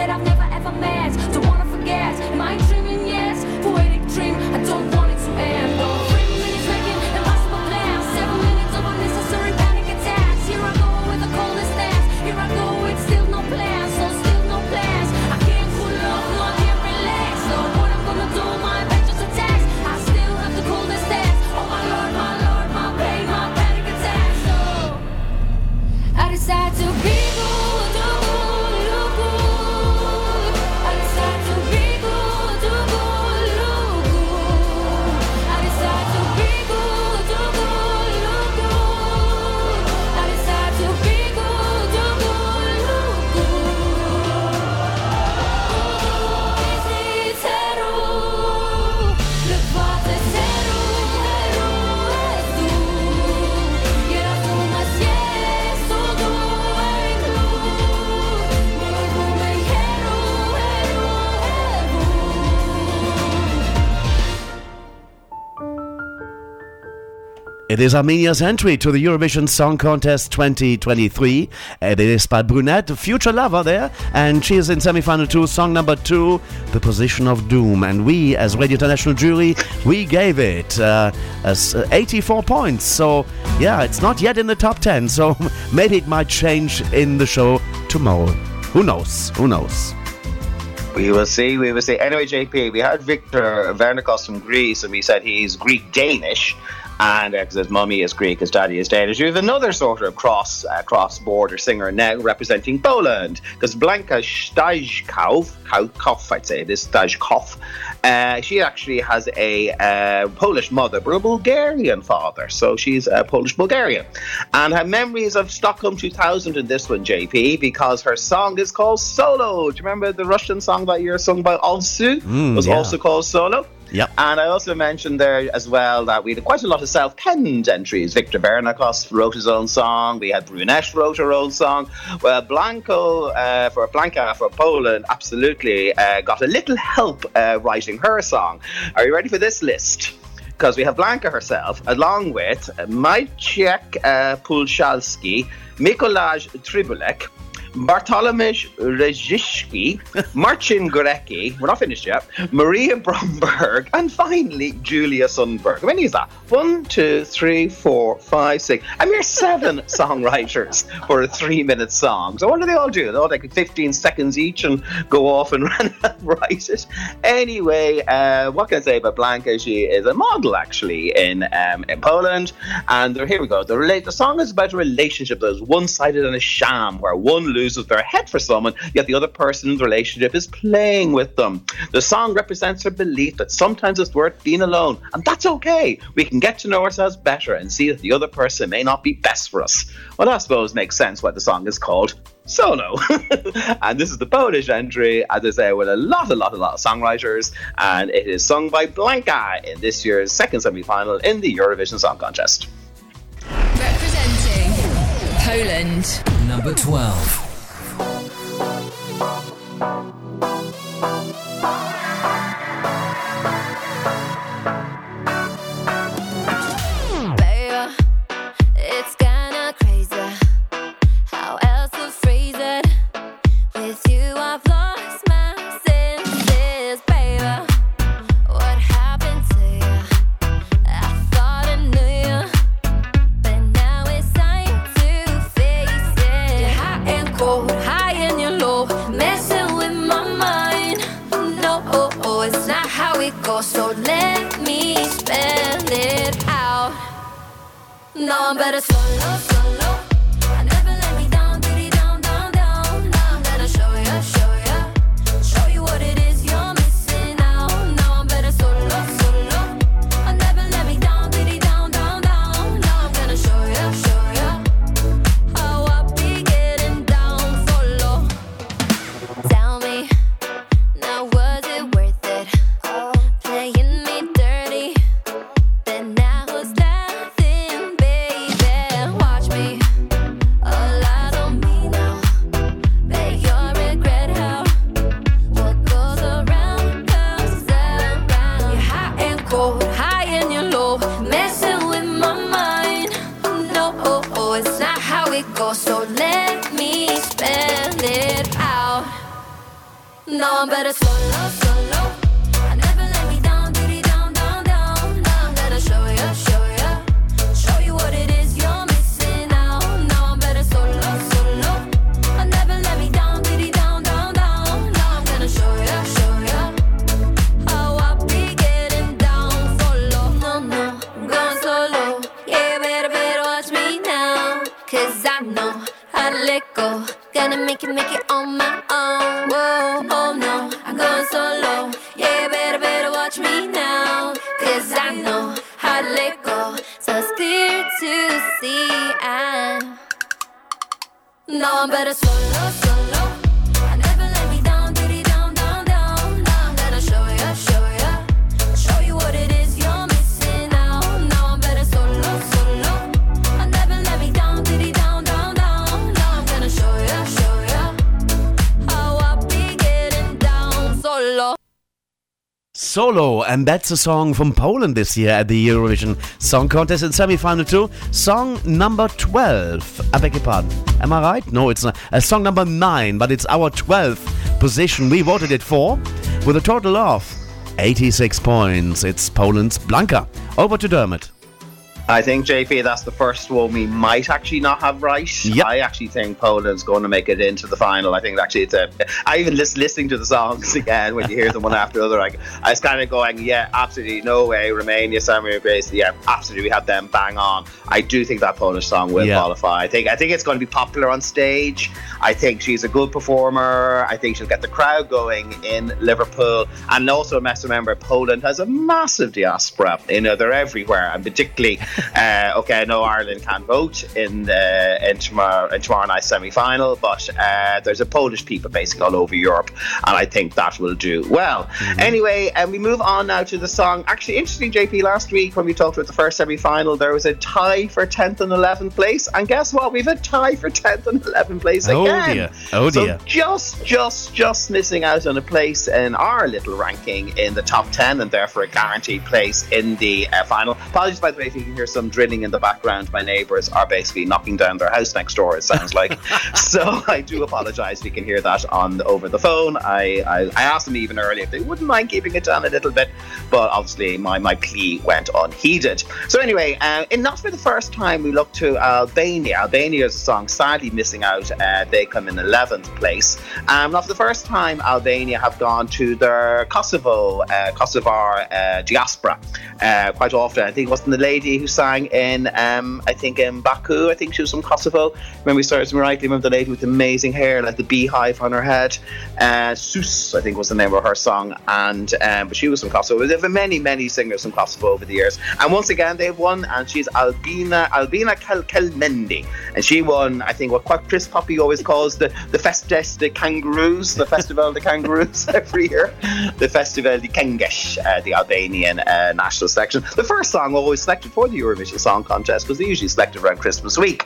that I've never ever met. Don't wanna forget, am I It is Armenia's entry to the Eurovision Song Contest 2023. It is by Brunette, future lover there. And she is in semi-final two, song number two, The Position of Doom. And we, as Radio International jury, we gave it uh, as uh, 84 points. So, yeah, it's not yet in the top 10. So maybe it might change in the show tomorrow. Who knows? Who knows? We will see. We will see. Anyway, JP, we had Victor Vernicos from Greece, and we said he's Greek Danish. And because his mummy is Greek, his daddy is Danish. You have another sort of cross uh, cross border singer now representing Poland, because Blanka Stajkow, I'd say this Stajkow, uh, she actually has a uh, Polish mother, but a Bulgarian father. So she's a Polish Bulgarian. And her memories of Stockholm 2000 in this one, JP, because her song is called Solo. Do you remember the Russian song that year sung by Alsu? Mm, was yeah. also called Solo. Yep. And I also mentioned there as well that we had quite a lot of self-penned entries. Victor Vernicos wrote his own song. We had Brunette wrote her own song. Well, Blanco uh, for Blanka for Poland absolutely uh, got a little help uh, writing her song. Are you ready for this list? Because we have Blanka herself, along with Maciek uh, Pulszalski, Mikołaj Trybulec, Bartolomew Rejishki, Marcin Gorecki, we're not finished yet, Maria Bromberg, and finally Julia Sundberg. How many is that? One, two, three, four, five, six. I mean, seven songwriters for a three minute song. So, what do they all do? They all take 15 seconds each and go off and write it. Anyway, uh, what can I say about Blanka? She is a model actually in um, in Poland. And there, here we go. The, rela- the song is about a relationship that is one sided and a sham, where one loses their head for someone, yet the other person in the relationship is playing with them. The song represents her belief that sometimes it's worth being alone, and that's okay. We can get to know ourselves better and see that the other person may not be best for us. Well, that, I suppose makes sense why the song is called Solo. and this is the Polish entry, as I say, with a lot, a lot, a lot of songwriters, and it is sung by Blanka in this year's second semi final in the Eurovision Song Contest. Representing Poland. Number 12. Baby, No, I'm better solo, solo. And that's a song from Poland this year at the Eurovision Song Contest in semi-final two. Song number 12. I beg your pardon. Am I right? No, it's not. Uh, song number 9, but it's our 12th position. We voted it for with a total of 86 points. It's Poland's Blanka. Over to Dermot. I think JP, that's the first one we might actually not have right. Yep. I actually think Poland's going to make it into the final. I think actually it's a. I even list, listening to the songs again when you hear them one after the other. Like I was kind of going, yeah, absolutely, no way. Romania, Samuel Grace, yeah, absolutely, we have them bang on. I do think that Polish song will Yeah. qualify. I think I think it's going to be popular on stage. I think she's a good performer. I think she'll get the crowd going in Liverpool. And also, must remember, Poland has a massive diaspora. You know, they're everywhere, and particularly, uh, okay, I know Ireland can't vote in the in tomorrow in tomorrow night's semi final, but uh, there's a Polish people basically all over Europe, and I think that will do well. Anyway, and we move on now to the song. Actually, interesting, JP. Last week when we talked about the first semi final, there was a tie for 10th and 11th place, and guess what? We've a tie for 10th and 11th place again. Oh, again. dear. Oh, So dear. just, just, just missing out on a place in our little ranking in the top 10 and therefore a guaranteed place in the uh, final. Apologies, by the way, if you can hear some drilling in the background. My neighbours are basically knocking down their house next door, it sounds like. so I do apologise if you can hear that on over the phone. I, I, I asked them even earlier if they wouldn't mind keeping it down a little bit, but obviously my, my plea went unheeded. So anyway, uh, and not for the first time we look to Albania. Albania is a song sadly missing out. Uh, they come in 11th place. Um, not for the first time Albania have gone to their Kosovo, uh, Kosovar uh, diaspora. Uh, quite often, I think it wasn't the lady who sang in, um, I think in Baku. I think she was from Kosovo. Remember, we started rightly. Remember the lady with the amazing hair, like the beehive on her head. Uh, Sus, I think was the name of her song, and um, but she was from Kosovo. There have been many, many singers from Kosovo over the years, and once again they've won. And she's Albina Albina Kel- Kelmendi, and she won. I think what Chris Poppy always calls the the Festes de Kangaroos, the Festival de Kangaroos every year, the Festival de Kengesh, uh, the Albanian uh, national selection. The first song always selected for the Eurovision Song Contest because they usually selected around Christmas week.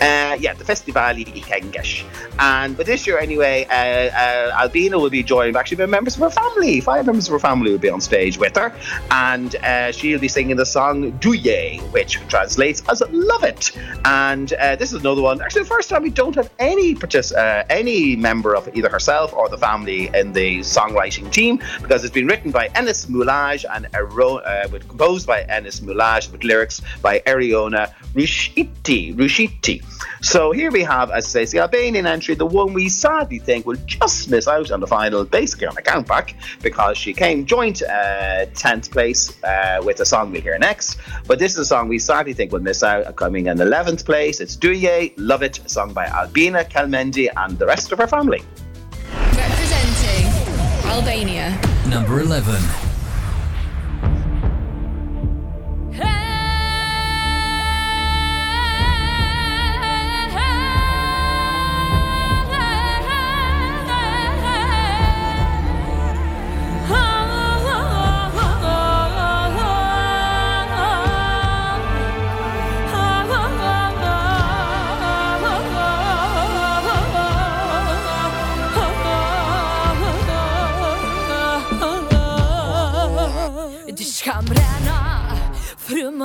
Uh, yeah, the Festival de Kengesh, and but this year anyway, uh, uh, Albina will be joined actually by members of her family. Five members of her family will be on stage with her, and uh, she'll be singing the song Duje, which translates as "Love It." And uh, this is another one. Actually, the first time we don't have any partic- uh, any member of either herself or the family in the songwriting team because it's been written by Enis Mullaj and uh, composed by Enis Mullaj with lyrics by Ariona Rushiti. Rushiti. So here we have, as I say, the Albanian entry, the one we sadly think will just miss out on the final, basically on the countback, because she came joint uh, 10th place uh, with the song we hear next. But this is a song we sadly think will miss out, coming in 11th place. It's Duje, Love It, sung by Albina Kelmendi and the rest of her family. Representing Albania. Number 11.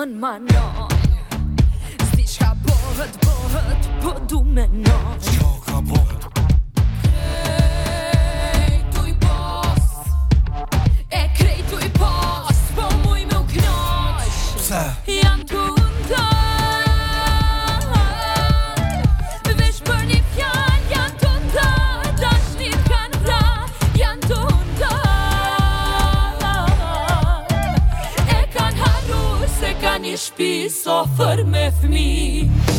Frymën ma non Diçka bëhet, bëhet, po du me non Qo ka bëhet? Krejtu i E krejtu i Po muj me u Pse? Janë shpi Sofër me fmi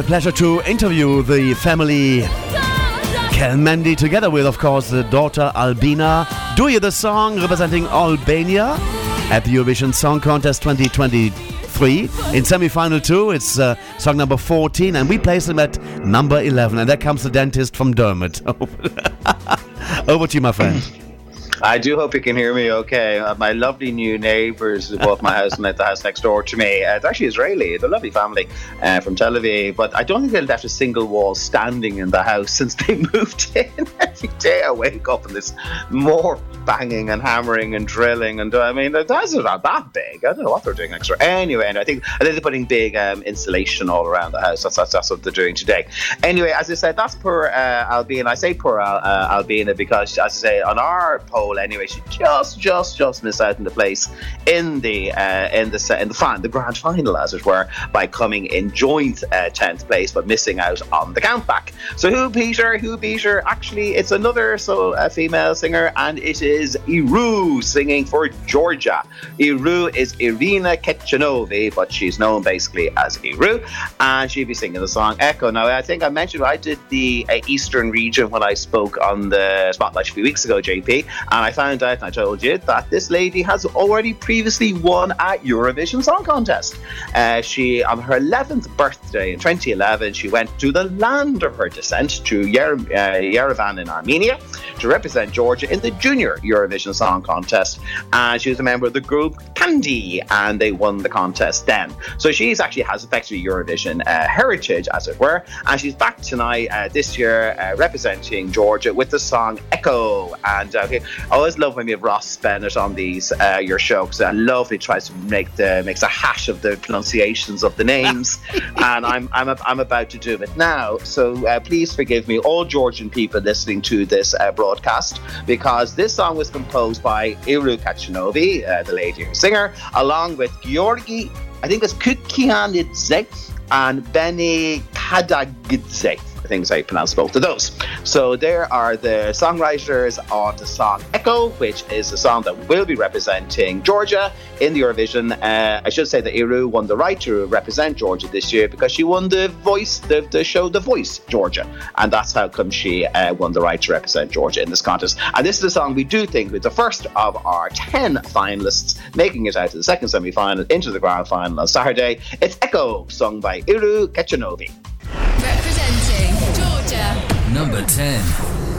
a pleasure to interview the family Kelmendi together with, of course, the daughter Albina. Do you the song representing Albania at the Eurovision Song Contest 2023 in semi-final two? It's uh, song number 14, and we place them at number 11. And there comes the dentist from Dermot. Over to you, my friend. I do hope you can hear me okay. Uh, my lovely new neighbours above my house and at the house next door to me, uh, it's actually Israeli. They're a lovely family uh, from Tel Aviv, but I don't think they've left a single wall standing in the house since they moved in. Every day I wake up and there's more banging and hammering and drilling. And I mean, the houses are not that big. I don't know what they're doing extra. Anyway, think I think they're putting big um, insulation all around the house. That's, that's, that's what they're doing today. Anyway, as I said, that's poor uh, Albina. I say poor Al, uh, Albina because, as I say, on our poll anyway, she just, just, just missed out in the place in the uh, in the in the final, the grand final, as it were, by coming in joint uh, tenth place, but missing out on the countback. So who beat her? Who beat her? Actually, it's another so uh, female singer, and it is Iru singing for Georgia. Iru is Irina Khechanovi, but she's known basically as Iru, and she'll be singing the song Echo. Now, I think I mentioned I did the uh, Eastern region when I spoke on the Spotlight a few weeks ago, JP, and I found out, and I told you, that this lady has already previously won at Eurovision Song Contest. Uh, she, on her 11th birthday in 2011, she went to the land of her descent, to Yer- uh, Yerevan in Armenia, to represent Georgia in the Junior Eurovision Song Contest. And she was a member of the group Candy, and they won the contest then. So she's actually has effectively Eurovision uh, heritage, as it were. And she's back tonight uh, this year uh, representing Georgia with the song Echo. And uh, I always love when you have Ross Bennett on these uh, your show because I love he tries to make the makes a hash of the pronunciations of the names, and I'm I'm a, I'm about to do it now. So uh, please forgive me, all Georgian people listening to this uh, broadcast, because this song was composed by Iru Khechanovi, uh, the lady who singer, along with Georgi, I think it's Kukhianidze and Benny Kadagidze. I how you pronounce both of those. So there are the songwriters on the song Echo, which is a song that will be representing Georgia in the Eurovision. Uh, I should say that Iru won the right to represent Georgia this year because she won the voice, the, the show The Voice Georgia, and that's how come she uh, won the right to represent Georgia in this contest. And this is a song we do think is the first of our ten finalists making it out to the second semi-final into the grand final on Saturday. It's Echo, sung by Iru Khechanovi. Representing. Number 10.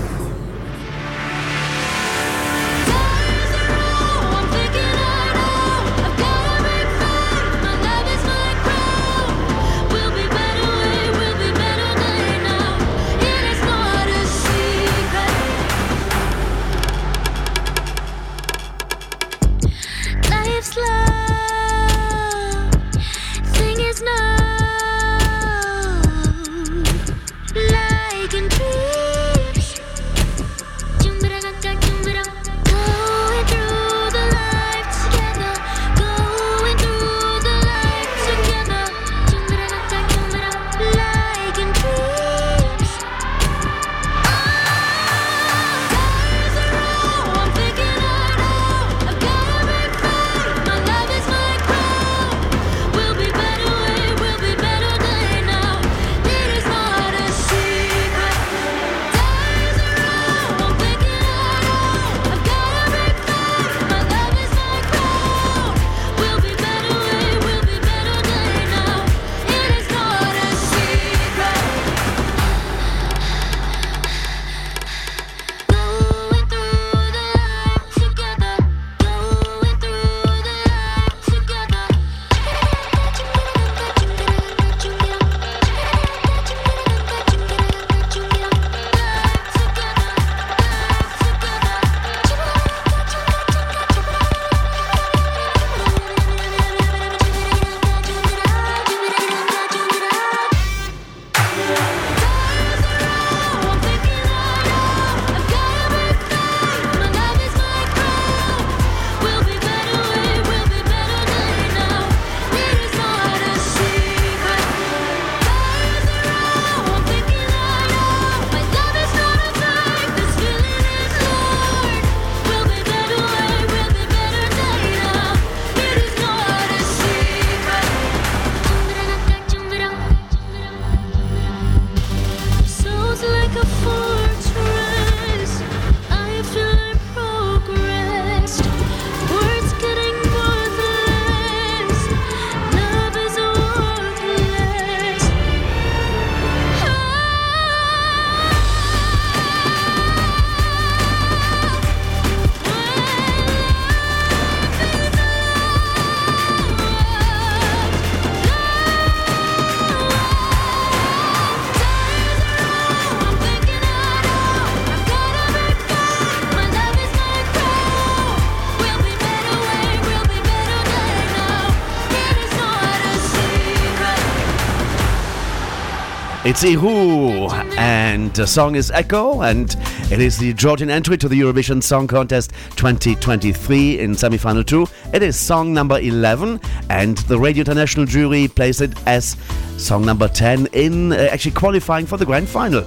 It's Iru, and the song is Echo, and it is the Georgian entry to the Eurovision Song Contest 2023 in semi-final two. It is song number 11, and the Radio International jury placed it as song number 10 in uh, actually qualifying for the grand final.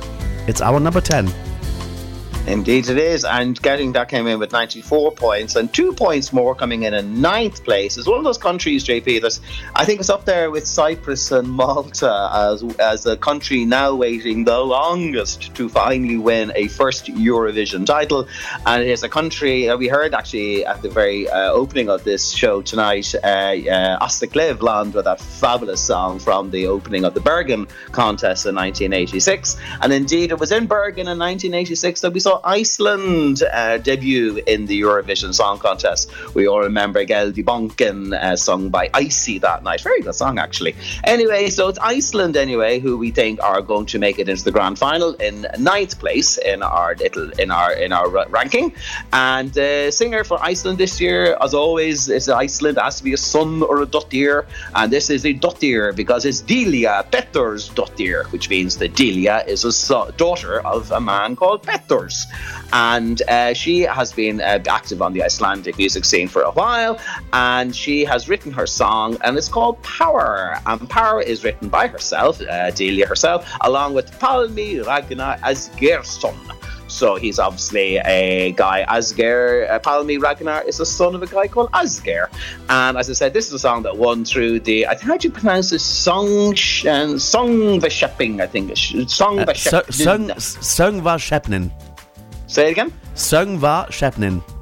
It's our number 10. Indeed, it is. And getting that came in with 94 points and two points more coming in in ninth place. It's one of those countries, JP, that I think it's up there with Cyprus and Malta as, as a country now waiting the longest to finally win a first Eurovision title. And it is a country that we heard actually at the very uh, opening of this show tonight, uh, uh, Åse Kleveland with that fabulous song from the opening of the Bergen contest in 1986. And indeed, it was in Bergen in 1986 that we saw Iceland uh, debut in the Eurovision Song Contest. We all remember Gleðibankinn uh, sung by ICY that night. Very good song, actually. Anyway, so it's Iceland, anyway, who we think are going to make it into the grand final in ninth place in our little in our in our ranking. And uh, singer for Iceland this year, as always, is Iceland. It has to be a son or a dottir, and this is a dottir because it's Diljá Pétursdóttir, which means that Diljá is a so- daughter of a man called Petters and uh, she has been uh, active on the Icelandic music scene for a while, and she has written her song, and it's called Power. And Power is written by herself, uh, Diljá herself, along with Pálmi Ragnar Ásgeirsson. So he's obviously a guy, Asger. Uh, Palmi Ragnar is the son of a guy called Asger. And as I said, this is a song that won through the, I think, how do you pronounce this? Song, uh, song Veshepping, I think. Song Uh, Sung Sung var Shepnin. Say it again.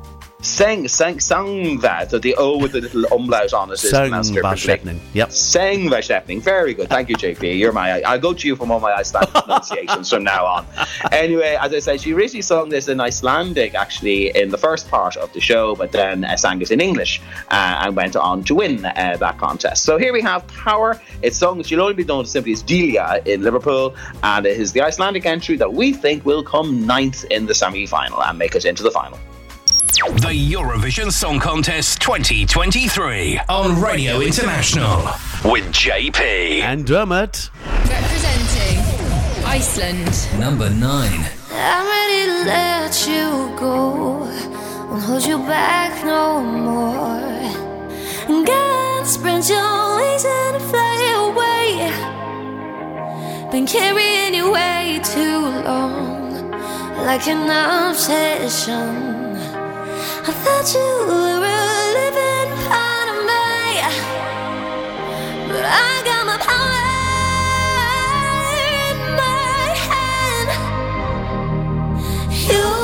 Sung var Shepnin. Sang, sang, sang that. So the O with the little umlaut on it is Sung pronounced differently. Yep. Sang var Shepning. Very good. Thank you, JP. You're my. I'll go to you for all my Icelandic pronunciations from now on. Anyway, as I said, she originally sung this in Icelandic actually in the first part of the show, but then uh, sang it in English uh, and went on to win uh, that contest. So here we have Power. It's sung, she'll only be known simply as Diljá in Liverpool, and it is the Icelandic entry that we think will come ninth in the semi final and make it into the final. The Eurovision Song Contest 2023 on Radio International with JP. And Dermot. Representing Iceland. Number nine. I'm ready to let you go. Won't hold you back no more. And God spread your wings and fly away. Been carrying you way too long, like an obsession. I thought you were a living part of me, but I got my power in my hand. You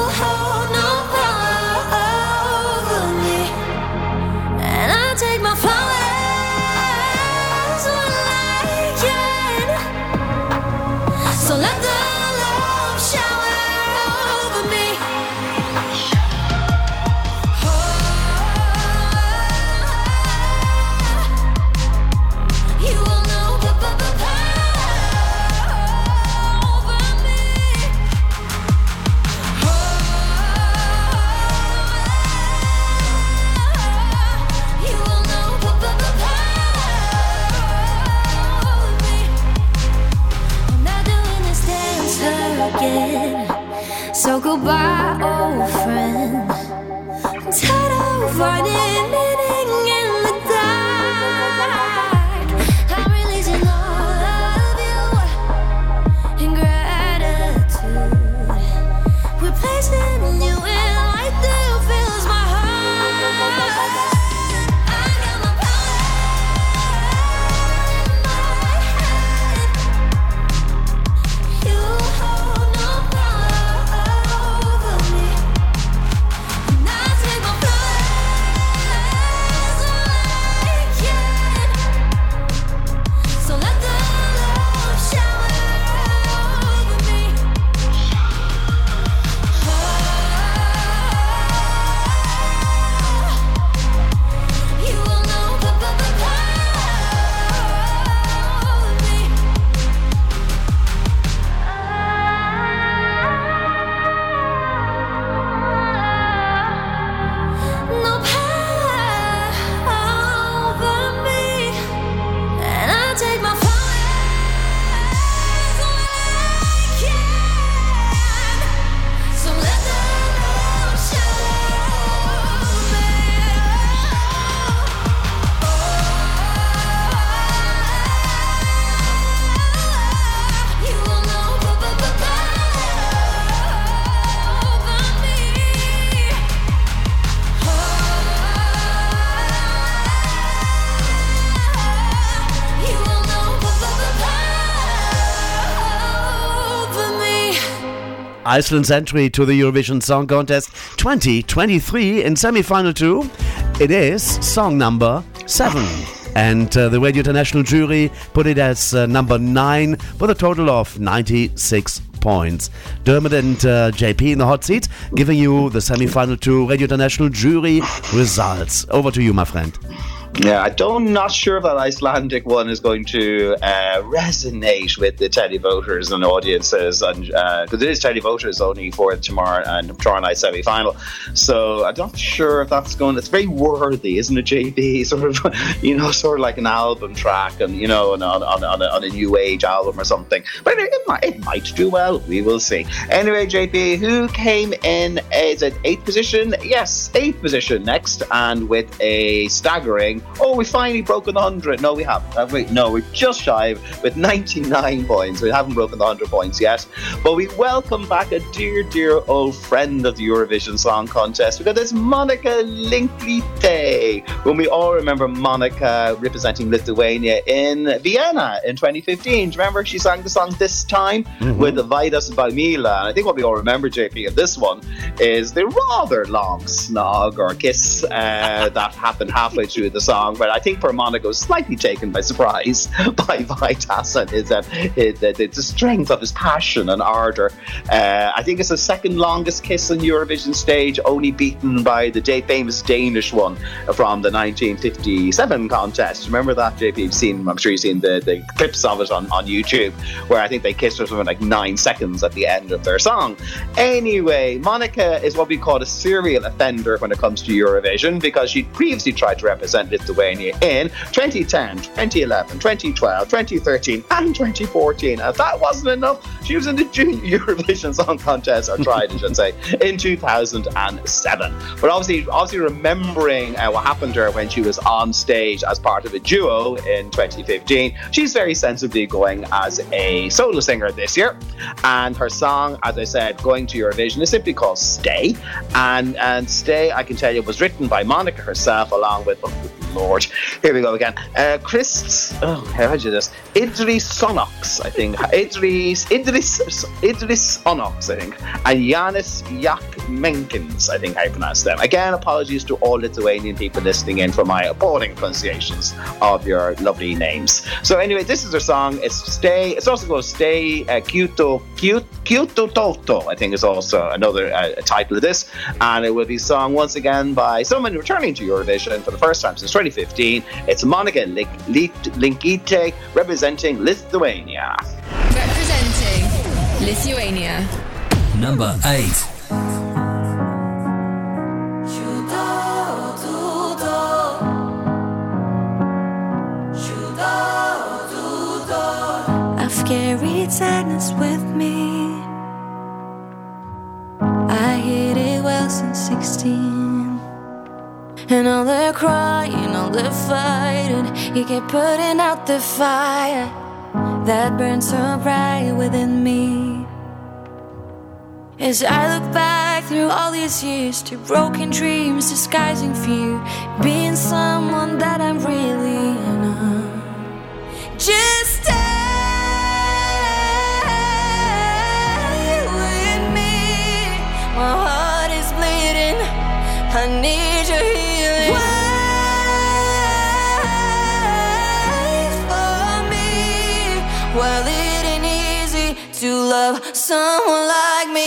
goodbye, old friend. I'm tired of finding Iceland's entry to the Eurovision Song Contest 2023 in semi-final two. It is song number seven. And uh, the Radio International jury put it as uh, number nine with a total of 96 points. Dermot and uh, JP in the hot seat, giving you the semi-final two Radio International jury results. Over to you, my friend. Yeah, I don't, I'm not sure if that Icelandic one is going to uh, resonate with the televoters and audiences, and because uh, it is televoters only for tomorrow and tomorrow night semi final. So I'm not sure if that's going. It's very worthy, isn't it, JB? Sort of, you know, sort of like an album track, and you know, on, on, on, a, on a new age album or something. But anyway, it might, it might do well. We will see. Anyway, JP, who came in? Is it eighth position? Yes, eighth position next, and with a staggering oh, we finally broken the 100. No, we haven't, have we? No, we're just shy with 99 points. We haven't broken the 100 points yet. But we welcome back a dear, dear old friend of the Eurovision Song Contest because it's Monika Linkytė. When we all remember Monika representing Lithuania in Vienna in 2015. Do you remember she sang the song this time mm-hmm. with Vaidas Baumila? And I think what we all remember, JP, of this one is the rather long snog or kiss uh, that happened halfway through the song. But I think for Monika was slightly taken by surprise by Vitas and his, uh, his the, the, strength of his passion and ardour. Uh, I think it's the second longest kiss on Eurovision stage, only beaten by the day, famous Danish one from the 1957 contest. Remember that, JP? You've seen, I'm sure you've seen the, the clips of it on, on YouTube, where I think they kissed for something like nine seconds at the end of their song. Anyway, Monika is what we call a serial offender when it comes to Eurovision because she previously tried to represent Lithuania in 2010, 2011, 2012, 2013, and 2014. And if that wasn't enough, she was in the Junior Eurovision Song Contest, or tried, I should say, in 2007. But obviously, obviously remembering uh, what happened to her when she was on stage as part of a duo in 2015, she's very sensibly going as a solo singer this year. And her song, as I said, going to Eurovision is simply called Stay. And and Stay, I can tell you, was written by Monika herself along with Lord. Here we go again. Uh, Chris, oh, how did you do this? Idris Sonox, I think. Idris, Idris, Idris Sonox, I think. And Yanis Yak Menkins, I think I pronounced them. Again, apologies to all Lithuanian people listening in for my appalling pronunciations of your lovely names. So anyway, this is their song. It's Stay. It's also called Stay uh, Kyoto, Kyoto Toto, I think is also another uh, title of this. And it will be sung once again by someone returning to Eurovision for the first time since 2015. It's Monika Linkytė representing Lithuania. Representing Lithuania. Number 8. I've carried sadness with me. I hid it well since 16. And all the crying, all the fighting, you kept putting out the fire that burns so bright within me. As I look back through all these years to broken dreams, disguising fear, being someone that I'm really not. Just stay with me. My heart is bleeding. I need your healing. Love someone like me.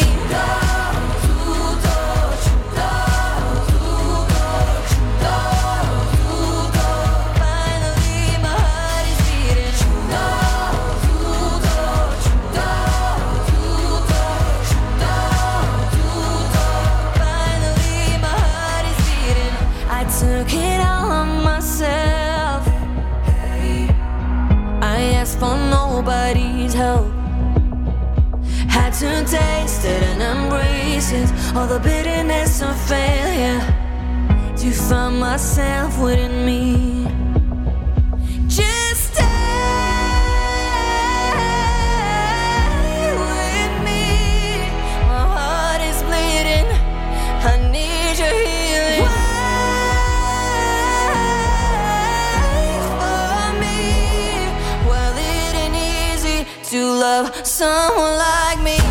Finally, my heart is beating. Finally, my heart is beating. I took it all on myself. I asked for nobody's help. It and embrace it. All the bitterness and failure. To find myself within me. Just stay with me. My heart is bleeding. I need your healing. Wait for me. Well, it ain't easy to love someone like me.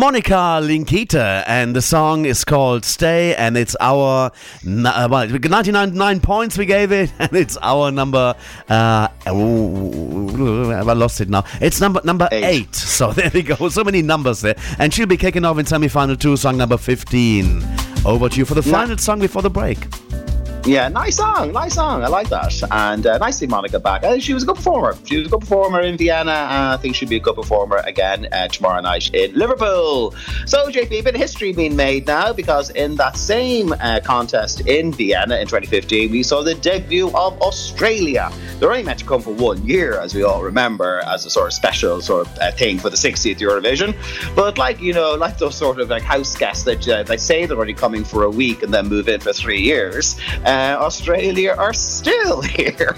Monika Linkytė, and the song is called Stay, and it's our uh, well, 99 points we gave it, and it's our number. Uh, oh, I lost it now. It's number number eight. So there we go. So many numbers there, and she'll be kicking off in semi-final two, song number 15. Over to you for the Yeah. final song before the break. Yeah, nice song, nice song. I like that. And uh, nice to see Monika back. Uh, she was a good performer. She was a good performer in Vienna, and I think she'll be a good performer again uh, tomorrow night in Liverpool. So, JP, a bit of history being made now because in that same uh, contest in Vienna in 2015, we saw the debut of Australia. They're only meant to come for one year, as we all remember, as a sort of special sort of uh, thing for the 60th Eurovision. But like you know, like those sort of like house guests that uh, they say they're only coming for a week and then move in for three years. Uh, Australia are still here.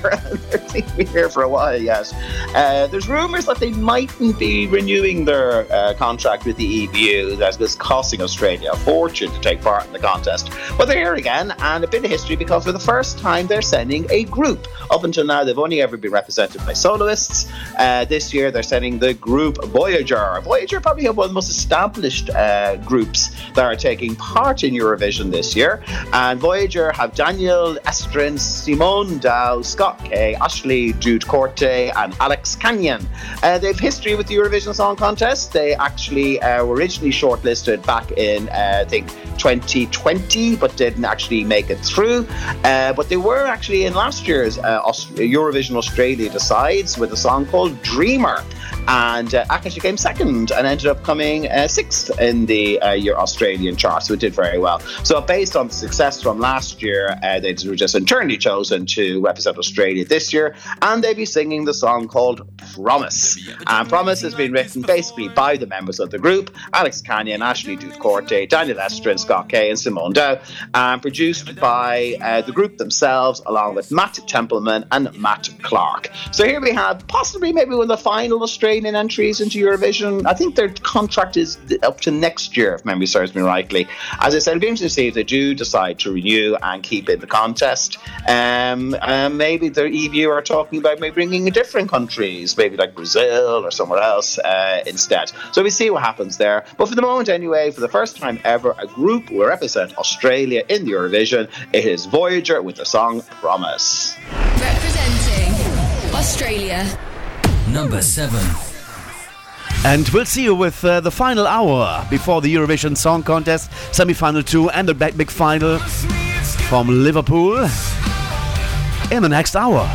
They're been here for a while yet. Uh, there's rumours that they mightn't be renewing their uh, contract with the EBU. That was costing Australia a fortune to take part in the contest. But they're here again, and a bit of history because for the first time they're sending a group. Up until now, they've only ever been represented by soloists. Uh, this year, they're sending the group Voyager. Voyager probably one of the most established uh, groups that are taking part in Eurovision this year. And Voyager have Daniel Estrin, Simone Dow, Scott Kay, Ashley Doodkorte, and Alex Canion. Uh, they have history with the Eurovision Song Contest. They actually uh, were originally shortlisted back in, uh, I think, 2020, but didn't actually make it through. Uh, but they were actually in last year's uh, Aus- Eurovision Australia Decides with a song called Dreamer. And uh, actually came second and ended up coming uh, sixth in the uh, your Australian chart, so it did very well. So, based on the success from last year, uh, they were just internally chosen to represent Australia this year, and they'll be singing the song called Promise. And Promise has been written basically by the members of the group Alex Canion, Ashley Doodkorte, Daniel Estrin, Scott Kay, and Simone Dow, and produced by uh, the group themselves, along with Matt Templeman and Matt Clark. So, here we have possibly maybe one of the final Australian entries into Eurovision. I think their contract is up to next year, if memory serves me rightly. As I said, it'll be interesting to see if they do decide to renew and keep in the contest. Um, um, maybe the EU are talking about maybe bringing in different countries, maybe like Brazil or somewhere else uh, instead. So we see what happens there. But for the moment, anyway, for the first time ever, a group will represent Australia in the Eurovision. It is Voyager with the song Promise. Representing Australia. Number seven. And we'll see you with uh, the final hour before the Eurovision Song Contest, semi final two, and the big, big final from Liverpool in the next hour.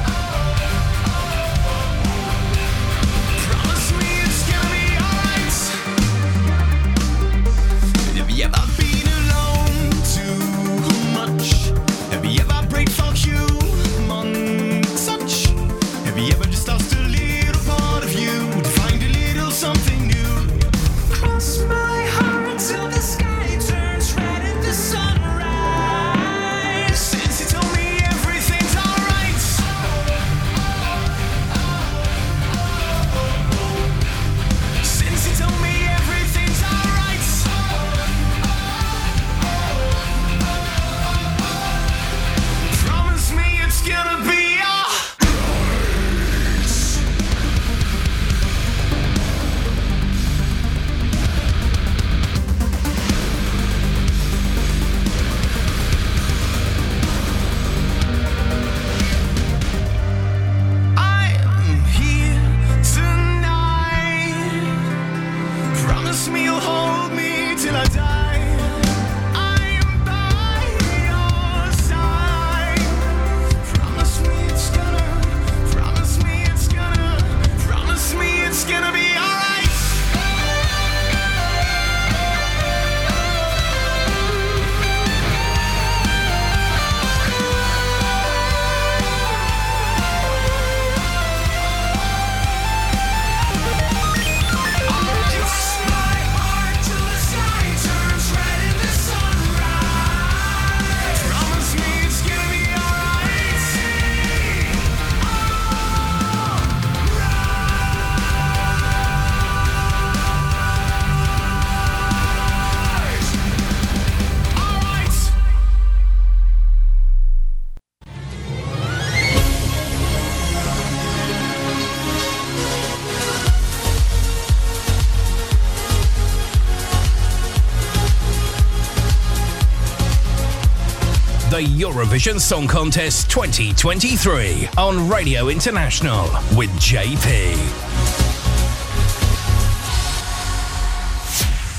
Eurovision Song Contest 2023 on Radio International with JP.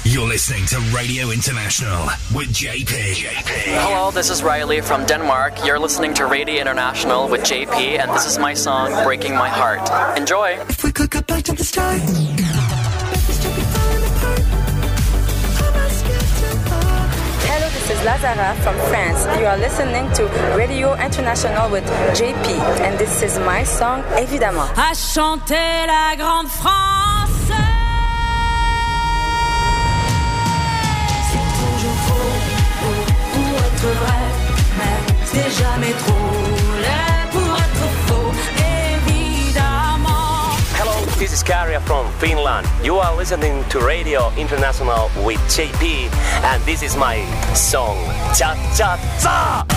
You're listening to Radio International with JP. Hello, this is Reiley from Denmark. You're listening to Radio International with JP, and this is my song, Breaking My Heart. Enjoy! If we could get back to the start. Is Lazara from France. You are listening to Radio International with JP, and this is my song, évidemment. À chanter la grande France. C'est toujours trop pour être vrai, mais c'est jamais trop this is Käärijä from Finland. You are listening to Radio International with JP, and this is my song, Cha Cha Cha!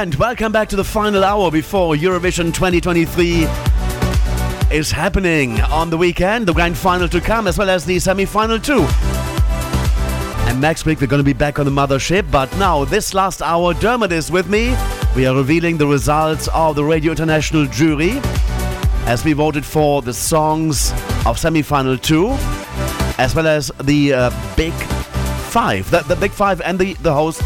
And welcome back to the final hour before Eurovision 2023 is happening on the weekend. The grand final to come, as well as the semi final, too. And next week we're going to be back on the mothership. But now, this last hour, Dermot is with me. We are revealing the results of the Radio International jury as we voted for the songs of semi final two, as well as the uh, big five. The, the big five and the, the host,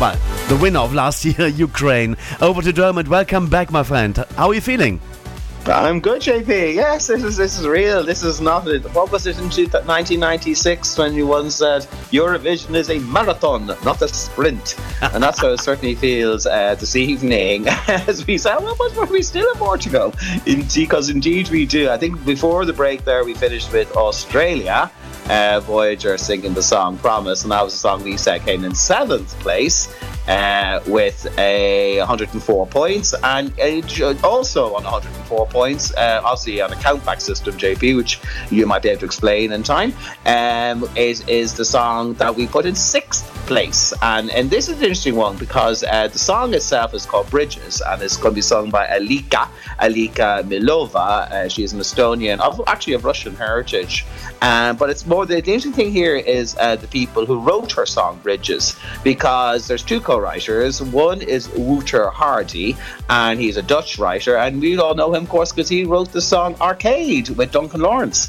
well, the winner of last year, Ukraine. Over to Dermot. Welcome back, my friend. How are you feeling? I'm good, JP. Yes, this is this is real. This is not. It. What was it in 1996 when you once said Eurovision is a marathon, not a sprint, and that's how it certainly feels uh, this evening. As we said, well, but we still to go, because indeed we do. I think before the break there, we finished with Australia. Uh, Voyager singing the song Promise, and that was a song we said came in seventh place uh, with a 104 points, and also on 104 points, uh, obviously on a countback system, JP, which you might be able to explain in time, um, is is the song that we put in sixth place, and and this is an interesting one because uh, the song itself is called Bridges, and it's going to be sung by Alika Alika Milova. Uh, she is an Estonian of actually of Russian heritage, um, but it's more the, the interesting thing here is uh, the people who wrote her song Bridges, because there's two co-writers. One is Wouter Hardy, and he's a Dutch writer, and we all know him, of course, because he wrote the song Arcade with Duncan Lawrence.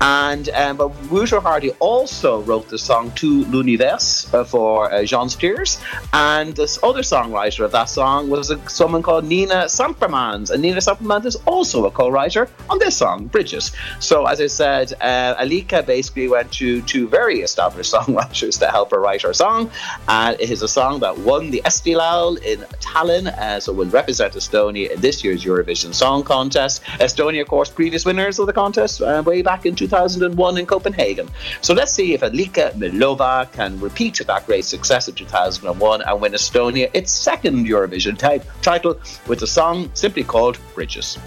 And um, but Wouter Hardy also wrote the song Tout l'Univers uh, for uh, Gjon's Tears, and this other songwriter of that song was a, someone called Nina Sampermans, and Nina Sampermans is also a co-writer on this song, Bridges. So as I said, uh, Alika basically went to two very established songwriters to help her write her song, and it is a song that won the Eesti Laul in Tallinn, uh, so will represent Estonia in this year's Eurovision Song Contest. Estonia, of course, previous winners of the contest uh, way back in 2001 in Copenhagen. So let's see if Alika Milova can repeat that great success of 2001 and win Estonia its second Eurovision type, title with a song simply called Bridges.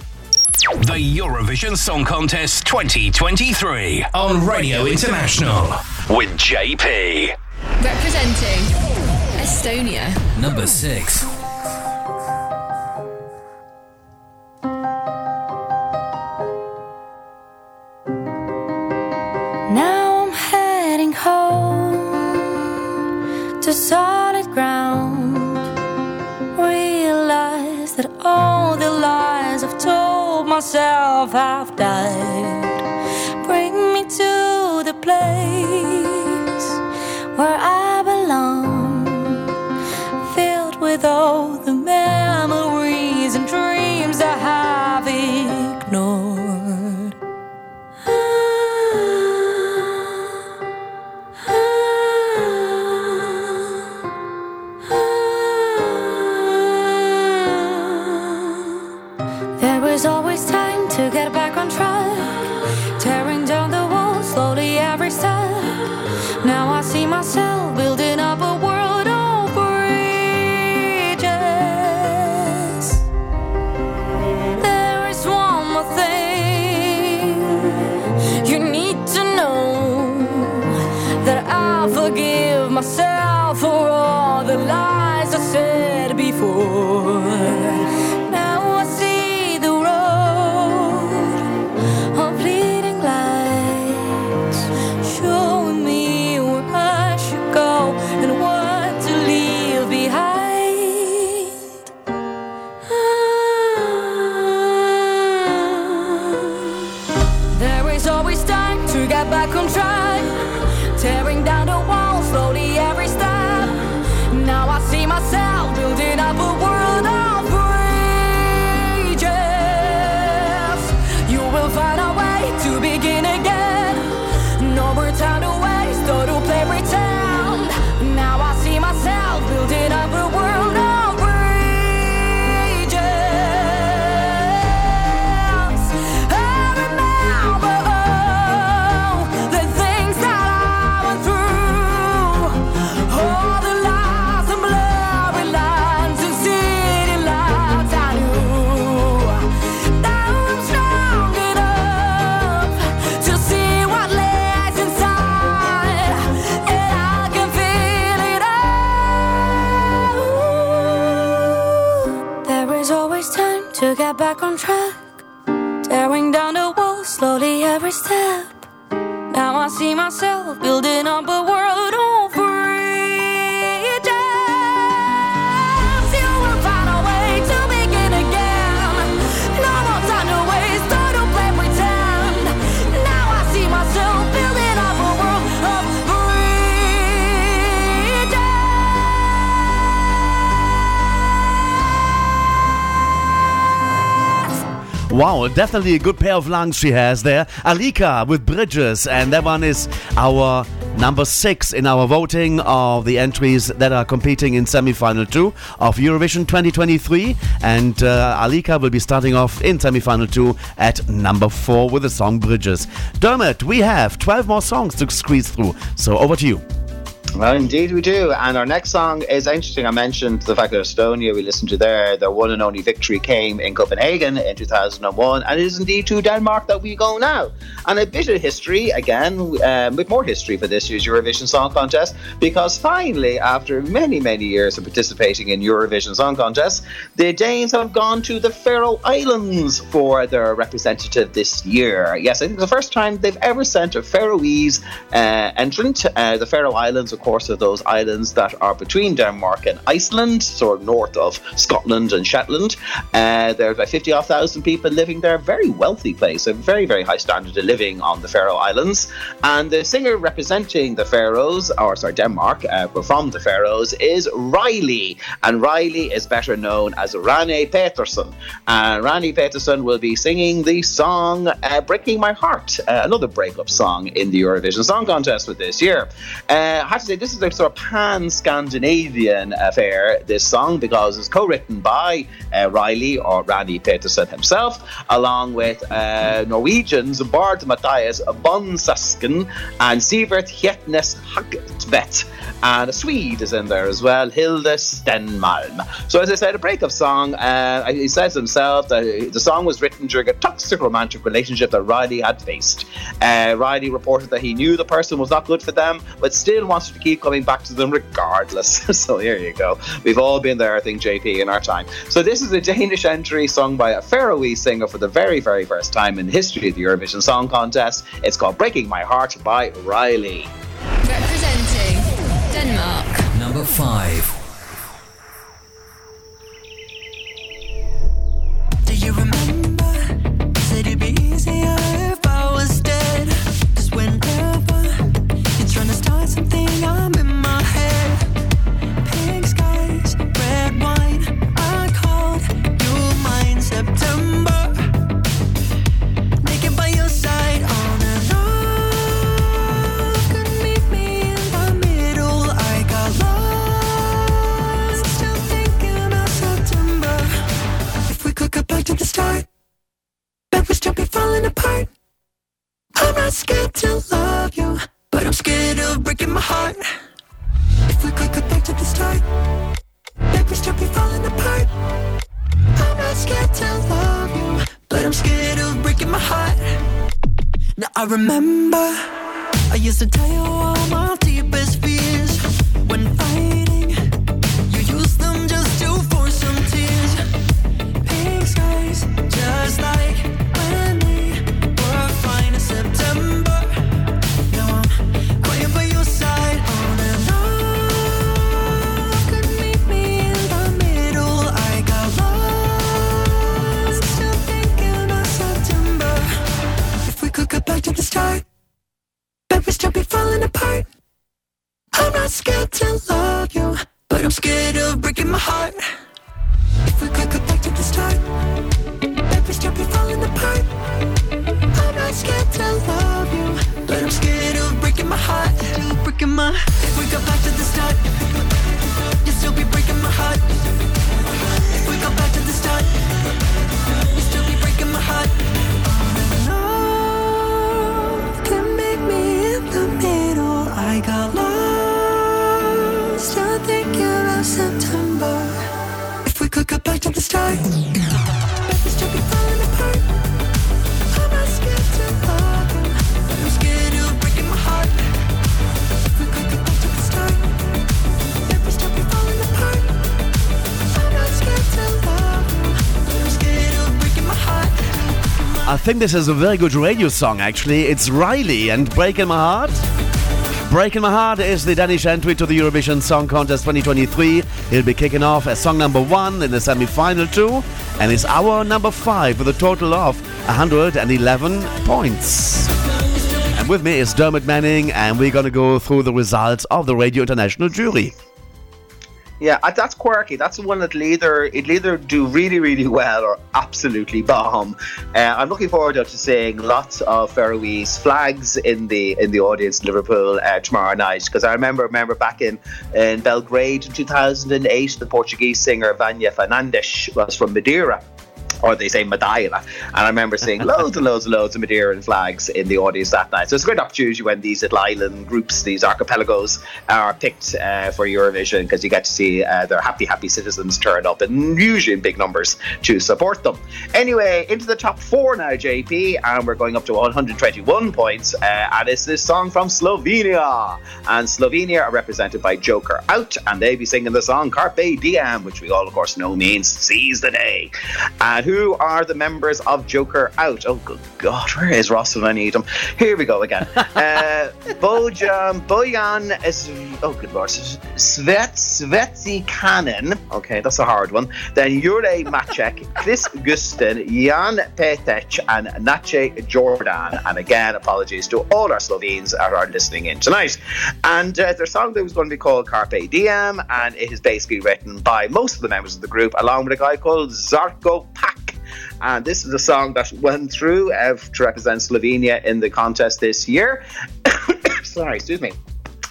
The Eurovision Song Contest 2023 on Radio International with JP. Representing Estonia. Number six. Solid ground. Realize that all the lies I've told myself have died. Bring me to the place where I belong, filled with all the memories and dreams I have every step. Now I see myself building up a world Wow, definitely a good pair of lungs she has there. Alika with Bridges, and that one is our number six in our voting of the entries that are competing in semi-final two of Eurovision 2023. And uh, Alika will be starting off in semi-final two at number four with the song Bridges. Dermot, we have 12 more songs to squeeze through, so over to you. Well, indeed we do. And our next song is interesting. I mentioned the fact that Estonia, we listened to there, their one and only victory came in Copenhagen in 2001. And it is indeed to Denmark that we go now. And a bit of history, again, um, with more history for this year's Eurovision Song Contest, because finally, after many, many years of participating in Eurovision Song Contest, the Danes have gone to the Faroe Islands for their representative this year. Yes, I think it's the first time they've ever sent a Faroese uh, entrant. Uh, the Faroe Islands, of course, are those islands that are between Denmark and Iceland, sort of north of Scotland and Shetland. Uh, there are about 50 odd thousand people living there. Very wealthy place, a very, very high standard of living on the Faroe Islands. And the singer representing the Faroes, or sorry, Denmark, uh, from the Faroes, is Reiley. And Reiley is better known as Rani Petersen. And Rani Petersen will be singing the song uh, Breaking My Heart, uh, another breakup song in the Eurovision Song Contest with this year. Uh, say, this is a sort of pan Scandinavian affair, this song, because it's co written by uh, Reiley or Randy Peterson himself, along with uh, Norwegians Bård Mathias Bonsaksen and Sivert Hjeltnes Hagtvedt. And a Swede is in there as well, Hilda Stenmalm. So, as I said, a breakup song. Uh, he says himself that the song was written during a toxic romantic relationship that Reiley had faced. Uh, Reiley reported that he knew the person was not good for them, but still wants to keep coming back to them regardless. so, here you go. We've all been there, I think, JP, in our time. So, this is a Danish entry sung by a Faroese singer for the very, very first time in the history of the Eurovision Song Contest. It's called Breaking My Heart by Reiley. Representing Denmark. Number five. Do you remember? Scared to love you, but I'm scared of breaking my heart. If we could go back to the start, bet we still falling apart. I'm not scared to love you, but I'm scared of breaking my heart. Now I remember I used to tell you all my deepest fears when fighting. Start, bet we still be falling apart. I'm not scared to love you, but I'm scared of breaking my heart. If we could go back to the start, bet we still be falling apart. I'm not scared to love you, but I'm scared of breaking my heart. Breaking my. If we go back to the start, you still be breaking my heart. If we go back to the start, I got lost. Of September. If we could go back to the start, I think this is a very good radio song, actually. It's Reiley and Breaking My Heart. Breaking My Heart is the Danish entry to the Eurovision Song Contest 2023. It'll be kicking off as song number one in the semi final, too, and is our number five with a total of 111 points. And with me is Dermot Manning, and we're going to go through the results of the Radio International jury. Yeah, that's quirky. That's the one that'll either it'll either do really, really well or absolutely bomb. Uh, I'm looking forward to seeing lots of Faroese flags in the in the audience in Liverpool uh, tomorrow night because I remember remember back in in Belgrade in 2008, the Portuguese singer Vânia Fernandes was from Madeira. Or they say Madeira. And I remember seeing loads and loads and loads of Madeiran flags in the audience that night. So it's a great opportunity when these little island groups, these archipelagos, are picked uh, for Eurovision because you get to see uh, their happy, happy citizens turn up, and usually in big numbers, to support them. Anyway, into the top four now, JP, and we're going up to 121 points. Uh, and it's this song from Slovenia. And Slovenia are represented by Joker Out, and they'll be singing the song Carpe Diem, which we all, of course, know means seize the day. And who are the members of Joker Out? Oh, good God, where is Ross when I need him? Here we go again. uh, Bojan, Bojan is, oh, good Lord, Svet, Svetsi Kanin. Okay, that's a hard one. Then Jure Maček, Kris Guštin, Jan Peteh, and Nace Jordan. And again, apologies to all our Slovenes that are listening in tonight. And uh, their song that was going to be called Carpe Diem, and it is basically written by most of the members of the group, along with a guy called Žarko Pak. And this is a song that went through uh, to represent Slovenia in the contest this year. Sorry, excuse me.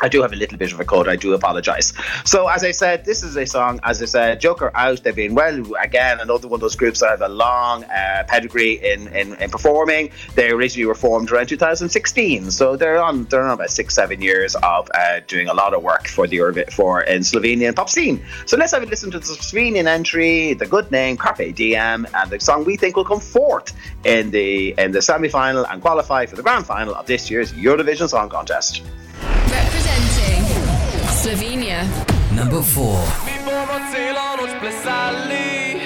I do have a little bit of a cold. I do apologise. So, as I said, this is a song. As I said, Joker out. They've been well again. Another one of those groups that have a long uh, pedigree in, in, in performing. They originally were formed around 2016, so they're on they're on about six seven years of uh, doing a lot of work for the for in Slovenian pop scene. So let's have a listen to the Slovenian entry, the good name Carpe Diem, and the song we think will come fourth in the in the semi final and qualify for the grand final of this year's Eurovision Song Contest. Representing Slovenia. Number four. Mi bomo celo noč plesali,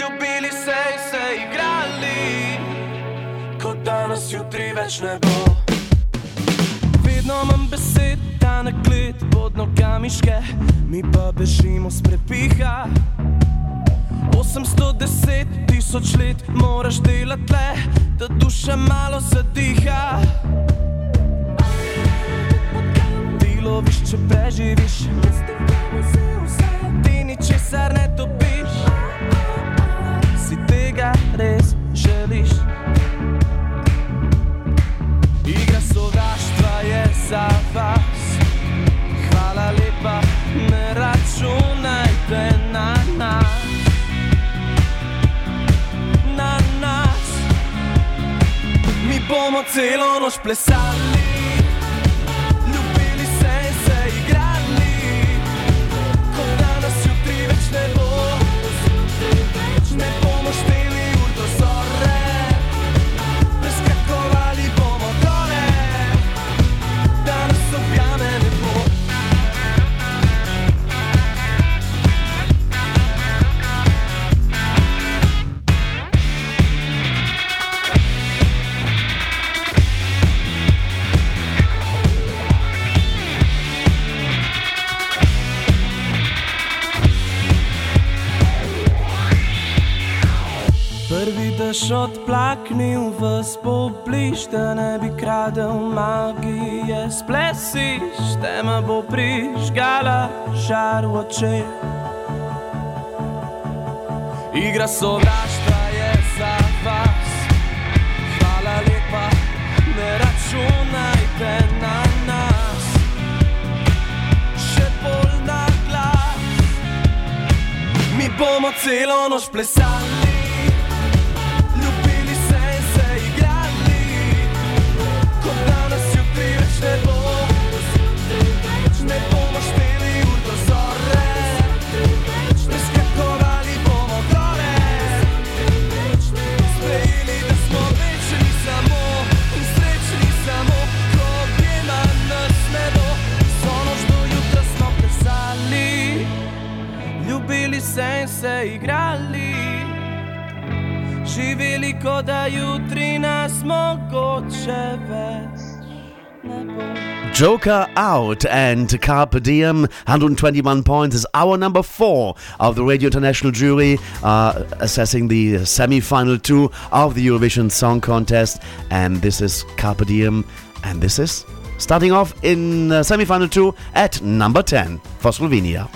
ljubili se in se igrali, kot danes jutri več ne bo. Vedno imam besed, ta nakled pod nogami ške, mi pa bežimo s prepiha. 810 tisoč let moraš delati le, da duša malo zadiha. Loviš, če preživiš, ti ničesar ne topiš, si tega res želiš. Igra sovraštva je za vas, hvala lepa, ne računajte na nas. Na nas, mi bomo celo noč plesali. Dež odplaknil v spobliž, da ne bi kradel magije. Splesiš, tema bo prižgala žar v očeh. Igra sovraštva je za vas, hvala lepa, ne računajte na nas. Še bolj na glas, mi bomo celo noč plesali. Se igrali. Ko da jutri nas mogoče. Joker out and Carpe Diem, 121 points, is our number four of the Radio International jury, uh, assessing the semi final two of the Eurovision Song Contest. And this is Carpe Diem, and this is starting off in uh, semi final two at number 10 for Slovenia.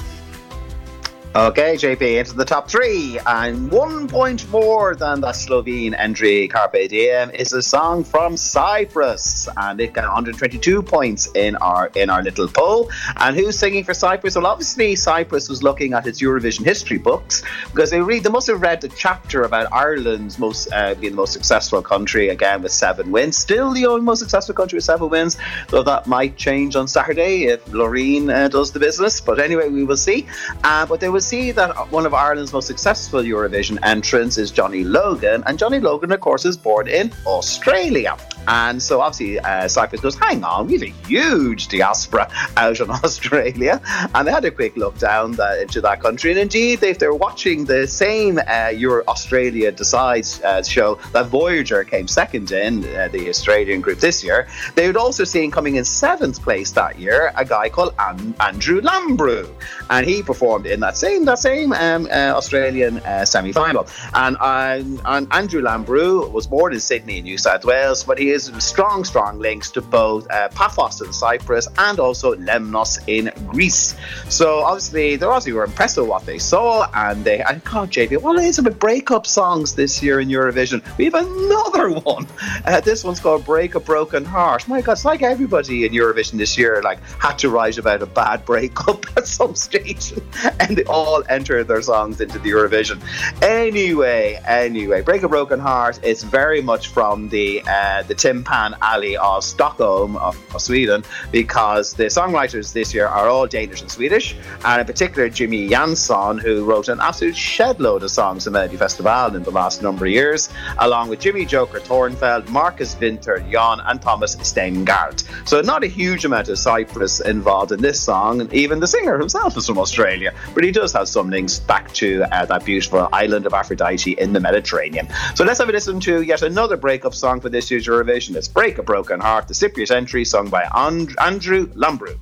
Okay, JP, into the top three, and one point more than the Slovene entry. Carpe Diem is a song from Cyprus, and it got 122 points in our in our little poll. And who's singing for Cyprus? Well, obviously Cyprus was looking at its Eurovision history books because they read they must have read the chapter about Ireland's most uh, being the most successful country again with seven wins, still the only most successful country with seven wins. Though that might change on Saturday if Loreen uh, does the business. But anyway, we will see. Uh, but they will see that one of Ireland's most successful Eurovision entrants is Johnny Logan, and Johnny Logan, of course, is born in Australia. And so obviously uh, Cyprus goes, hang on, we have a huge diaspora out in Australia. And they had a quick look down that, into that country. And indeed, if they're watching the same uh, Euro Australia Decides uh, show that Voyager came second in, uh, the Australian group this year, they would also see seen coming in seventh place that year a guy called An- Andrew Lambrou. And he performed in that same that same um, uh, Australian uh, semi final. And, um, and Andrew Lambrou was born in Sydney, New South Wales, but he has strong, strong links to both uh, Paphos in Cyprus and also Lemnos in Greece. So obviously, they obviously were impressed with what they saw, and they and God, JP, what is it with breakup songs this year in Eurovision? We have another one. Uh, this one's called "Break a Broken Heart." My God, it's like everybody in Eurovision this year like had to write about a bad breakup at some stage, and they all enter their songs into the Eurovision. Anyway, anyway, "Break a Broken Heart" is very much from the uh, the Tim Pan Alley of Stockholm of, of Sweden because the songwriters this year are all Danish and Swedish, and in particular Jimmy Jansson, who wrote an absolute shedload of songs in Melody Festival in the last number of years, along with Jimmy Joker Thörnfeldt, Marcus Winther, Jan, and Thomas Stengaard. So not a huge amount of Cyprus involved in this song, and even the singer himself is from Australia, but he does have some links back to uh, that beautiful island of Aphrodite in the Mediterranean. So let's have a listen to yet another breakup song for this year's Eurovision. It's Break a Broken Heart, the Cypriot entry sung by And- Andrew Lambrou.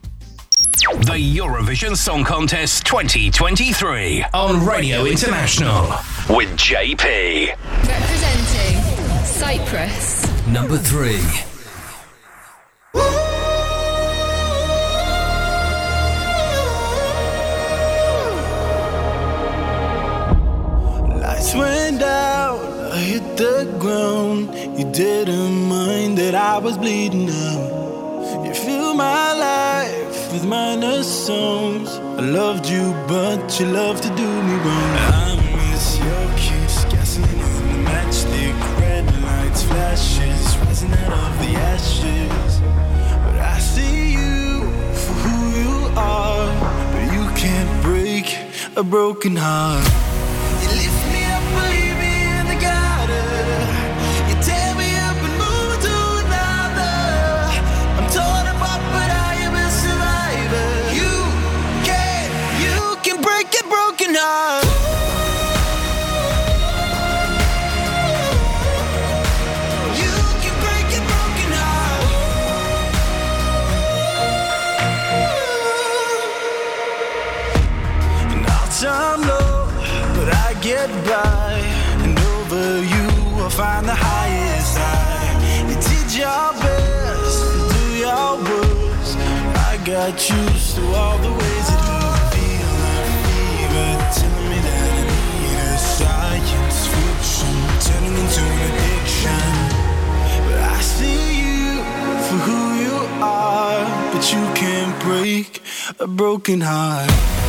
The Eurovision Song Contest 2023 on Radio International with JP. Representing Cyprus. Number three. Lights went out, I hit the ground. You didn't mind that I was bleeding out. You filled my life with minor songs. I loved you, but you loved to do me wrong. I miss your kiss, gasoline in the matchstick, red lights, flashes, rising out of the ashes. But I see you for who you are, but you can't break a broken heart. By. And over you, I'll find the highest high. You did your best, do your worst. I got used to all the ways that you feel like fever, telling me that I need a science fiction, turning into an addiction. But I see you for who you are, but you can't break a broken heart.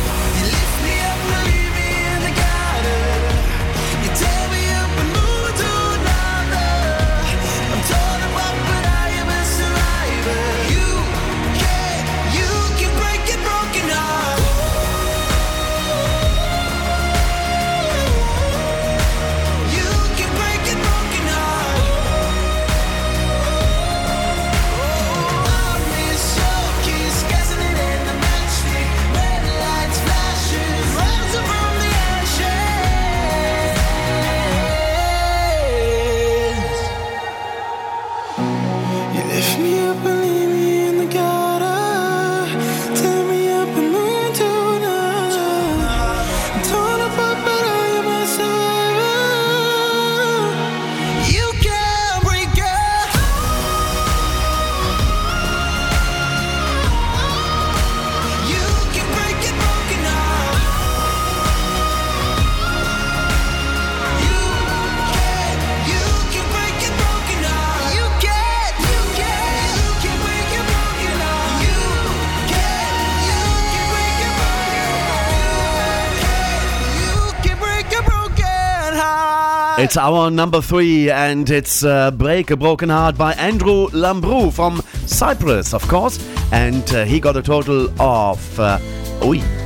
It's our number three, and it's uh, Break a Broken Heart by Andrew Lambrou from Cyprus, of course. And uh, he got a total of. Uh,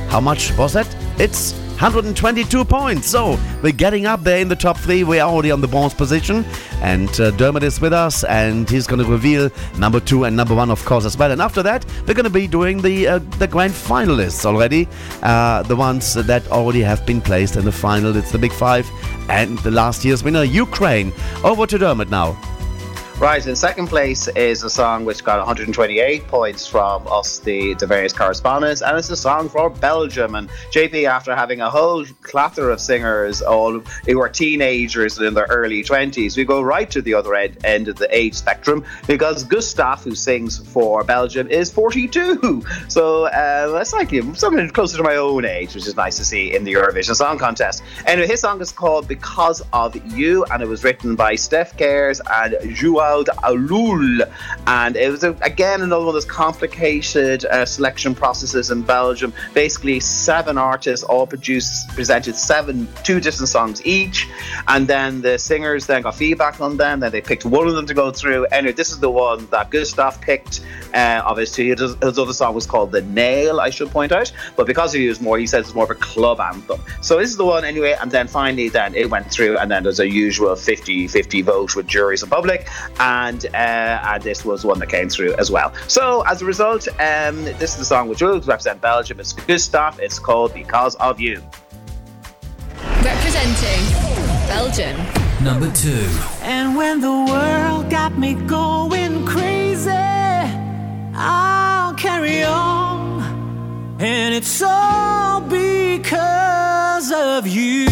how much was that? It's 122 points. So we're getting up there in the top three. We're already on the bronze position. And uh, Dermot is with us, and he's going to reveal number two and number one, of course, as well. And after that, we're going to be doing the uh, the grand finalists already. Uh, the ones that already have been placed in the final. It's the big five and the last year's winner, Ukraine. Over to Dermot now. Right, in second place is a song which got 128 points from us, the, the various correspondents, and it's a song for Belgium. And JP, after having a whole clatter of singers, all who are teenagers and in their early 20s, we go right to the other end, end of the age spectrum because Gustaph, who sings for Belgium, is 42. So uh, that's like something closer to my own age, which is nice to see in the Eurovision Song Contest. Anyway, his song is called Because of You, and it was written by Stef Caers and Jaouad Alloul. And it was, a, again, another one of those complicated uh, selection processes in Belgium. Basically, seven artists all produced, presented seven, two different songs each. And then the singers then got feedback on them. Then they picked one of them to go through. Anyway, this is the one that Gustaph picked uh, his. His, his other song was called The Nail, I should point out. But because he used more, he says it's more of a club anthem. So this is the one anyway. And then finally, then it went through. And then there's a usual 50 50 vote with juries and public. And, uh, and this was one that came through as well. So as a result, um, this is the song which will represent Belgium. It's Gustaph. It's called Because of You. Representing Belgium. Number two. And when the world got me going crazy, I'll carry on. And it's all because of you.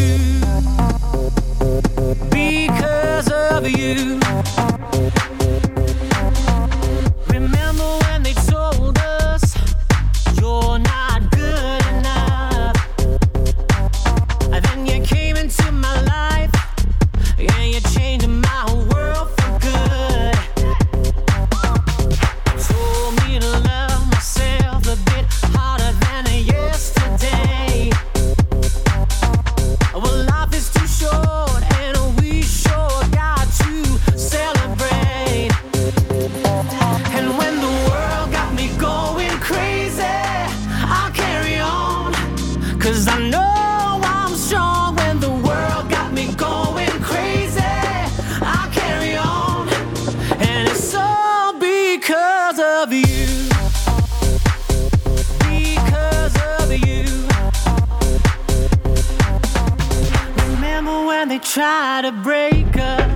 Because of you. Remember when they told us you're not good enough? And then you came into my life. Yeah, you changed my they try to break us?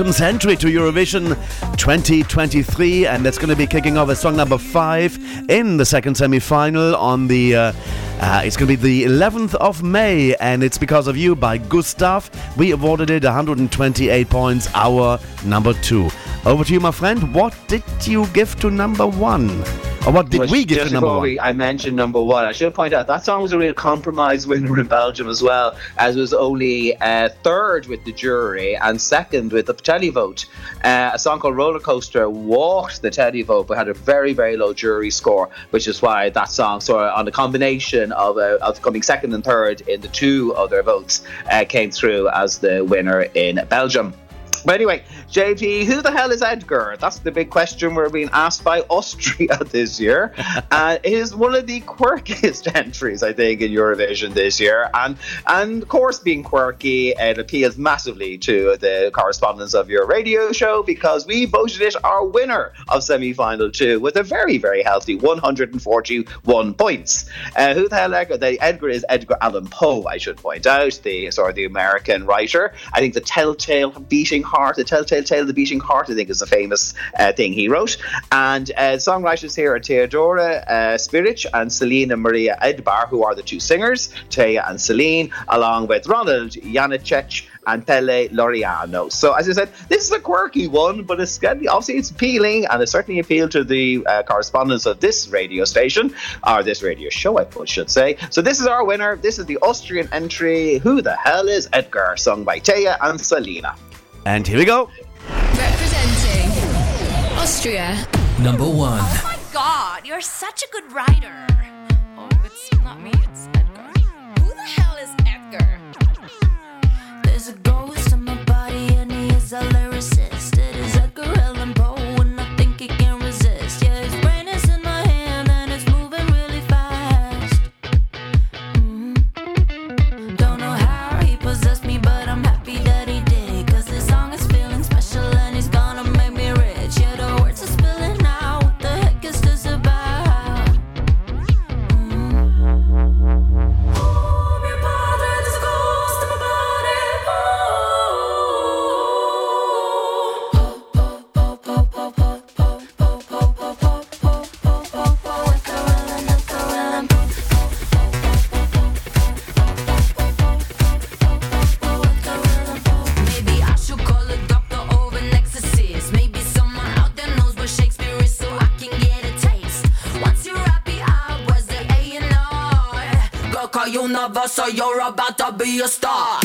Belgium's entry to Eurovision 2023, and it's going to be kicking off with song number five in the second semi-final on the. Uh, uh, it's going to be the 11th of May, and it's because of you by Gustaph. We awarded it 128 points, our number two. Over to you, my friend. What did you give to number one? Or what did Well, we give to number before one? we- I mentioned number one. I should point out that song was a real compromise winner in Belgium as well, as it was only uh, third with the jury and second with the televote. Uh, a song called Roller Coaster walked the televote, but had a very, very low jury score, which is why that song, sort of on the combination of, uh, of coming second and third in the two other votes, uh, came through as the winner in Belgium. But anyway, JP, who the hell is Edgar? That's the big question we're being asked by Austria this year. uh, it is one of the quirkiest entries, I think, in Eurovision this year. And, and of course, being quirky, it appeals massively to the correspondents of your radio show because we voted it our winner of semi final two with a very, very healthy 141 points. Uh, who the hell Edgar? The Edgar is Edgar Allan Poe, I should point out, the sort of the American writer. I think the Telltale Beating Heart, the Telltale Tale of the Beating Heart, I think is a famous uh, thing he wrote. And uh, songwriters here are Theodora uh, Špirić and Selina-Maria Edbauer, who are the two singers, Teya and Celine, along with Ronald Janeček and Pele Loriano. So, as I said, this is a quirky one, but it's obviously it's appealing, and it certainly appealed to the uh, correspondents of this radio station, or this radio show, I should say. So, this is our winner. This is the Austrian entry. Who the hell is Edgar? Sung by Teya and Salena. And here we go. Representing Austria. Number oh one. Oh my god, you're such a good writer. Oh, it's not me, it's Edgar. Who the hell is Edgar? There's a ghost in my body and he is a lyricist. So you're about to be a star.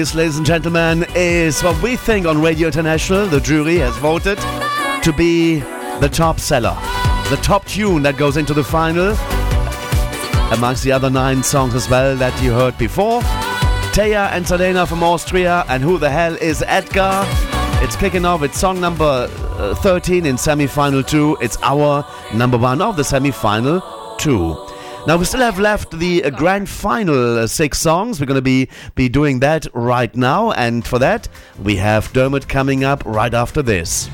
This, ladies and gentlemen, is what we think on Radio International. The jury has voted to be the top seller, the top tune that goes into the final, amongst the other nine songs as well that you heard before. Teya and Salena from Austria, and who the hell is Edgar? It's kicking off. It's song number uh, 13 in semi final two. It's our number one of the semi final two. Now we still have left the uh, grand final uh, six songs. We're going to be be doing that right now, and for that we have Dermot coming up right after this.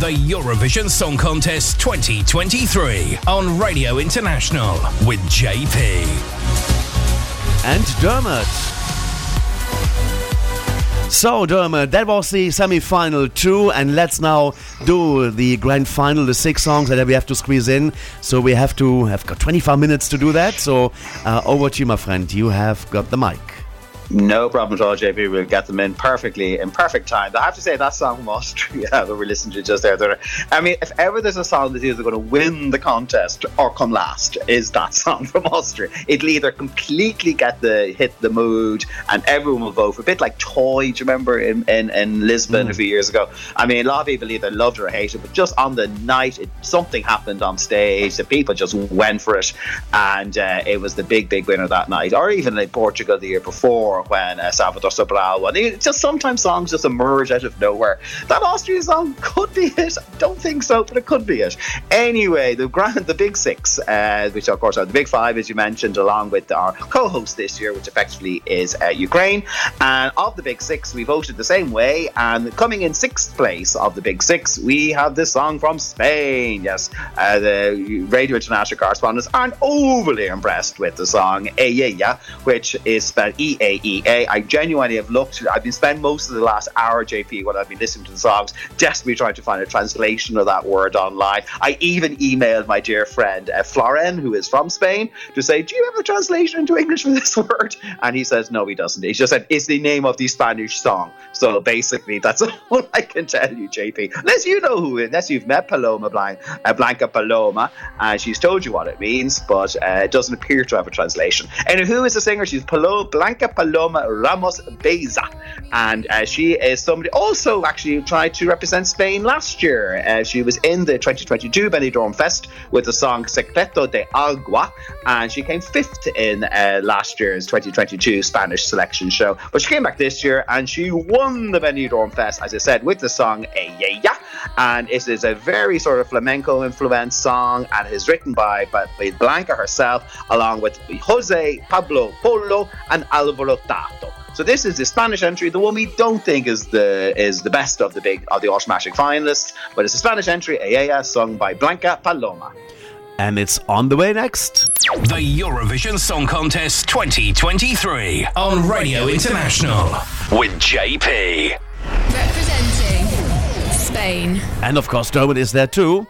The Eurovision Song Contest 2023 on Radio International with JP. And Dermot. So, Dermot, that was the semi final two, and let's now do the grand final, the six songs that we have to squeeze in. So, we have to have got 25 minutes to do that. So, uh, over to you, my friend. You have got the mic. No problem at all, JP. We'll get them in perfectly in perfect time. I have to say that song from Austria that we listened to just there. there- I mean, if ever there's a song that's either going to win the contest or come last, is that song from Austria. It'll either completely get the hit the mood and everyone will vote for a bit like Toy. Do you remember in, in, in Lisbon a few years ago? I mean, a lot of people either loved or hated but just on the night, it, something happened on stage. The people just went for it, and uh, it was the big, big winner that night. Or even in Portugal the year before when uh, Salvador Sobral won. Just sometimes songs just emerge out of nowhere. That Austrian song could be it. I don't think so, but it could be it. Anyway, the grand, the big six, uh, which of course are the big five, as you mentioned, along with our co-host this year, which effectively is uh, Ukraine. And of the big six, we voted the same way. And coming in sixth place of the big six, we have this song from Spain. Yes, uh, the Radio International correspondents aren't overly impressed with the song Eaea, which is spelled E A E A. I genuinely have looked. I've been spending most of the last hour, JP, when I've been listening to the songs, desperately trying to find a translation of that word online. I even emailed my dear friend uh, Floren, who is from Spain, to say, "Do you have a translation into English for this word?" And he says, "No, he doesn't." He just said, "It's the name of the Spanish song." So basically, that's all I can tell you, JP. Unless you know who, unless you've met Paloma Blanc, uh, Blanca Paloma, and she's told you what it means, but uh, it doesn't appear to have a translation. And who is the singer? She's Palo- Blanca Paloma Ramos Baeza, and uh, she is somebody also actually tried to represent Spain last year. Uh, she was in the 2022 Benidorm Fest with the song Secreto de Agua, and she came fifth in uh, last year's 2022 Spanish selection show. But she came back this year and she won the Benidorm Fest, as I said, with the song Eaea. And it is a very sort of flamenco influenced song and is written by, by Blanca herself, along with Jose Pablo Polo and Alvaro Tato. So this is the Spanish entry, the one we don't think is the is the best of the big of the automatic finalists, but it's a Spanish entry, Eaea, sung by Blanca Paloma. And it's on the way next. The Eurovision Song Contest 2023 on Radio International with JP. Representing Spain. And of course, Derwin is there too.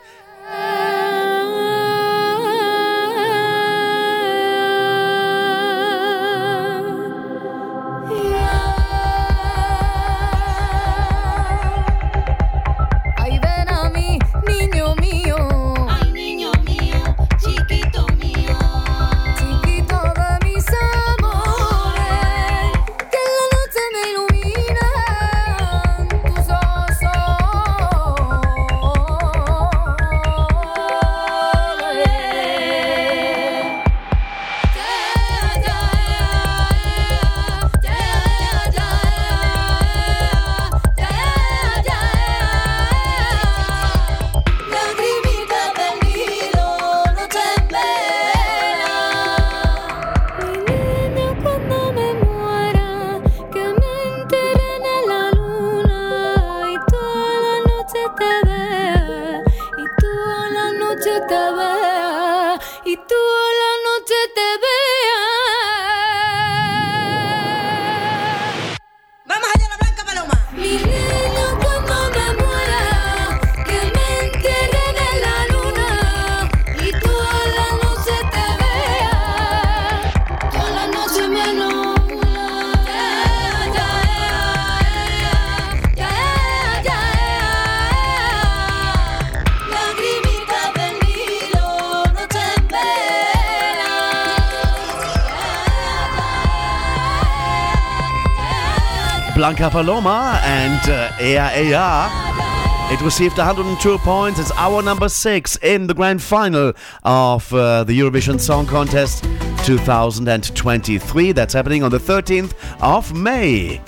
Blanca Paloma and uh, Ea. It received 102 points. It's our number six in the grand final of uh, the Eurovision Song Contest 2023. That's happening on the 13th of May.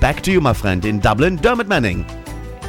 Back to you, my friend, in Dublin, Dermot Manning.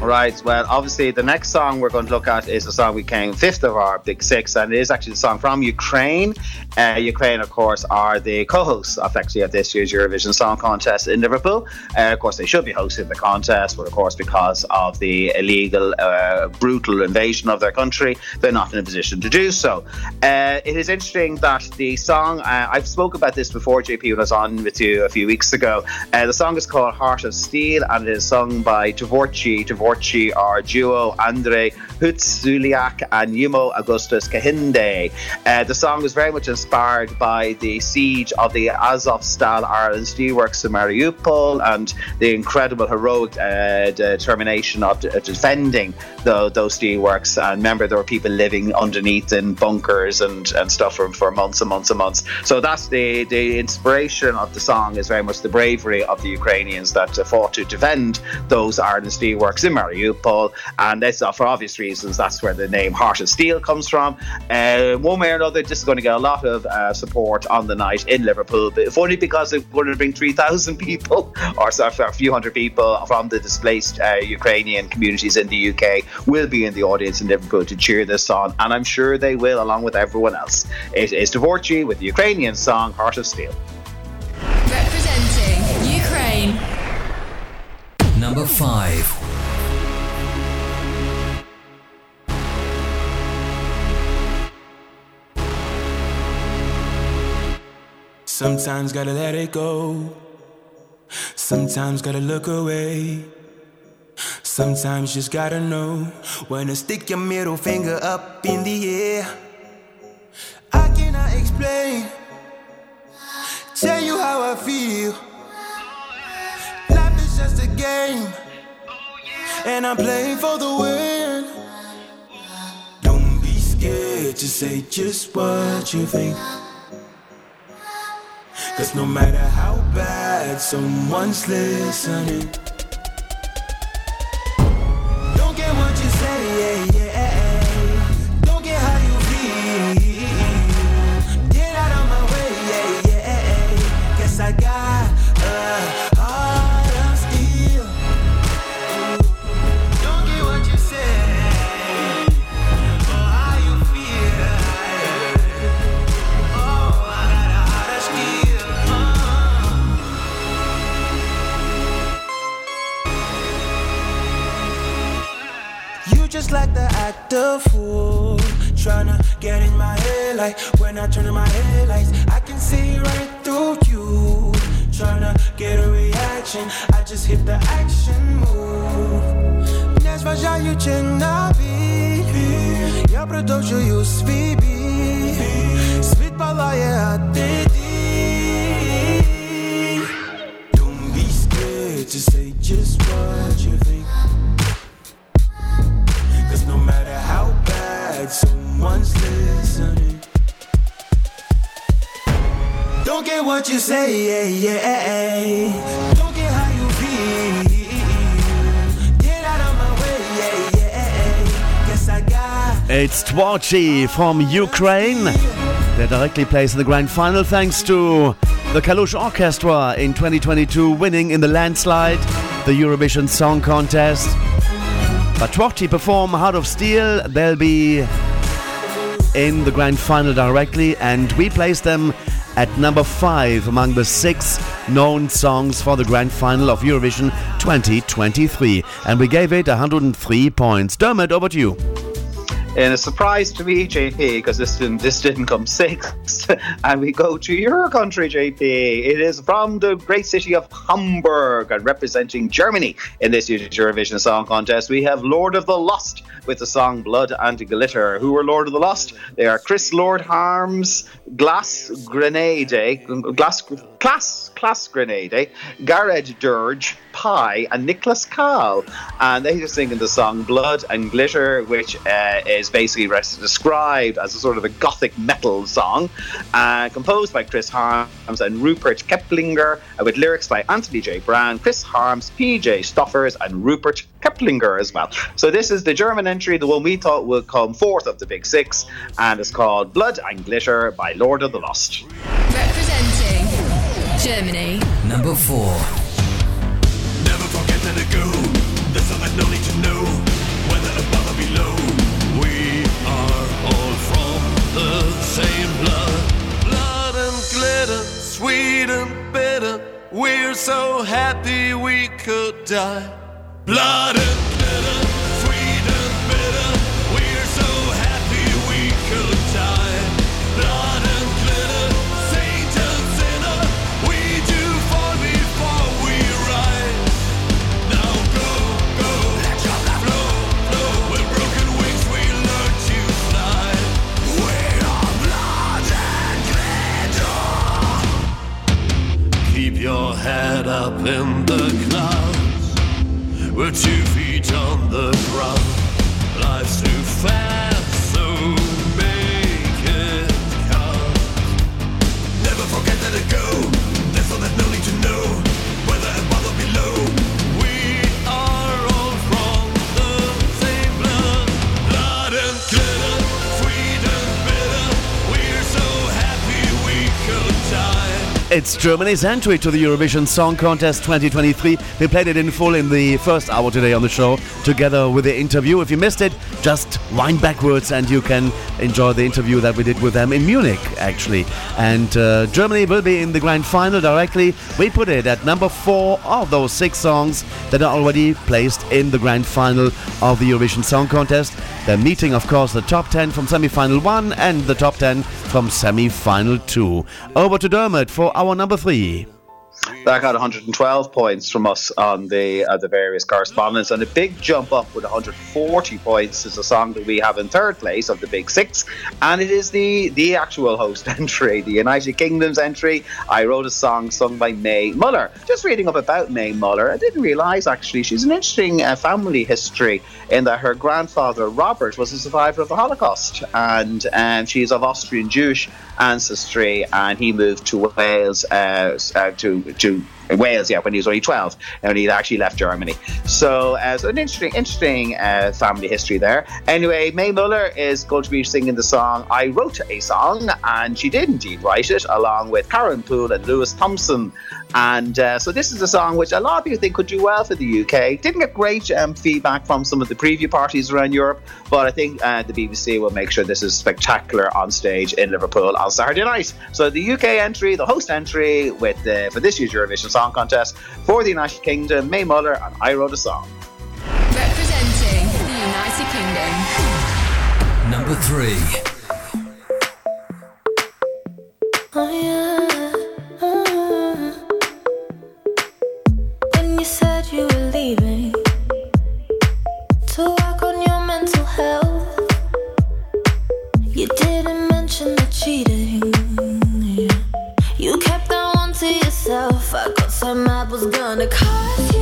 Right. Well, obviously, the next song we're going to look at is a song we came fifth of our big six, and it is actually a song from Ukraine. Uh, Ukraine, of course, are the co-hosts of actually of this year's Eurovision Song Contest in Liverpool. Uh, of course, they should be hosting the contest, but of course, because of the illegal, uh, brutal invasion of their country, they're not in a position to do so. Uh, it is interesting that the song uh, I've spoke about this before, JP, when I was on with you a few weeks ago. Uh, the song is called "Heart of Steel" and it is sung by Tvorchi. Tvorchi Tvorchi are duo Andre Hutsuliak and Jimoh Augustus Kehinde. Uh, the song was very much inspired by the siege of the Azovstal iron and steelworks in Mariupol and the incredible heroic uh, determination of de- defending the, those steelworks. And remember, there were people living underneath in bunkers and, and stuff for, for months and months and months. So that's the, the inspiration of the song is very much the bravery of the Ukrainians that uh, fought to defend those iron and steelworks in Mariupol. And that's uh, for obvious reasons, that's where the name Heart of Steel comes from. Uh, one way or another, this is going to get a lot of uh, support on the night in Liverpool, but if only because it's going to bring 3,000 people or sorry, a few hundred people from the displaced uh, Ukrainian communities in the UK will be in the audience in Liverpool to cheer this on. And I'm sure they will, along with everyone else. It is Tvorchi with the Ukrainian song Heart of Steel. Representing Ukraine. Number 5. Sometimes gotta let it go. Sometimes gotta look away. Sometimes just gotta know when to stick your middle finger up in the air. I cannot explain, tell you how I feel. Life is just a game, and I'm playing for the win. Don't be scared to say just what you think. Cause no matter how bad someone's listening, like the actor fool Tryna get in my head like when I turn in my headlights I can see right through you Tryna get a reaction I just hit the action move Nie zważajucie na bit Ja produkuję swój beat Світ палає, а ти дій. Don't be scared to say just what you think Someone's listening, don't get what you say, yeah, yeah. Don't get how you feel. It's Tvorchi from Ukraine. They're directly placed in the grand final thanks to the Kalush Orchestra in 2022 winning in the landslide the Eurovision Song Contest. But Tvorchi perform Heart of Steel. They'll be in the grand final directly, and we place them at number five among the six known songs for the grand final of Eurovision 2023. And we gave it 103 points. Dermot, over to you. And a surprise to me, JP, because this didn't this didn't come sixth, and we go to your country, JP. It is from the great city of Hamburg, and representing Germany in this year's Eurovision Song Contest, we have Lord of the Lost with the song "Blood and Glitter." Who are Lord of the Lost? They are Chris Lord Harms, Glass Grenade, eh? Glass Class Class Grenade, Gared Dirge, Pi, and Nicholas Kahl, and they are singing the song "Blood and Glitter," which uh, is basically described as a sort of a gothic metal song, uh, composed by Chris Harms and Rupert Keplinger, uh, with lyrics by Anthony J. Brown, Chris Harms, PJ Stoffers, and Rupert Keplinger as well. So this is the German entry, the one we thought would come fourth of the big six, and it's called "Blood and Glitter" by Lord of the Lost. Representing Germany. Number 4. Never forget to let go. There's something no need to know. Whether above or below, we are all from the same blood. Blood and glitter, sweet and bitter. We're so happy we could die. Blood and glitter, sweet and bitter. We're so happy we could your head up in the clouds. We're two feet on the ground. Life's too fast, so make it count. Never forget let it go. It's Germany's entry to the Eurovision Song Contest 2023. We played it in full in the first hour today on the show, together with the interview. If you missed it, just wind backwards and you can enjoy the interview that we did with them in Munich, actually. And uh, Germany will be in the grand final directly. We put it at number four of those six songs that are already placed in the grand final of the Eurovision Song Contest. They're meeting, of course, the top 10 from semi final one and the top 10 from semi final two. Over to Dermot for our number three. That got 112 points from us on the uh, the various correspondents, and a big jump up with 140 points is a song that we have in third place of the big six, and it is the the actual host entry, the United Kingdom's entry. I wrote a song sung by Mae Muller. Just reading up about Mae Muller, I didn't realise actually she's an interesting uh, family history in that her grandfather Robert was a survivor of the Holocaust, and um, she's of Austrian Jewish ancestry, and he moved to Wales uh, uh, to to Wales, yeah, when he was only 12, and he'd actually left Germany. So, uh, so an interesting, interesting uh, family history there. Anyway, Mae Muller is going to be singing the song "I Wrote a Song," and she did indeed write it, along with Karen Poole and Lewis Thompson. And uh, so, this is a song which a lot of people think could do well for the UK. Didn't get great um, feedback from some of the preview parties around Europe, but I think uh, the BBC will make sure this is spectacular on stage in Liverpool on Saturday night. So, the UK entry, the host entry, with for this year's Eurovision Song Contest for the United Kingdom, Mae Muller and I Wrote a Song. Representing the United Kingdom. Number three. Oh yeah. Uh, when you said you were leaving to work on your mental health, you didn't mention the cheating. You kept that one to yourself. I got some was gonna cut you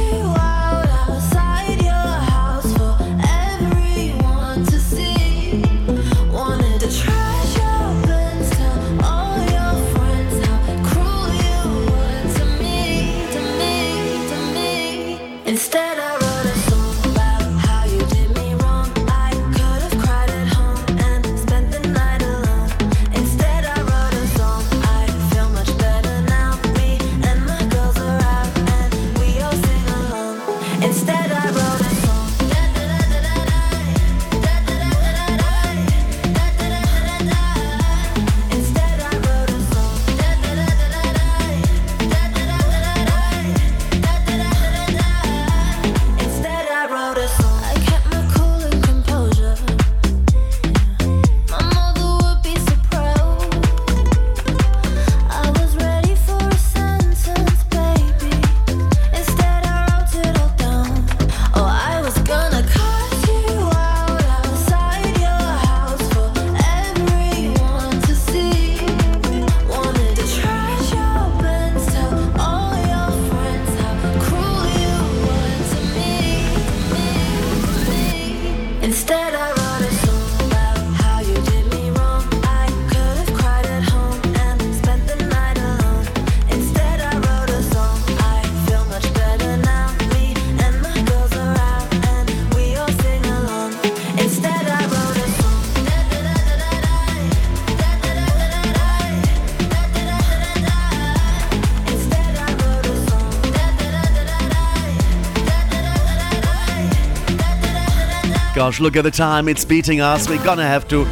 Gosh, look at the time. It's beating us. We're gonna have to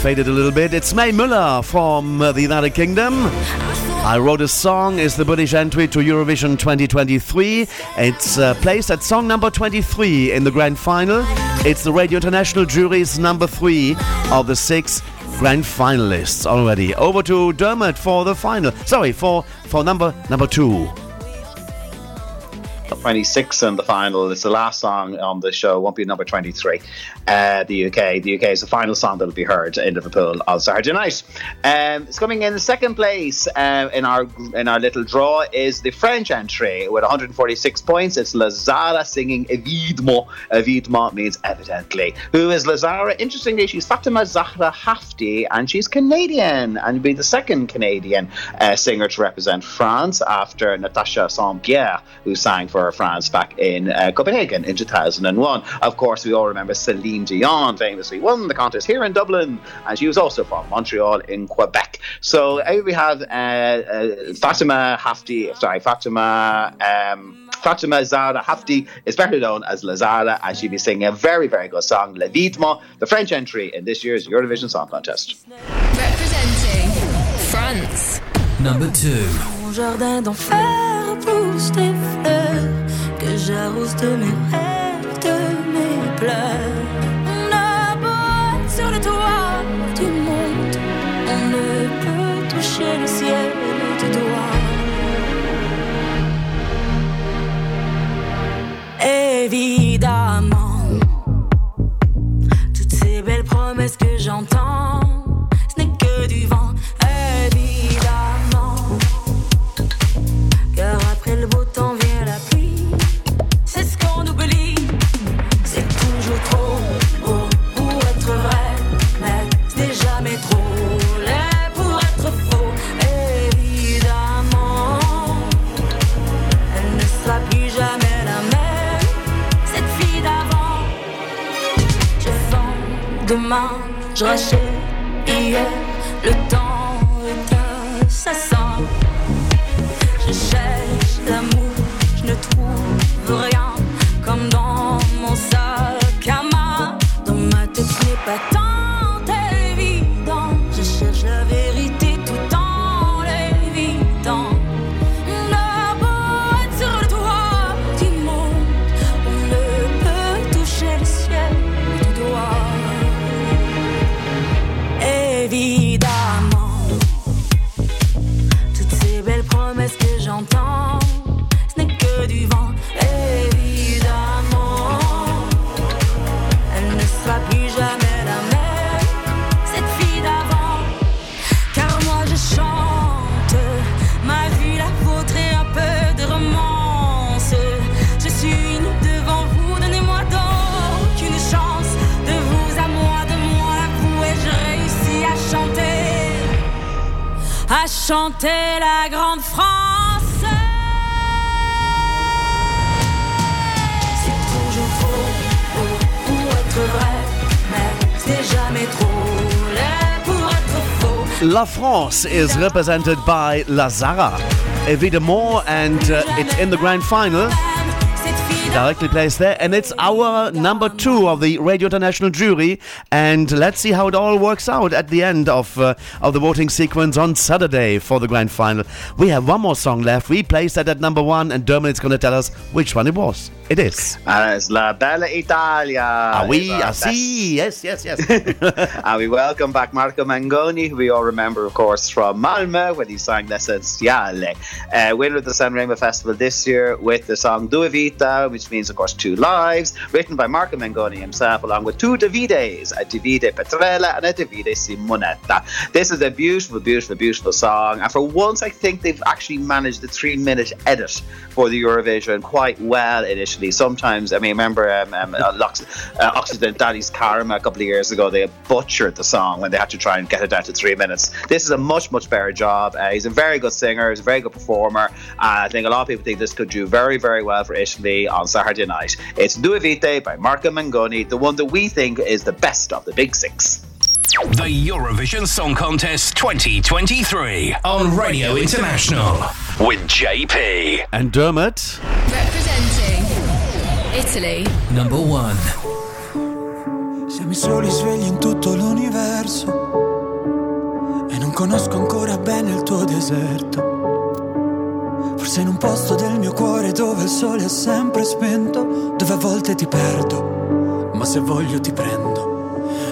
fade it a little bit. It's Mae Muller from the United Kingdom. I Wrote a Song is the British entry to Eurovision 2023. It's uh, placed at song number 23 in the grand final. It's the Radio International jury's number three of the six grand finalists already. Over to Dermot for the final. Sorry, for, for number number two. 26 in the final. It's the last song on the show. Won't be number 23. Uh, the UK. The UK is the final song that'll be heard in Liverpool on Saturday night. Um, it's coming in second place uh, in our in our little draw is the French entry with 146 points. It's La Zarra singing Évidemment. Évidemment means evidently. Who is La Zarra? Interestingly, she's Fatima Zahra Hafdi and she's Canadian and be the second Canadian uh, singer to represent France after Natasha Saint Pierre, who sang for France back in uh, Copenhagen in 2001. Of course, we all remember Celine Dion famously won the contest here in Dublin, and she was also from Montreal in Quebec. So uh, we have uh, uh, Fatima Hafdi, sorry, Fatima. Um, Fatima Zahra Hafdi is better known as La Zarra, and she'll be singing a very, very good song, Le Videment, the French entry in this year's Eurovision Song Contest. Representing France. Number two. J'arrose de mes rêves, de mes pleurs. On a sur le toit du monde, on ne peut toucher le ciel du doigt. Évidemment, toutes ces belles promesses que j'entends, ce n'est que du vent. Évidemment. Car après le beau temps vient demain, je rachète hier. Le temps est assassin. Je cherche l'amour, je ne trouve rien à chanter la grande France. C'est toujours faux faux pour être vrai, mais c'est jamais trop laid pour être faux. La France is represented by Lazara. Evidemment, and uh, it's in the grand final. Directly placed there, and it's our number two of the Radio International jury. And let's see how it all works out at the end of uh, of the voting sequence on Saturday for the grand final. We have one more song left. We placed that at number one, and Dermot is going to tell us which one it was. It is. And it's La Bella Italia. Ah oui, It's our ah si, yes, yes, yes. and we welcome back Marco Mengoni, who we all remember, of course, from Malmö when he sang L'Essenziale. Uh, winner of the Sanremo Festival this year with the song Due Vite, which means, of course, Two Lives, written by Marco Mengoni himself, along with two Davides, a Davide Petrella and a Davide Simonetta. This is a beautiful, beautiful, beautiful song. And for once, I think they've actually managed the three minute edit for the Eurovision quite well initially. Sometimes, I mean, remember um, um, uh, Lux- uh, Occidentali's Karma a couple of years ago, they butchered the song when they had to try and get it down to three minutes. This is a much, much better job. Uh, he's a very good singer, he's a very good performer. And I think a lot of people think this could do very, very well for Italy on Saturday night. It's Due Vite by Marco Mengoni, the one that we think is the best of the big six. The Eurovision Song Contest 2023 on Radio International with JP. And Dermot. Representing Italy. Number one. Siamo i soli svegli in tutto l'universo e non conosco ancora bene il tuo deserto. Forse in un posto del mio cuore dove il sole è sempre spento, dove a volte ti perdo, ma se voglio ti prendo.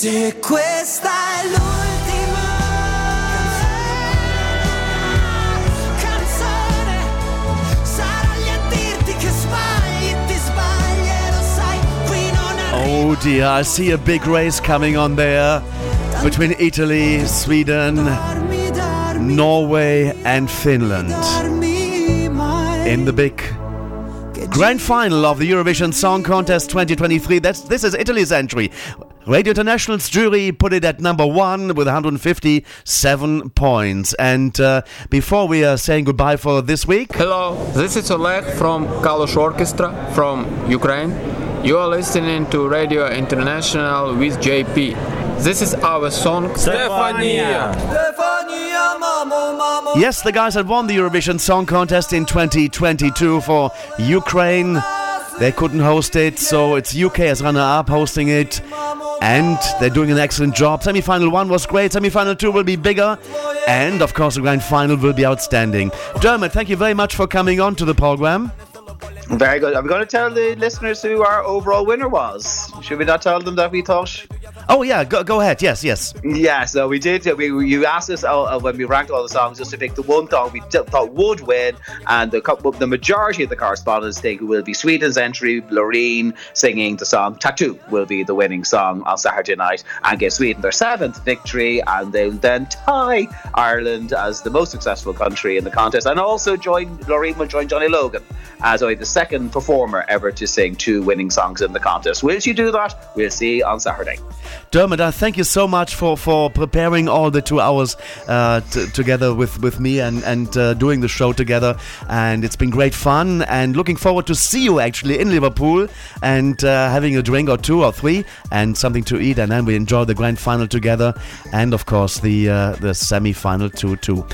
Se questa è l'ultima canzone, sarò lì a dirti che sbagli, ti sbagli e lo sai, qui non Oh dear, I see a big race coming on there between Italy, Sweden, Norway, and Finland in the big grand final of the Eurovision Song Contest 2023. That's this is Italy's entry. Radio International's jury put it at number one with 157 points. And uh, before we are saying goodbye for this week, Hello, this is Oleg from Kalush Orchestra from Ukraine. You are listening to Radio International with JP. This is our song Stefania. Yes, the guys had won the Eurovision Song Contest in 2022 for Ukraine. They couldn't host it, so it's UK as runner up hosting it. And they're doing an excellent job. Semi final one was great, semi final two will be bigger. And of course, the grand final will be outstanding. Dermot, thank you very much for coming on to the program. Very good. I'm going to tell the listeners who our overall winner was. Should we not tell them that we thought? Oh, yeah, go, go ahead. Yes, yes. Yeah, so we did. We, you asked us uh, uh, when we ranked all the songs just to pick the one song we d- thought would win, and the, the majority of the correspondents think it will be Sweden's entry. Loreen singing the song "Tattoo" will be the winning song on Saturday night, and give Sweden their seventh victory, and they'll then tie Ireland as the most successful country in the contest, and also join Loreen will join Johnny Logan as only the second performer ever to sing two winning songs in the contest. Will she do that? We'll see on Saturday. Dermot, uh, thank you so much for, for preparing all the two hours uh, t- together with, with me and, and uh, doing the show together. And it's been great fun. And looking forward to see you actually in Liverpool and uh, having a drink or two or three and something to eat. And then we enjoy the grand final together. And of course, the, uh, the semi final too, too.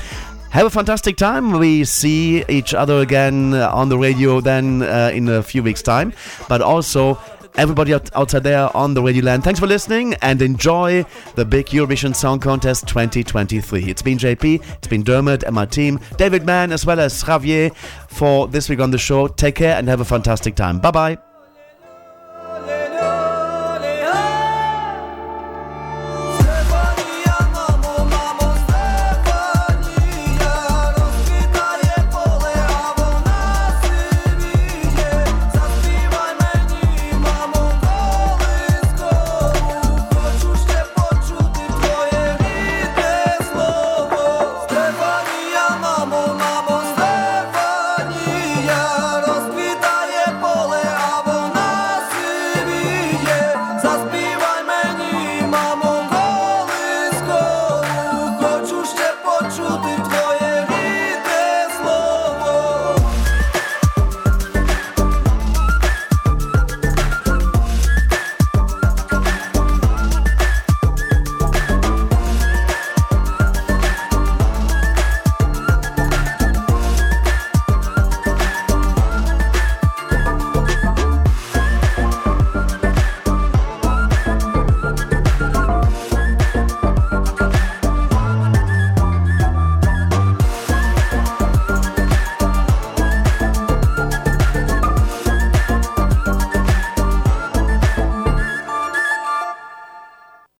Have a fantastic time. We see each other again uh, on the radio then uh, in a few weeks' time. But also, everybody outside there on the radio land, thanks for listening and enjoy the big Eurovision Song Contest 2023. It's been JP, it's been Dermot and my team, David Mann as well as Javier for this week on the show. Take care and have a fantastic time. Bye bye.